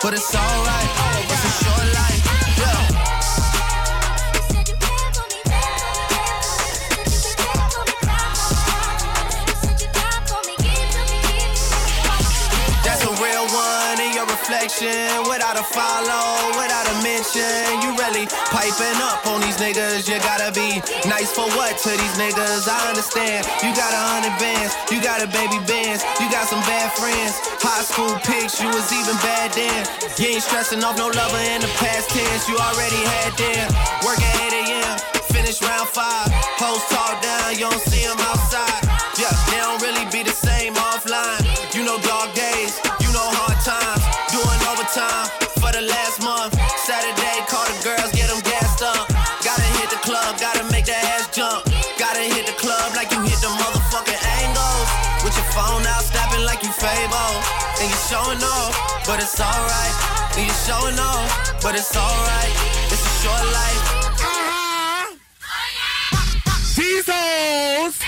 [SPEAKER 26] but it's alright. Reflection. Without a follow, without a mention. You really piping up on these niggas. You gotta be nice for what to these niggas? I understand. You got a hundred bands, you got a baby bands, you got some bad friends. High school pics, you was even bad then. You ain't stressing off no lover in the past tense. You already had them. Work at 8 a.m., finish round five. Hoes talk down, you don't see them outside. Overtime for the last month. Saturday, call the girls, get them gassed up. Gotta hit the club, gotta make that ass jump. Gotta hit the club like you hit the motherfucking angles. With your phone out, snapping like you Fable. And you showing off, but it's alright. And you showing off, but it's alright. It's a short life.
[SPEAKER 52] These hoes.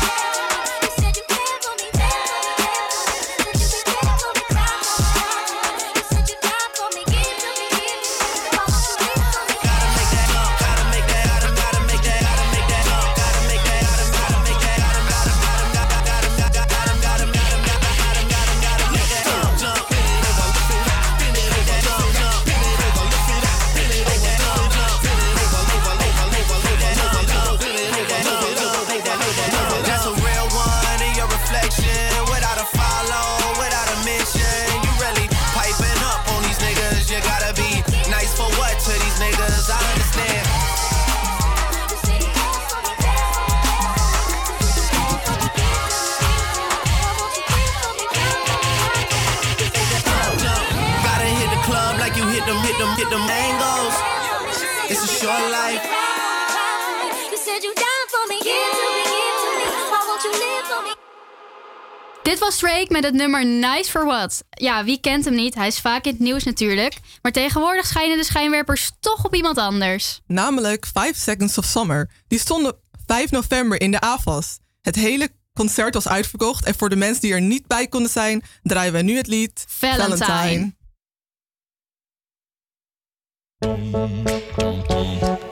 [SPEAKER 26] Them angles. It's a short life.
[SPEAKER 53] You said you down for me, give to me, give to me. Why won't you live for me?
[SPEAKER 50] Dit was Drake met het nummer Nice for What. Ja, wie kent hem niet? Hij is vaak in het nieuws natuurlijk. Maar tegenwoordig schijnen de schijnwerpers toch op iemand anders.
[SPEAKER 49] Namelijk 5 Seconds of Summer. Die stonden 5 november in de AFAS. Het hele concert was uitverkocht. En voor de mensen die er niet bij konden zijn, draaien we nu het lied
[SPEAKER 50] Valentine. Mm-hmm.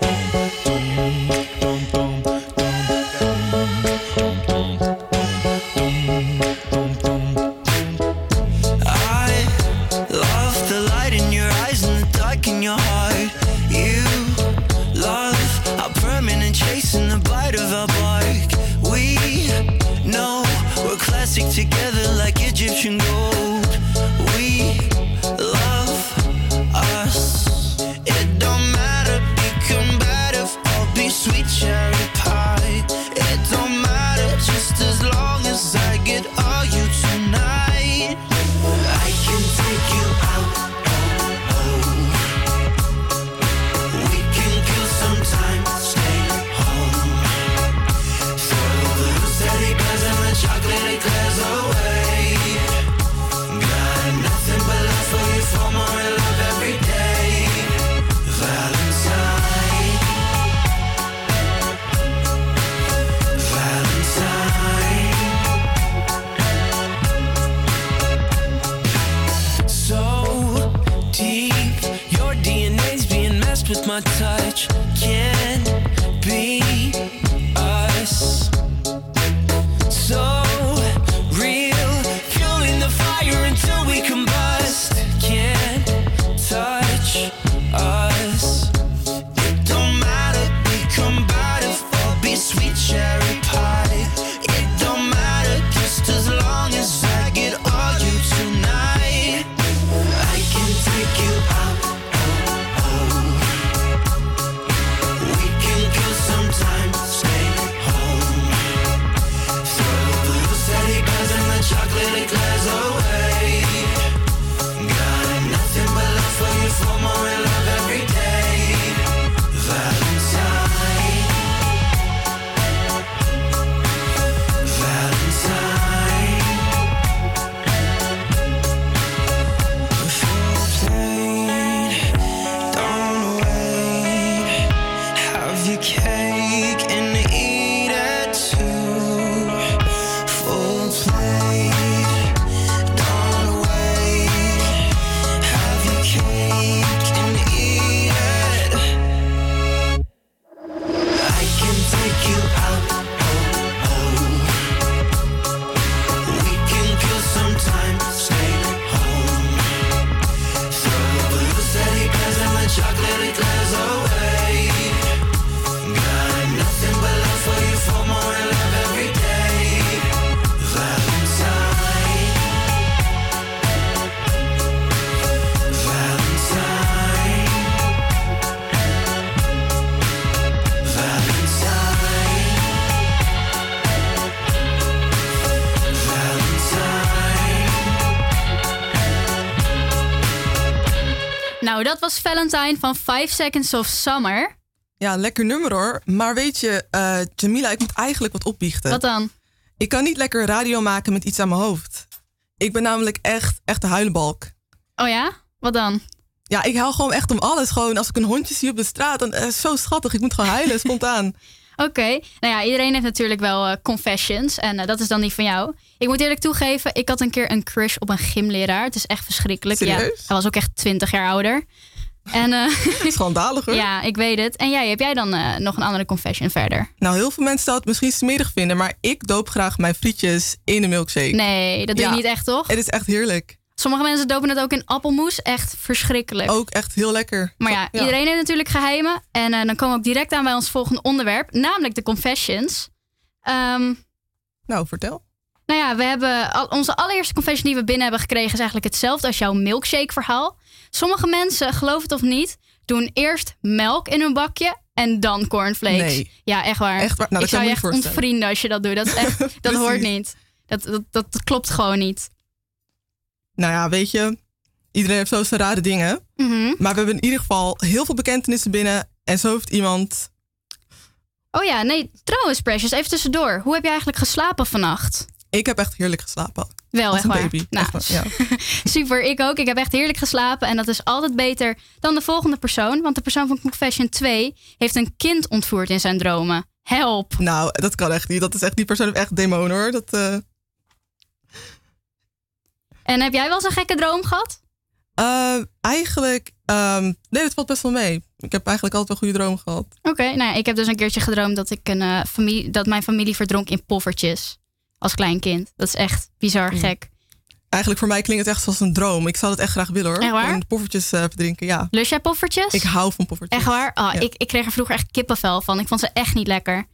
[SPEAKER 50] Was Valentine van 5 Seconds of Summer.
[SPEAKER 49] Ja, lekker nummer hoor. Maar weet je, eh, Jamila, ik moet eigenlijk wat opbiechten.
[SPEAKER 50] Wat dan?
[SPEAKER 49] Ik kan niet lekker radio maken met iets aan mijn hoofd. Ik ben namelijk echt, echt een huilenbalk.
[SPEAKER 50] Oh ja? Wat dan?
[SPEAKER 49] Ja, ik hou gewoon echt om alles. Gewoon als ik een hondje zie op de straat, dan is het zo schattig. Ik moet gewoon huilen, spontaan.
[SPEAKER 50] Oké, nou ja, iedereen heeft natuurlijk wel eh, confessions. En eh, dat is dan die van jou. Ik moet eerlijk toegeven, ik had een keer een crush op een gymleraar. Het is echt verschrikkelijk. Ja,
[SPEAKER 49] Serieus?
[SPEAKER 50] hij was ook echt 20 jaar ouder. En, eh,
[SPEAKER 49] Schandalig hoor.
[SPEAKER 50] ja, ik weet het. En jij, heb jij dan eh, nog een andere confession verder?
[SPEAKER 49] Nou, heel veel mensen zouden het misschien smerig vinden, maar ik doop graag mijn frietjes in een milkshake.
[SPEAKER 50] Nee, dat doe
[SPEAKER 49] Ja.
[SPEAKER 50] je niet echt, toch?
[SPEAKER 49] Het is echt heerlijk.
[SPEAKER 50] Sommige mensen dopen het ook in appelmoes. Echt verschrikkelijk.
[SPEAKER 49] Ook echt heel lekker.
[SPEAKER 50] Maar ja,
[SPEAKER 49] Ja.
[SPEAKER 50] iedereen heeft natuurlijk geheimen. En eh, dan komen we ook direct aan bij ons volgende onderwerp, namelijk de confessions. Ehm,
[SPEAKER 49] Nou, vertel.
[SPEAKER 50] Nou ja, we hebben al, onze allereerste confession die we binnen hebben gekregen is eigenlijk hetzelfde als jouw milkshake verhaal. Sommige mensen, geloof het of niet, doen eerst melk in hun bakje en dan cornflakes.
[SPEAKER 49] Nee.
[SPEAKER 50] Ja, echt waar.
[SPEAKER 49] Echt waar? Nou,
[SPEAKER 50] ik zou je echt ontvrienden als je dat doet. Dat, echt, dat hoort niet. Dat, dat, dat, dat klopt gewoon niet.
[SPEAKER 49] Nou ja, weet je, iedereen heeft zo zijn rare dingen.
[SPEAKER 50] Mhm.
[SPEAKER 49] Maar we hebben in ieder geval heel veel bekentenissen binnen. En zo heeft iemand.
[SPEAKER 50] Oh ja, nee, trouwens Precious, even tussendoor. Hoe heb je eigenlijk geslapen vannacht?
[SPEAKER 49] Ik heb echt heerlijk geslapen.
[SPEAKER 50] Wel, echt waar.
[SPEAKER 49] baby.
[SPEAKER 50] Nou,
[SPEAKER 49] Echt waar, ja.
[SPEAKER 50] super, ik ook. Ik heb echt heerlijk geslapen. En dat is altijd beter dan de volgende persoon. Want de persoon van Confession 2 heeft een kind ontvoerd in zijn dromen. Help.
[SPEAKER 49] Nou, dat kan echt niet. Dat is echt die persoon heeft echt demon hoor. Dat, eh,
[SPEAKER 50] En heb jij wel eens een gekke droom gehad?
[SPEAKER 49] eh, eigenlijk, ehm, nee, dat valt best wel mee. Ik heb eigenlijk altijd wel goede dromen gehad.
[SPEAKER 50] Oké, nou ja, ik heb dus een keertje gedroomd dat, ik een, eh, familie, dat mijn familie verdronk in poffertjes. Als klein kind. Dat is echt bizar gek.
[SPEAKER 49] Eigenlijk voor mij klinkt het echt zoals een droom. Ik zou het echt graag willen hoor.
[SPEAKER 50] Echt waar?
[SPEAKER 49] Poffertjes verdrinken, ja.
[SPEAKER 50] Lust jij poffertjes?
[SPEAKER 49] Ik hou van poffertjes.
[SPEAKER 50] Echt waar? Oh,
[SPEAKER 49] Ja.
[SPEAKER 50] ik, ik kreeg er vroeger echt kippenvel van. Ik vond ze echt niet lekker.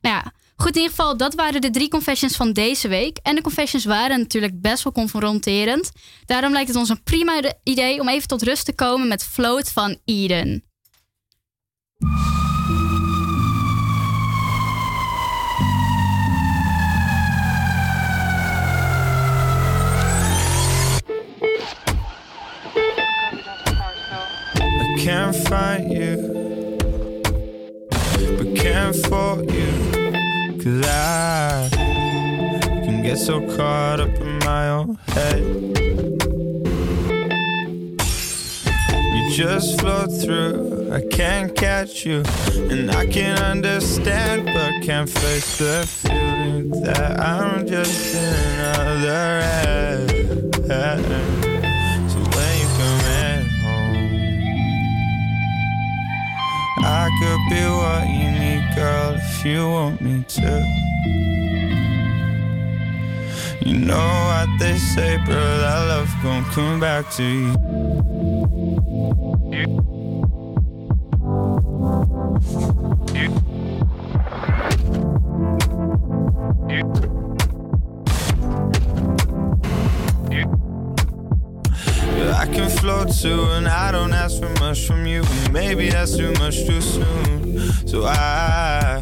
[SPEAKER 50] Nou ja, goed in ieder geval, dat waren de drie confessions van deze week. En de confessions waren natuurlijk best wel confronterend. Daarom lijkt het ons een prima ide- idee om even tot rust te komen met Float van Eden.
[SPEAKER 54] Just float through, I can't catch you, and I can understand, but can't face the feeling that I'm just another head. So when you come in home, I could be what you need, girl, if you want me to. You know what they say, bro, that love gon' come back to you. Too, and I don't ask for much from you. Maybe that's too much too soon. So I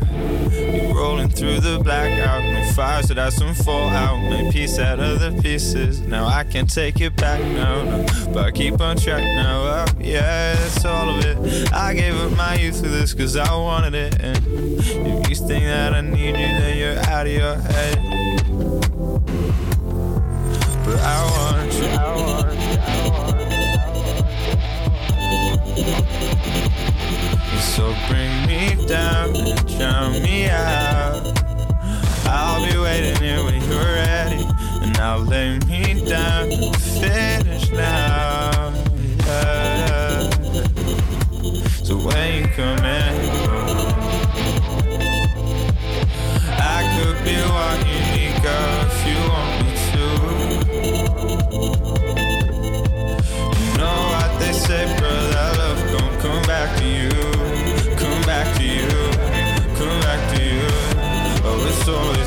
[SPEAKER 54] be rolling through the blackout, no fires that I soon fall out. Make peace out of the pieces. Now I can't take it back now, no, but I keep on track now. Oh, uh, yeah, that's all of it. I gave up my youth for this cause I wanted it. And if you think that I need you, then you're out of your head. But I want you. I want you. So bring me down and drown me out. I'll be waiting here when you're ready, I'll lay me down finish now. Yeah. So when you come in, I could be what you need, if you want me to. You know what they say, that love gon' come back to you. Come back to you. Come oh,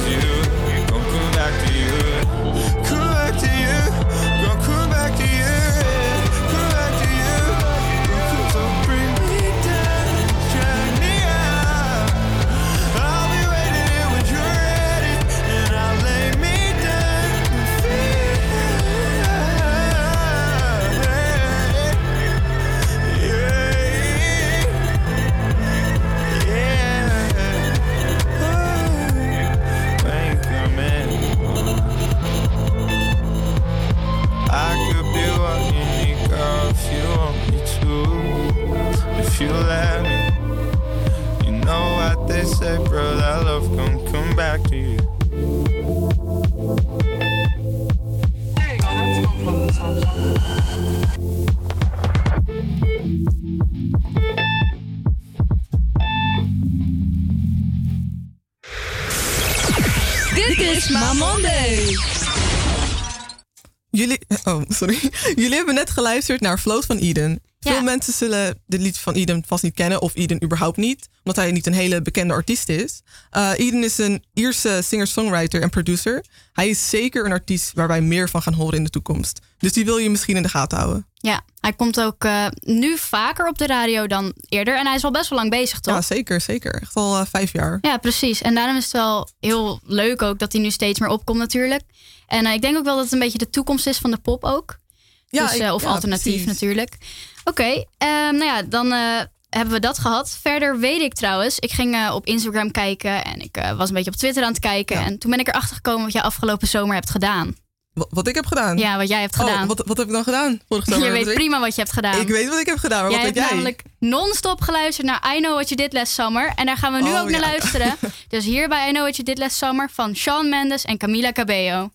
[SPEAKER 54] what they say, bro. That love gon' come back to you.
[SPEAKER 34] Dit is Mamonday.
[SPEAKER 49] Jullie, oh, sorry. Jullie hebben net geluisterd naar Float van Eden. Veel mensen zullen dit lied van Eden vast niet kennen, of Eden überhaupt niet, omdat hij niet een hele bekende artiest is. Eh, Eden is een Ierse singer-songwriter en producer. Hij is zeker een artiest waar wij meer van gaan horen in de toekomst. Dus die wil je misschien in de gaten houden.
[SPEAKER 50] Ja, hij komt ook eh, nu vaker op de radio dan eerder. En hij is al best wel lang bezig, toch?
[SPEAKER 49] Ja, zeker, zeker. Echt al eh, vijf jaar.
[SPEAKER 50] Ja, precies. En daarom is het wel heel leuk ook dat hij nu steeds meer opkomt natuurlijk. En ik denk ook wel dat het een beetje de toekomst is van de pop ook.
[SPEAKER 49] Ja,
[SPEAKER 50] dus,
[SPEAKER 49] ik-
[SPEAKER 50] of
[SPEAKER 49] ja,
[SPEAKER 50] alternatief
[SPEAKER 49] precies.
[SPEAKER 50] natuurlijk. Oké, ehm, nou ja, dan eh, hebben we dat gehad. Verder weet ik trouwens, ik ging eh, op Instagram kijken en ik eh, was een beetje op Twitter aan het kijken. En toen ben ik erachter gekomen wat jij afgelopen zomer hebt gedaan.
[SPEAKER 49] Wat, wat ik heb gedaan?
[SPEAKER 50] Ja, wat jij hebt
[SPEAKER 49] Oh,
[SPEAKER 50] gedaan.
[SPEAKER 49] wat, wat heb ik dan gedaan? Vorige zomer?
[SPEAKER 50] je weet
[SPEAKER 49] Wat ik-
[SPEAKER 50] prima wat je hebt gedaan.
[SPEAKER 49] Ik weet wat ik heb gedaan, maar
[SPEAKER 50] jij
[SPEAKER 49] wat
[SPEAKER 50] hebt
[SPEAKER 49] weet jij?
[SPEAKER 50] namelijk non-stop geluisterd naar I Know What You Did Last Summer. En daar gaan we nu
[SPEAKER 49] Oh,
[SPEAKER 50] ook naar luisteren. dus hier bij I Know What You Did Last Summer van Shawn Mendes en Camila Cabello.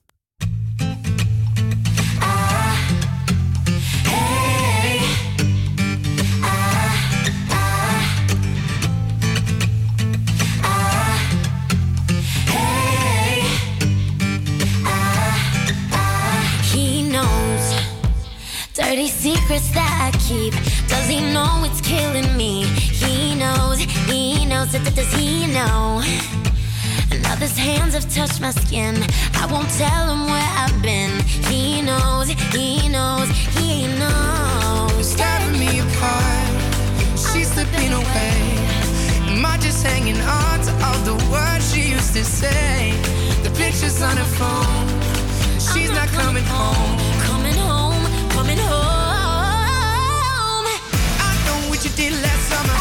[SPEAKER 23] Dirty secrets that I keep. Does he know it's killing me? He knows, he knows, that does he know? Another's hands have touched my skin. I won't tell him where I've been. He knows, he knows, he knows.
[SPEAKER 55] Tearing me apart, she's slipping away. Am I just hanging on to all the words she used to say? The pictures on her phone, she's not coming home. Did last summer,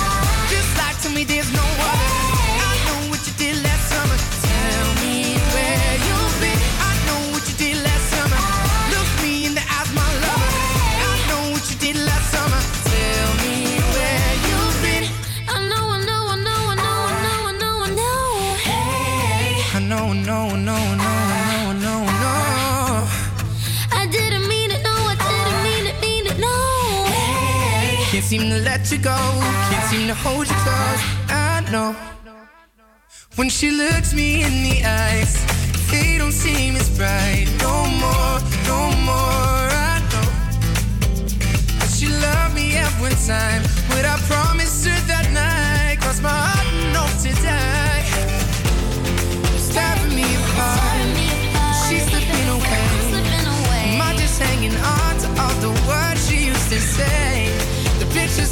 [SPEAKER 55] just like to me there's no other. I know what you did last summer. Tell me where you've been. I know what you did last summer. Look me in the eyes, my lover. I know what you did last summer. Tell me where you've been.
[SPEAKER 23] I know, I know, I know, I know, I know, I know, I know. Hey,
[SPEAKER 55] I know, no, no, no, no, no, Can't seem to let you go, can't seem to hold you close. I know. When she looks me in the eyes, they don't seem as bright. No more, no more. I know. But she loved me every time. But I promised her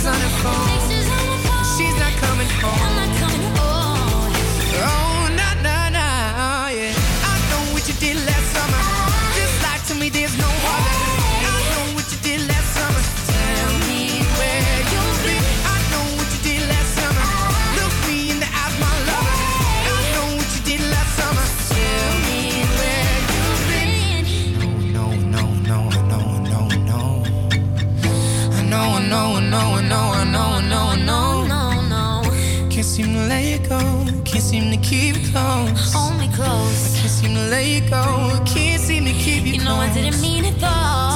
[SPEAKER 55] on her phone. She's not coming home. I know, I know, I know, I know. No, no. Can't seem to let you go. Can't seem to keep it close.
[SPEAKER 23] Hold me close.
[SPEAKER 55] Can't seem to let you go. Can't seem to keep you,
[SPEAKER 23] You know I didn't mean it though.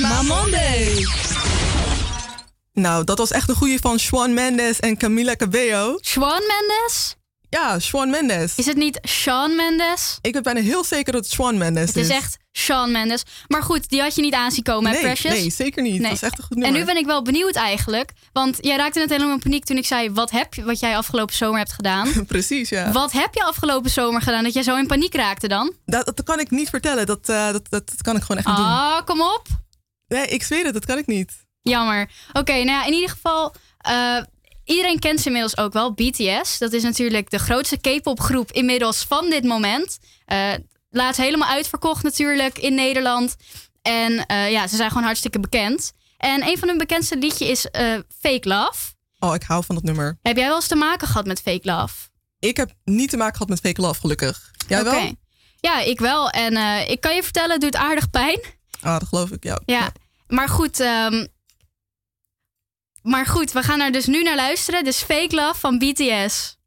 [SPEAKER 34] Mamonde.
[SPEAKER 49] Nou, dat was echt een goede van Shawn Mendes en Camila Cabello.
[SPEAKER 50] Shawn Mendes?
[SPEAKER 49] Ja, Shawn Mendes.
[SPEAKER 50] Is het niet Shawn Mendes?
[SPEAKER 49] Ik ben bijna heel zeker dat het Shawn Mendes is.
[SPEAKER 50] Het is echt Shawn Mendes. Maar goed, die had je niet aanzien komen, hè, Precious?
[SPEAKER 49] Nee, zeker niet. Dat is echt een goed nummer.
[SPEAKER 50] En nu ben ik wel benieuwd eigenlijk. Want jij raakte net helemaal in paniek toen ik zei... wat, heb, je, wat jij afgelopen zomer hebt gedaan.
[SPEAKER 49] Precies, ja.
[SPEAKER 50] Wat heb je afgelopen zomer gedaan dat jij zo in paniek raakte dan?
[SPEAKER 49] Dat, dat kan ik niet vertellen. Dat, eh, dat, dat, kan ik gewoon echt niet ah, doen.
[SPEAKER 50] Ah, kom op.
[SPEAKER 49] Nee, ik zweer het, dat kan ik niet.
[SPEAKER 50] Jammer. Oké, nou ja, in ieder geval. Eh, iedereen kent ze inmiddels ook wel. BTS. Dat is natuurlijk de grootste K-pop groep inmiddels van dit moment. Uh, laat helemaal uitverkocht natuurlijk in Nederland. En eh, ja, ze zijn gewoon hartstikke bekend. En een van hun bekendste liedjes is Fake Love.
[SPEAKER 49] Oh, ik hou van dat nummer.
[SPEAKER 50] Heb jij wel eens te maken gehad met Fake Love?
[SPEAKER 49] Ik heb niet te maken gehad met Fake Love, gelukkig. Jij wel?
[SPEAKER 50] Ja, ik wel. En ik kan je vertellen, het doet aardig pijn.
[SPEAKER 49] Ah, dat geloof ik, ja.
[SPEAKER 50] ja. Maar goed, ehm, maar goed, we gaan er dus nu naar luisteren. Dus Fake Love van BTS.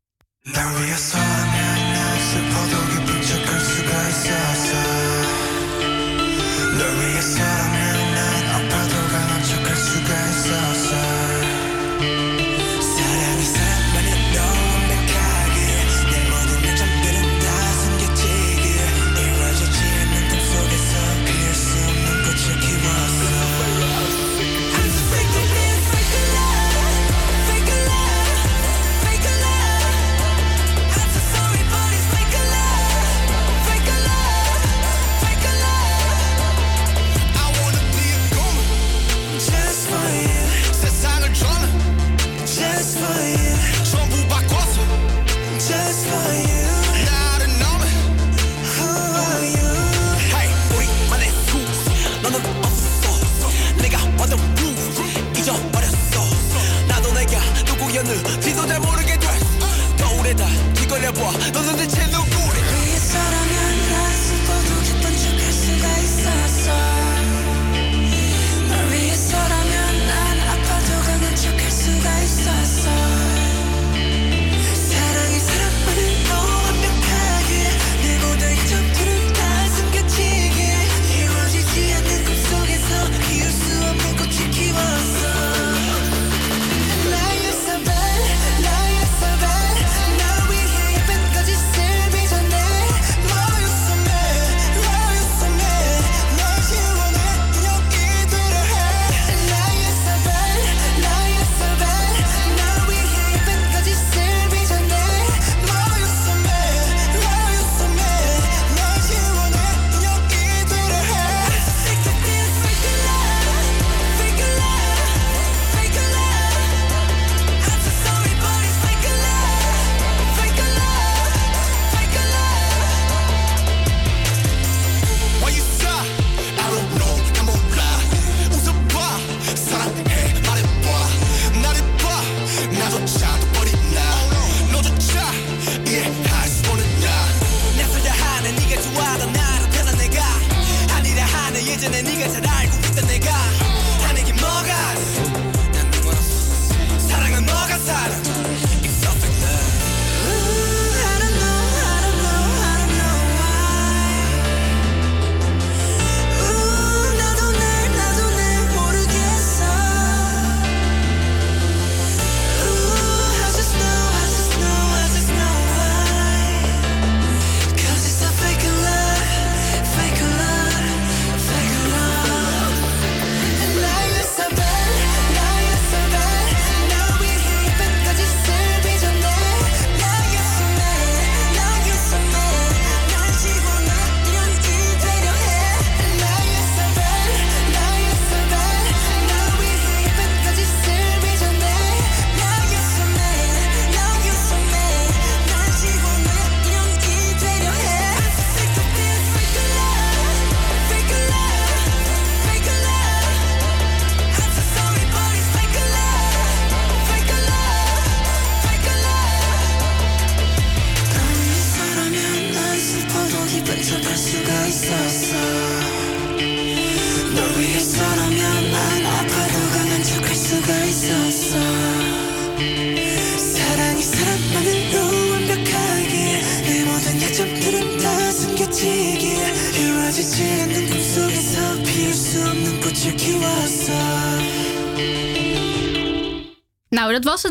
[SPEAKER 56] 我
[SPEAKER 50] 都暂的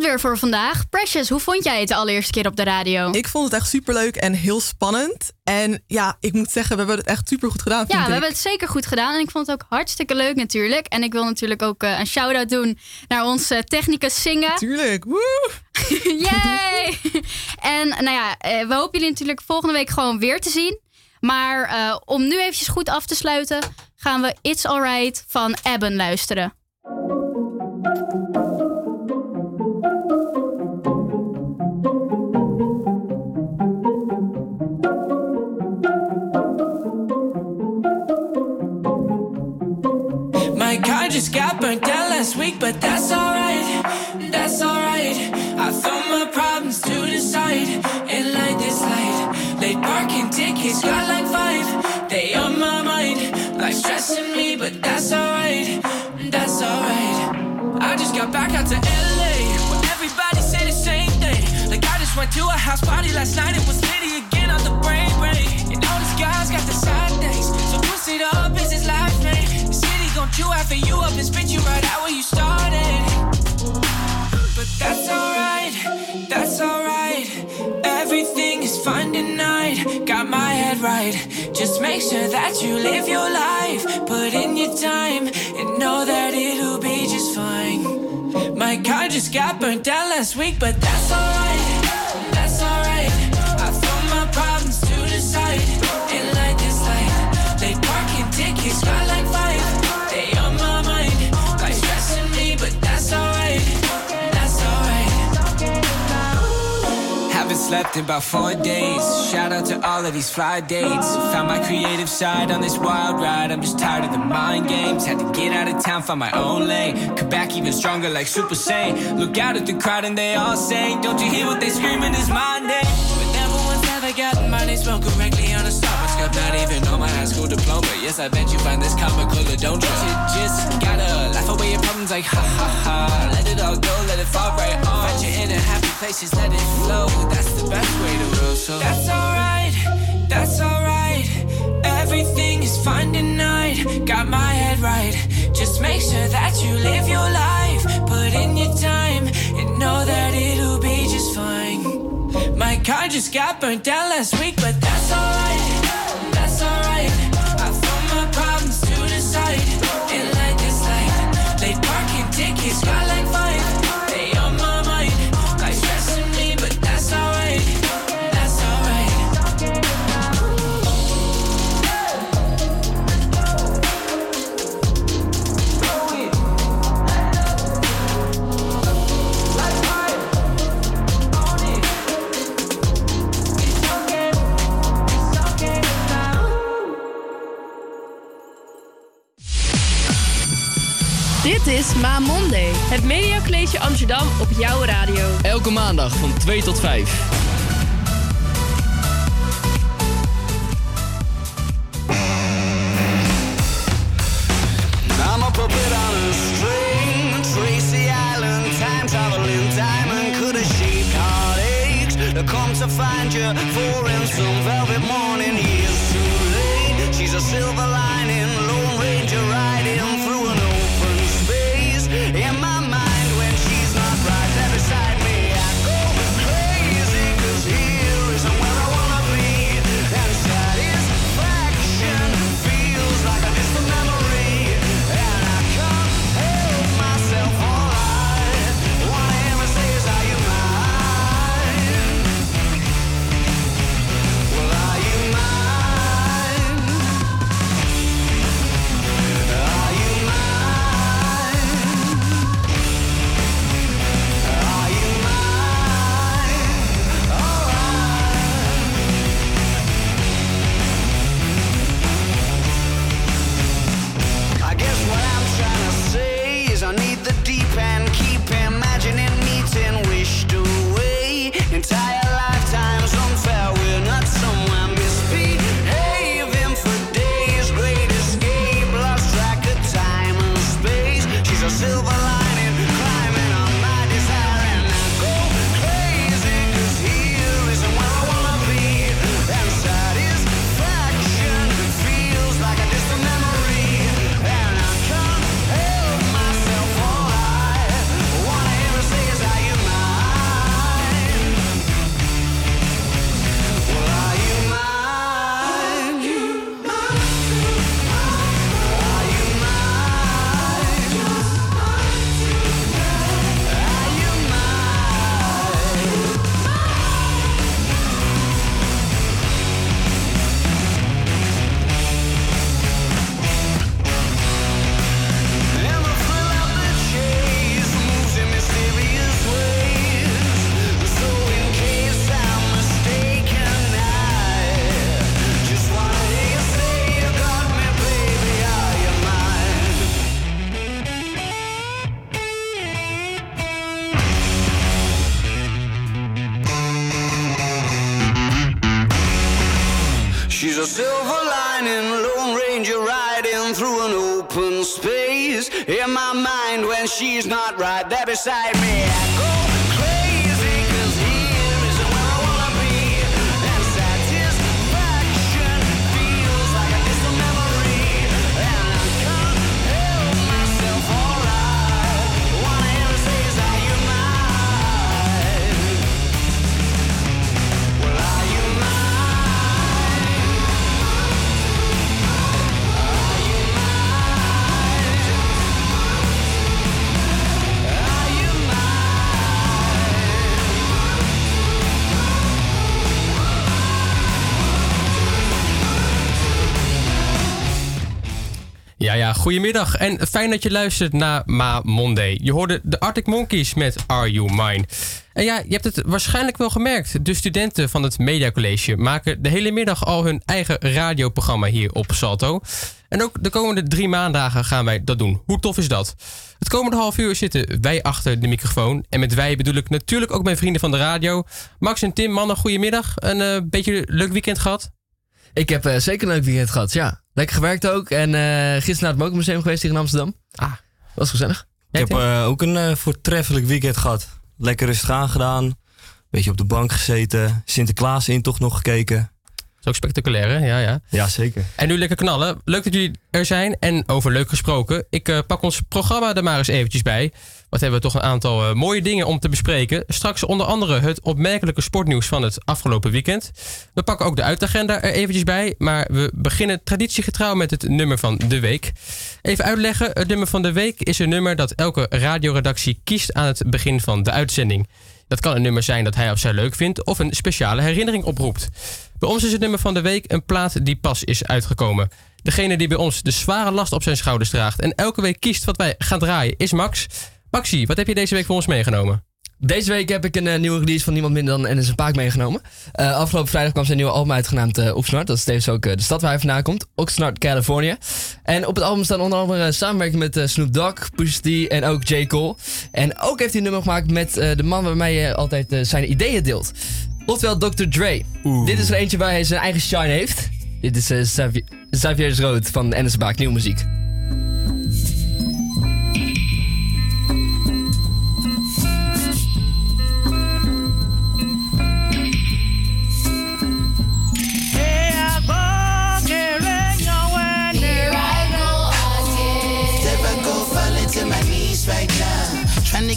[SPEAKER 50] het weer voor vandaag. Precious, hoe vond jij het de allereerste keer op de radio?
[SPEAKER 49] Ik vond het echt superleuk en heel spannend. En ja, ik moet zeggen, we hebben het echt super goed gedaan.
[SPEAKER 50] Ja, we
[SPEAKER 49] ik.
[SPEAKER 50] hebben het zeker goed gedaan. En ik vond het ook hartstikke leuk natuurlijk. En ik wil natuurlijk ook eh, een shout-out doen naar onze technicus Zingen.
[SPEAKER 49] Tuurlijk, woe!
[SPEAKER 50] Yay! en nou ja, eh, we hopen jullie natuurlijk volgende week gewoon weer te zien. Maar eh, om nu eventjes goed af te sluiten, gaan we It's Alright van Ebben luisteren.
[SPEAKER 56] Just got burnt down last week, but that's alright. That's alright. I throw my problems to the side and light this light. Late parking tickets, got like five. They on my mind, like stressing me, but that's alright. That's alright. I just got back out to LA, where everybody say the same thing. Like I just went to a house party last night, it was litty again on the brain brain. And all these guys got the side things, so twist it up, is his life, gon' chew after you up and spit you right out where you started. But that's alright, that's alright. Everything is fine tonight. Got my head right. Just make sure that you live your life. Put in your time and know that it'll be just fine. My car just got burnt down last week, but that's alright. That's alright. I throw my problems to the side
[SPEAKER 57] slept in about four days. Shout out to all of these fly dates. Found my creative side on this wild ride. I'm just tired of the mind games. Had to get out of town, find my own lane. Come back even stronger like Super Saiyan. Look out at the crowd and they all saying, Don't you hear what they screaming? Is my name.
[SPEAKER 56] Never my name spelled correctly on a Starbucks cup. Not even on my high school diploma. Yes, I bet you find this comical, don't you? You just gotta laugh away your problems like ha ha ha. Let it all go, let it fall right on. Find you in a happy place, just let it flow. That's the best way to roll. So that's alright, that's alright. Everything is fine tonight. Got my head right. Just make sure that you live your life. Put in your time and know that it'll be just fine. My car just got burnt down last week, but that's alright. That's alright.
[SPEAKER 34] Dit is Ma Monday, het Mediacollege Amsterdam op jouw radio.
[SPEAKER 21] Elke maandag van 2 tot 5.
[SPEAKER 56] I'm a puppet on a string. Tracy Island, time traveling diamond could have shaped heartaches. To come to find you for in some velvet morning. Years too late. She's a silver lining, not right there beside me.
[SPEAKER 58] Goedemiddag en fijn dat je luistert naar Ma Monday. Je hoorde de Arctic Monkeys met Are You Mine. En ja, je hebt het waarschijnlijk wel gemerkt. De studenten van het Media College maken de hele middag al hun eigen radioprogramma hier op Salto. En ook de komende drie maandagen gaan wij dat doen. Hoe tof is dat? Het komende half uur zitten wij achter de microfoon. En met wij bedoel ik natuurlijk ook mijn vrienden van de radio. Max en Tim, mannen, goedemiddag. Een eh, beetje leuk weekend gehad?
[SPEAKER 11] Ik heb eh, zeker een leuk weekend gehad, ja. Lekker gewerkt ook. En eh, gisteren naar het Mokermuseum geweest hier in Amsterdam.
[SPEAKER 58] Ah.
[SPEAKER 11] Was gezellig.
[SPEAKER 59] Ik heb eh, ook een eh, voortreffelijk weekend gehad. Lekker rustig aangedaan. Beetje op de bank gezeten. Sinterklaas in toch nog gekeken.
[SPEAKER 58] is ook spectaculair, hè? Ja, ja.
[SPEAKER 59] Ja, zeker.
[SPEAKER 58] En nu lekker knallen. Leuk dat jullie er zijn. En over leuk gesproken. Ik pak ons programma er maar eens eventjes bij. Wat hebben we toch een aantal eh, mooie dingen om te bespreken. Straks onder andere het opmerkelijke sportnieuws van het afgelopen weekend. We pakken ook de uitagenda er eventjes bij. Maar we beginnen traditiegetrouw met het nummer van de week. Even uitleggen. Het nummer van de week is een nummer dat elke radioredactie kiest aan het begin van de uitzending. Dat kan een nummer zijn dat hij of zij leuk vindt of een speciale herinnering oproept. Bij ons is het nummer van de week een plaat die pas is uitgekomen. Degene die bij ons de zware last op zijn schouders draagt en elke week kiest wat wij gaan draaien is Max. Maxi, wat heb je deze week voor ons meegenomen?
[SPEAKER 11] Deze week heb ik een eh, nieuwe release van niemand minder dan Ennis en Paak meegenomen. Eh, afgelopen vrijdag kwam zijn nieuwe album uit genaamd eh, Oxnard. Dat is tevens ook de stad waar hij vandaan komt. Oxnard, California. En op het album staan onder andere samenwerking met Snoop Dogg, Pusha T en ook J. Cole. En ook heeft hij een nummer gemaakt met de man waarmee hij altijd zijn ideeën deelt. Oftewel Dr. Dre. Dit is er eentje waar hij zijn eigen shine heeft. Dit is Xavier, Xavier's Road van Ennis en Paak, nieuwe muziek.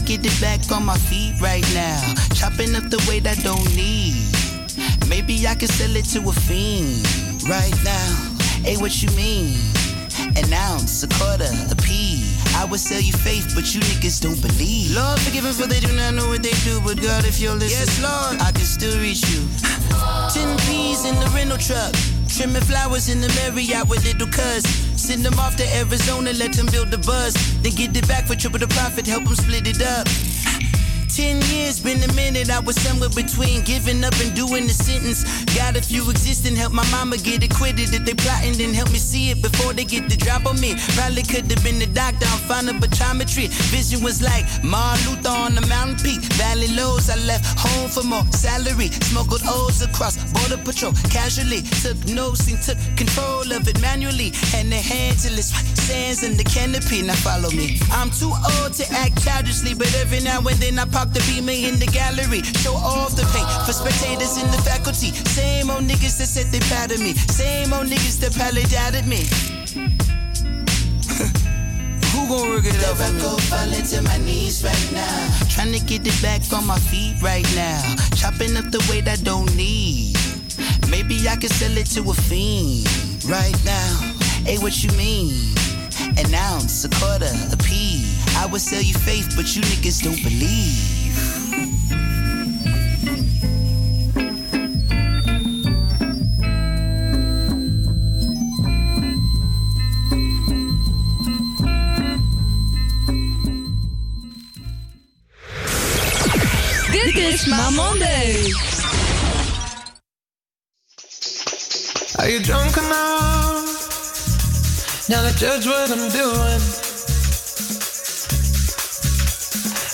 [SPEAKER 60] Get it back on my feet right now. Chopping up the weight I don't need. Maybe I can sell it to a fiend right now. Hey, what you mean? An ounce, a quarter, a pea. I would sell you faith, but you niggas don't believe. Lord, forgive them for they do not know what they do. But God, if you're listening, yes, Lord, I can still reach you. Ten peas in the rental truck. Trimming flowers in the Marriott with little cuz. Send them off to Arizona, let them build the buzz. Then get it back for triple the profit, help them split it up. Ten years, been a minute. I was somewhere between giving up and doing the sentence. Got a few existing, help my mama get acquitted. If they plotting, then help me see it before they get the drop on me. Probably could have been the doctor, I'm fine of. Vision was like Martin Luther on the mountain peak. Valley lows, I left home for more salary. Smuggled O's across border patrol casually. Took notes and took control of it manually. And the hand till it's sands in the canopy. Now follow me. I'm too old to act childishly, but every now and then I pop the beamer in the gallery. Show off the paint for spectators in the faculty. Same old niggas that said they of me. Same old niggas that probably doubted me. Who gon' work it out me? go falling to my knees right now. Trying to get it back on my feet right now. Chopping up the weight I don't need. Maybe I can sell it to a fiend right now. Hey, what you mean? An ounce, a quarter, a pea. I would sell you faith, but you niggas don't believe.
[SPEAKER 20] Is My Monday.
[SPEAKER 26] Are you drunk enough now to judge what I'm doing?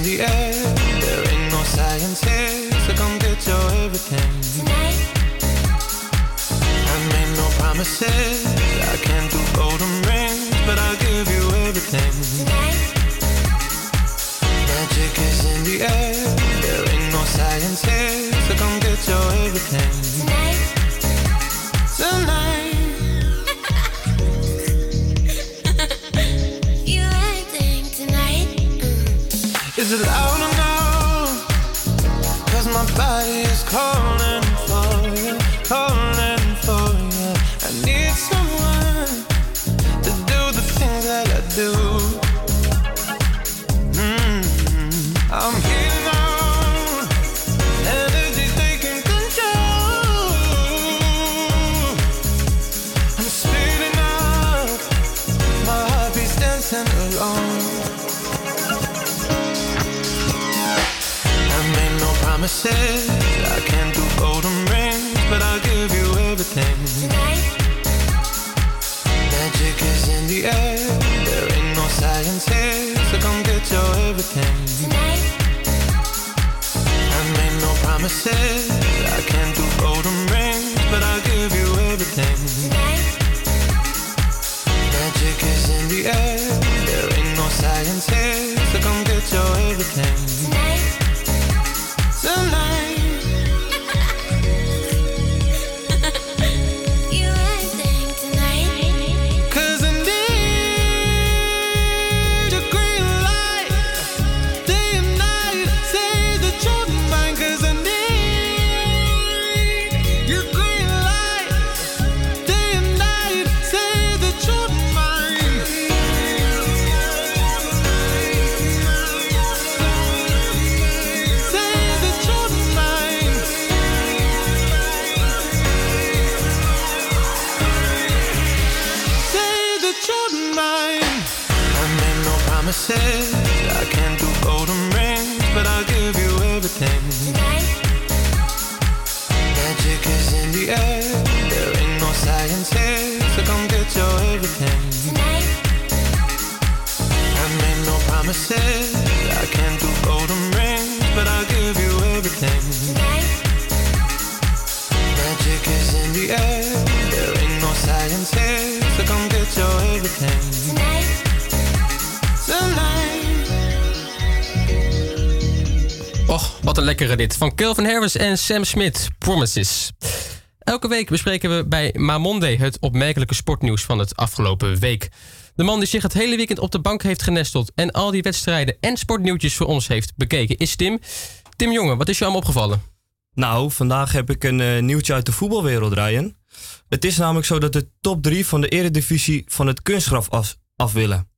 [SPEAKER 23] in the air, there ain't no science here, so come get your everything. I made no promises, I can't do golden rings, but I'll give you everything. Magic is in the air, there ain't no science here, so come get your everything. Tonight.
[SPEAKER 26] You
[SPEAKER 58] een lekkere dit. Van Kelvin Harris en Sam Smith, Promises. Elke week bespreken we bij Mamonde het opmerkelijke sportnieuws van het afgelopen week. De man die zich het hele weekend op de bank heeft genesteld en al die wedstrijden en sportnieuwtjes voor ons heeft bekeken is Tim. Tim Jongen, wat is je allemaal opgevallen?
[SPEAKER 59] Nou, vandaag heb ik een eh, nieuwtje uit de voetbalwereld, Ryan. Het is namelijk zo dat de top 3 van de eredivisie van het kunstgraf af, af willen.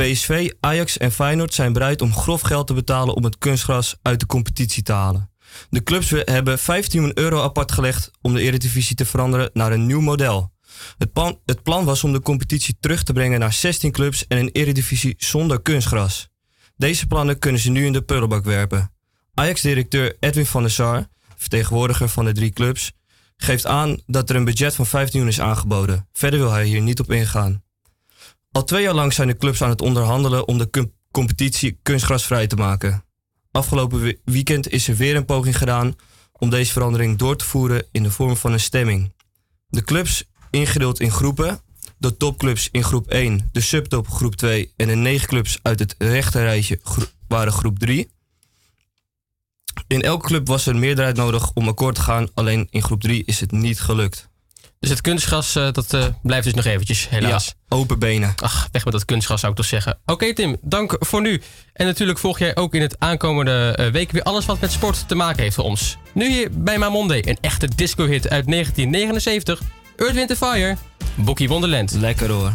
[SPEAKER 59] PSV, Ajax en Feyenoord zijn bereid om grof geld te betalen om het kunstgras uit de competitie te halen. De clubs hebben 15 miljoen euro apart gelegd om de eredivisie te veranderen naar een nieuw model. Het plan, het plan was om de competitie terug te brengen naar 16 clubs en een eredivisie zonder kunstgras. Deze plannen kunnen ze nu in de prullenbak werpen. Ajax-directeur Edwin van der Sar, vertegenwoordiger van de drie clubs, geeft aan dat er een budget van 15 miljoen is aangeboden. Verder wil hij hier niet op ingaan. Al twee jaar lang zijn de clubs aan het onderhandelen om de com- competitie kunstgrasvrij te maken. Afgelopen we- weekend is er weer een poging gedaan om deze verandering door te voeren in de vorm van een stemming. De clubs, ingedeeld in groepen, de topclubs in groep 1, de subtop groep 2 en de negen clubs uit het rechterrijtje waren groep 3. In elke club was er meerderheid nodig om akkoord te gaan, alleen in groep 3 is het niet gelukt.
[SPEAKER 58] Dus het kunstgras, eh, dat eh, blijft dus nog eventjes, helaas.
[SPEAKER 59] Ja, open benen.
[SPEAKER 58] Ach, weg met dat kunstgras zou ik toch zeggen. Oké Tim, dank voor nu. En natuurlijk volg jij ook in het aankomende eh, week weer alles wat met sport te maken heeft voor ons. Nu hier bij Mamonde, een echte disco-hit uit 1979. Earth, Wind Fire, Bookie Wonderland.
[SPEAKER 59] Lekker hoor.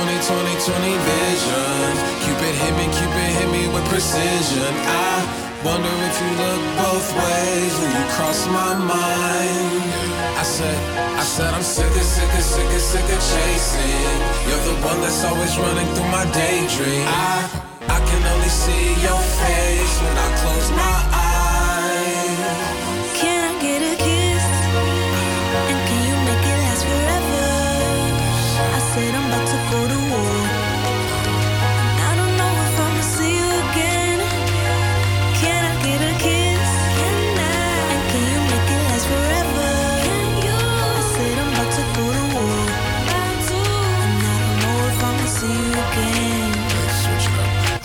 [SPEAKER 23] 20, 20, 20, 20 vision. Cupid hit me, Cupid hit me with precision. I wonder if you look both ways when you cross my mind. I said, I said I'm sick of, sick of, sick of, sick of chasing. You're the one that's always running through my daydream. I, I can only see your face when I close my eyes.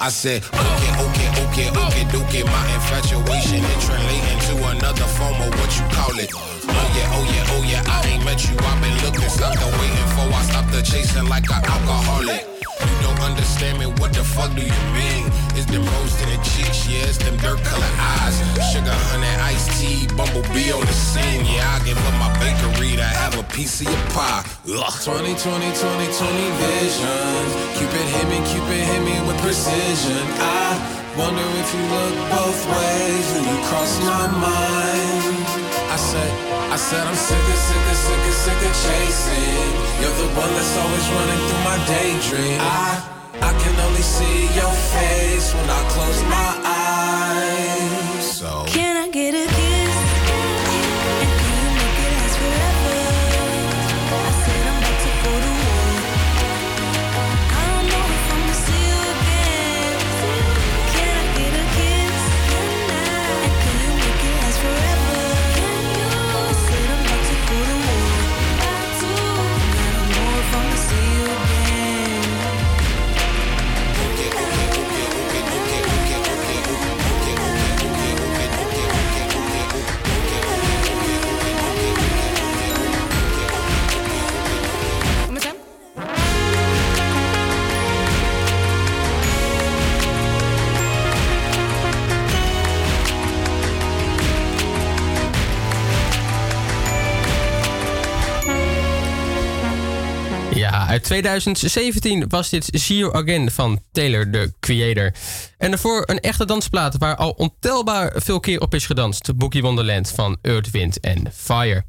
[SPEAKER 61] I said,
[SPEAKER 19] okay, okay, okay, okay, okay. My infatuation it translating to another form of what you call it. Oh yeah, oh yeah, oh yeah. I ain't met you. I've been looking, the waiting for. I stopped the chasing like an alcoholic. You don't understand me. What the fuck do you mean? It's them rose in the cheeks, yeah. It's them dirt colored eyes. Sugar, honey, iced tea, bumblebee on the scene. Yeah, I give up my bakery to have a piece of your pie. Ugh.
[SPEAKER 23] 20, 20, 20, 20 vision. Cupid hit me, Cupid hit me with precision. I wonder if you look both ways when you cross my mind. I said, I said I'm sick of, sick of, sick of, sick of chasing. You're the one that's always running through my daydream. I, I can only see your face when I close my eyes.
[SPEAKER 58] Uit 2017 was dit See You Again van Taylor, the Creator. En daarvoor een echte dansplaat waar al ontelbaar veel keer op is gedanst. Boogie Wonderland van Earth, Wind and Fire.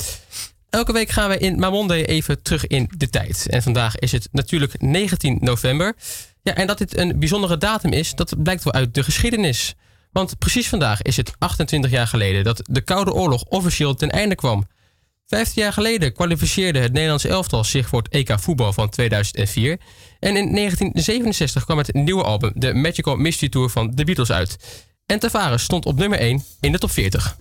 [SPEAKER 58] Elke week gaan we in Mamonde even terug in de tijd. En vandaag is het natuurlijk 19 november. Ja, en dat dit een bijzondere datum is, dat blijkt wel uit de geschiedenis. Want precies vandaag is het 28 jaar geleden dat de Koude Oorlog officieel ten einde kwam. Vijftien jaar geleden kwalificeerde het Nederlandse elftal zich voor het EK voetbal van 2004. En in 1967 kwam het nieuwe album, de Magical Mystery Tour van The Beatles uit. En Tavares stond op nummer 1 in de top 40.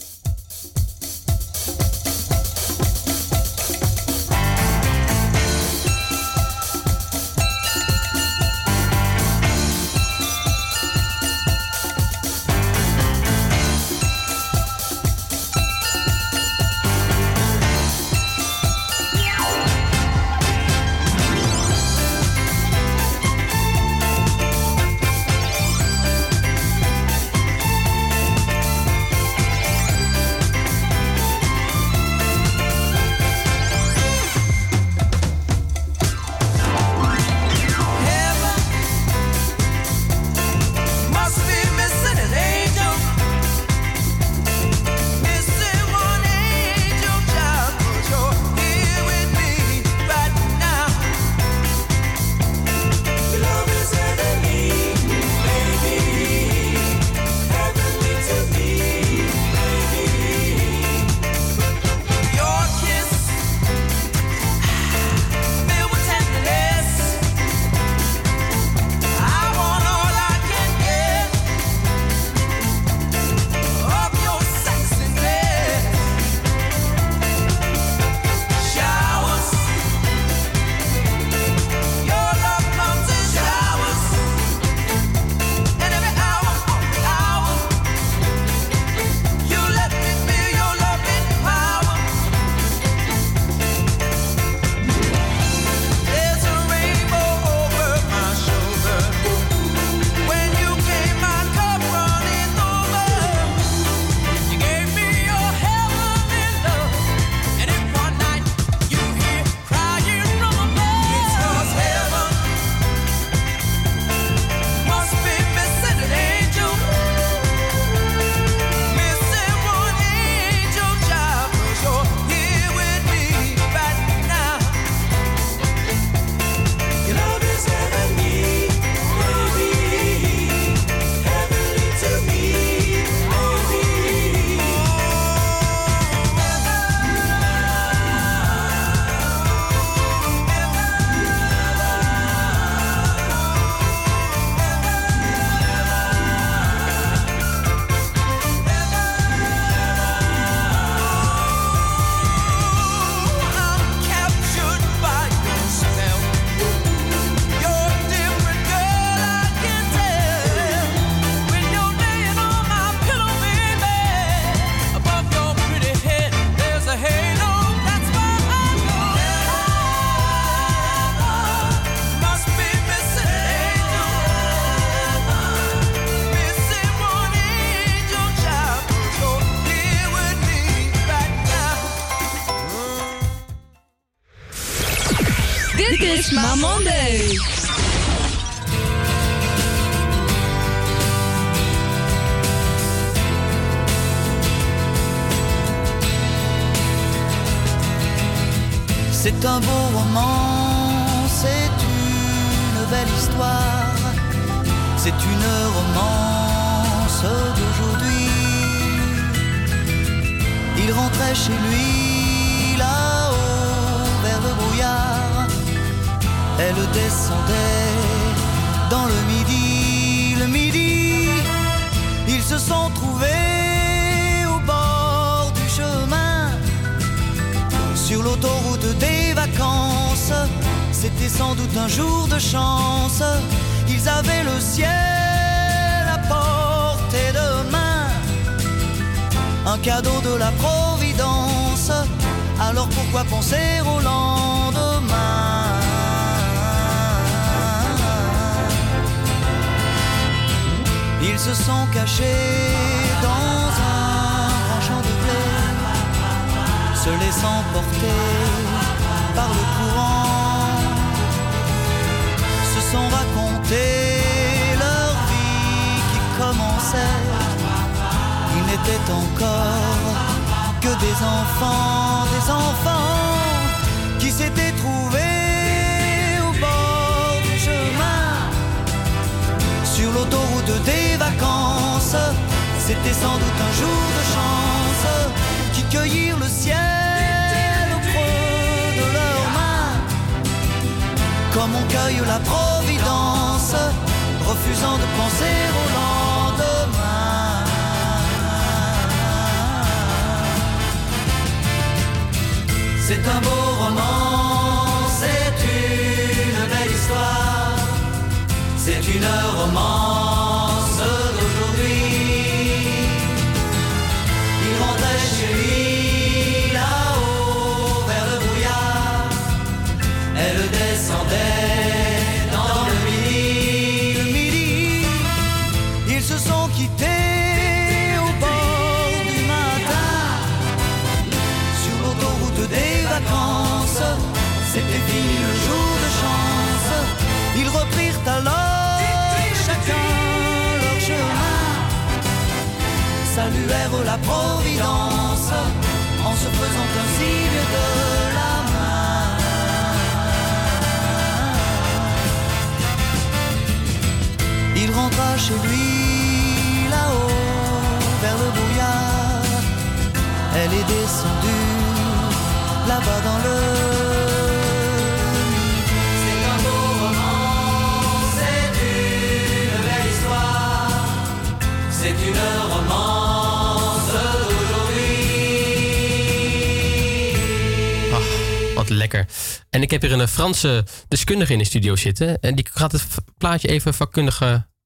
[SPEAKER 58] Franse deskundige in de studio zitten. En die gaat het plaatje even vakkundig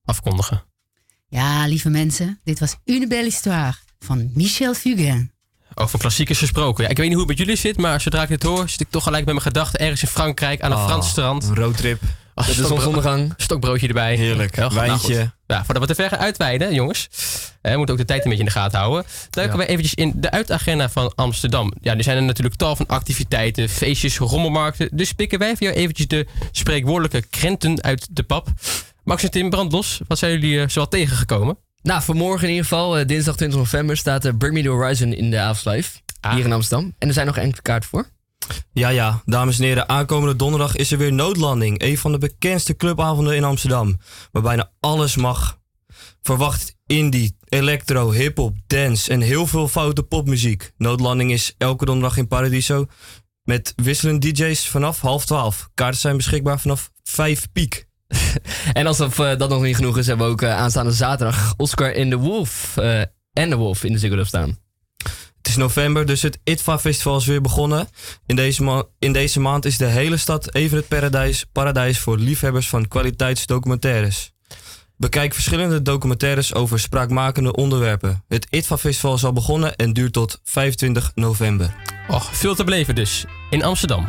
[SPEAKER 58] afkondigen.
[SPEAKER 62] Ja, lieve mensen, dit was Une belle histoire van Michel Fugain.
[SPEAKER 58] Over klassiekers gesproken. Ja, ik weet niet hoe het met jullie zit, maar zodra ik dit hoor, zit ik toch gelijk met mijn gedachten ergens in Frankrijk aan een
[SPEAKER 59] Ah,
[SPEAKER 58] Frans strand.
[SPEAKER 59] een roadtrip.
[SPEAKER 58] Oh,
[SPEAKER 59] Met de
[SPEAKER 58] stokbro-
[SPEAKER 59] zonsondergang.
[SPEAKER 58] Stokbroodje erbij.
[SPEAKER 59] Heerlijk.
[SPEAKER 58] Heel goed.
[SPEAKER 59] Wijntje.
[SPEAKER 58] Nou. Ja, voordat we te ver gaan uitweiden, jongens. Eh, we moeten ook de tijd een beetje in de gaten houden. Duiken
[SPEAKER 59] Ja.
[SPEAKER 58] we eventjes in de uitagenda van Amsterdam. Ja, er zijn er natuurlijk tal van activiteiten, feestjes, rommelmarkten. Dus pikken wij voor jou eventjes de spreekwoordelijke krenten uit de pap. Max en Tim, brand los. Wat zijn jullie uh, zoal tegengekomen?
[SPEAKER 63] Nou, vanmorgen in ieder geval, eh, dinsdag 20 november, staat uh, Bring Me The Horizon in de Avondlife. Hier in Amsterdam. En er zijn nog enkele kaarten voor.
[SPEAKER 59] Ja, ja, dames en heren, aankomende donderdag is er weer Noodlanding. Een van de bekendste clubavonden in Amsterdam. Waar bijna alles mag. Verwacht indie, electro, hip-hop, dance en heel veel foute popmuziek. Noodlanding is elke donderdag in Paradiso. Met wisselende DJ's vanaf half twaalf. Kaarten zijn beschikbaar vanaf vijf piek.
[SPEAKER 63] En alsof eh, dat nog niet genoeg is, hebben we ook eh, aanstaande zaterdag Oscar in the Wolf eh, en de Wolf in de Ziggo staan.
[SPEAKER 59] Het is november, dus het ITVA Festival is weer begonnen. In deze, ma- in deze maand is de hele stad even het paradijs, paradijs voor liefhebbers van kwaliteitsdocumentaires. Bekijk verschillende documentaires over spraakmakende onderwerpen. Het ITVA Festival is al begonnen en duurt tot 25 november.
[SPEAKER 58] Och, veel te beleven dus. In Amsterdam.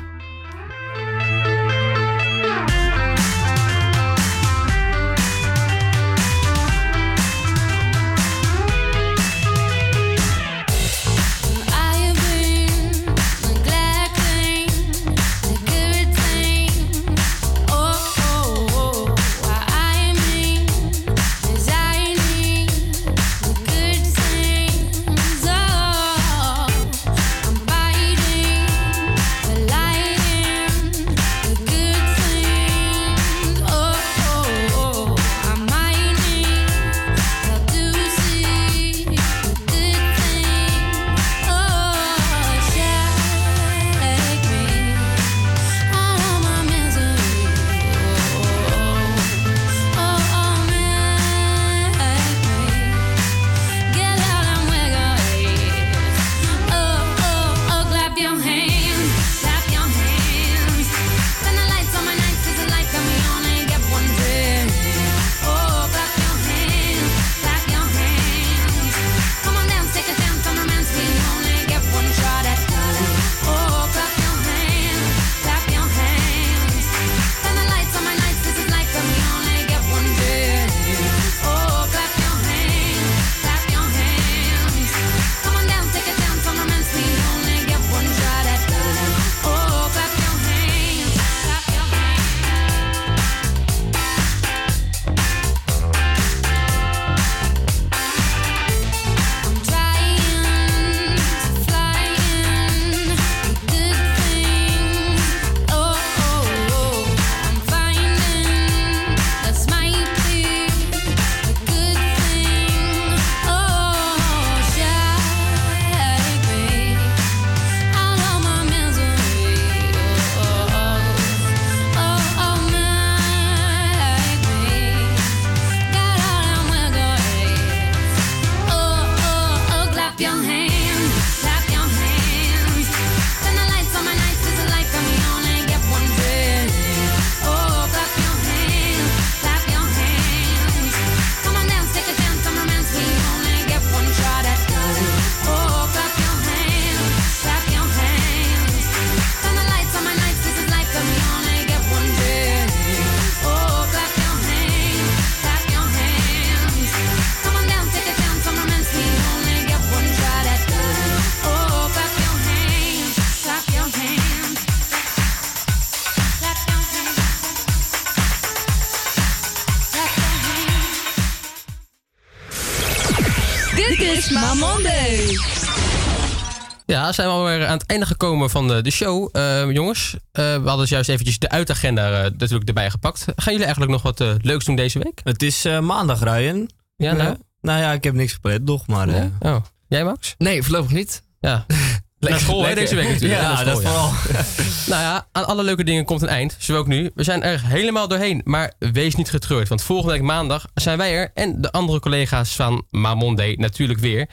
[SPEAKER 58] Van de, de show. Eh, jongens, eh, we hadden dus juist eventjes de uitagenda eh, natuurlijk erbij gepakt. Gaan jullie eigenlijk nog wat leuks doen deze week?
[SPEAKER 59] Het is eh, maandag, Ryan.
[SPEAKER 58] Ja, nou?
[SPEAKER 59] Nou ja, ik heb niks gepland nog, maar... eh,
[SPEAKER 58] Oh. Jij, Max?
[SPEAKER 63] Nee, voorlopig niet.
[SPEAKER 58] Ja. Naar school, hè,
[SPEAKER 59] lekker.
[SPEAKER 58] deze week natuurlijk.
[SPEAKER 59] Ja,
[SPEAKER 58] school,
[SPEAKER 59] dat vooral.
[SPEAKER 58] nou ja, aan alle leuke dingen komt een eind. Zo ook nu. We zijn er helemaal doorheen. Maar wees niet getreurd. Want volgende week maandag zijn wij er. En de andere collega's van Mamonday natuurlijk weer.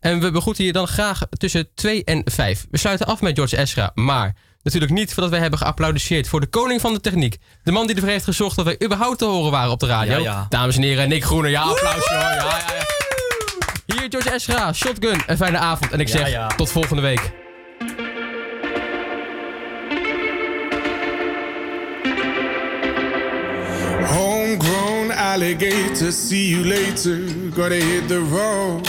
[SPEAKER 58] En we begroeten je dan graag tussen 2 en 5. We sluiten af met George Ezra. Maar natuurlijk niet voordat wij hebben geapplaudisseerd voor de koning van de techniek. De man die ervoor heeft gezorgd dat wij überhaupt te horen waren op de radio.
[SPEAKER 59] Ja, ja.
[SPEAKER 58] Dames en heren, Nick Groene. Ja, applausje hoor. Ja, ja, ja. Hier George Ezra, Shotgun. Een fijne avond. En ik
[SPEAKER 59] Ja,
[SPEAKER 58] zeg
[SPEAKER 59] ja.
[SPEAKER 58] tot volgende week.
[SPEAKER 26] Homegrown alligator, see you later. Gotta hit the road,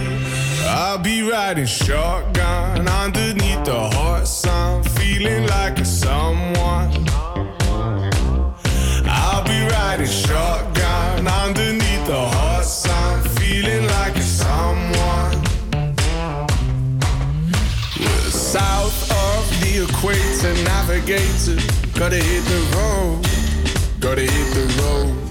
[SPEAKER 26] I'll be riding shotgun underneath the hot sun, feeling like a someone. I'll be riding shotgun underneath the hot sun, feeling like a someone. We're south of the equator, navigator. Gotta hit the road, gotta hit the road.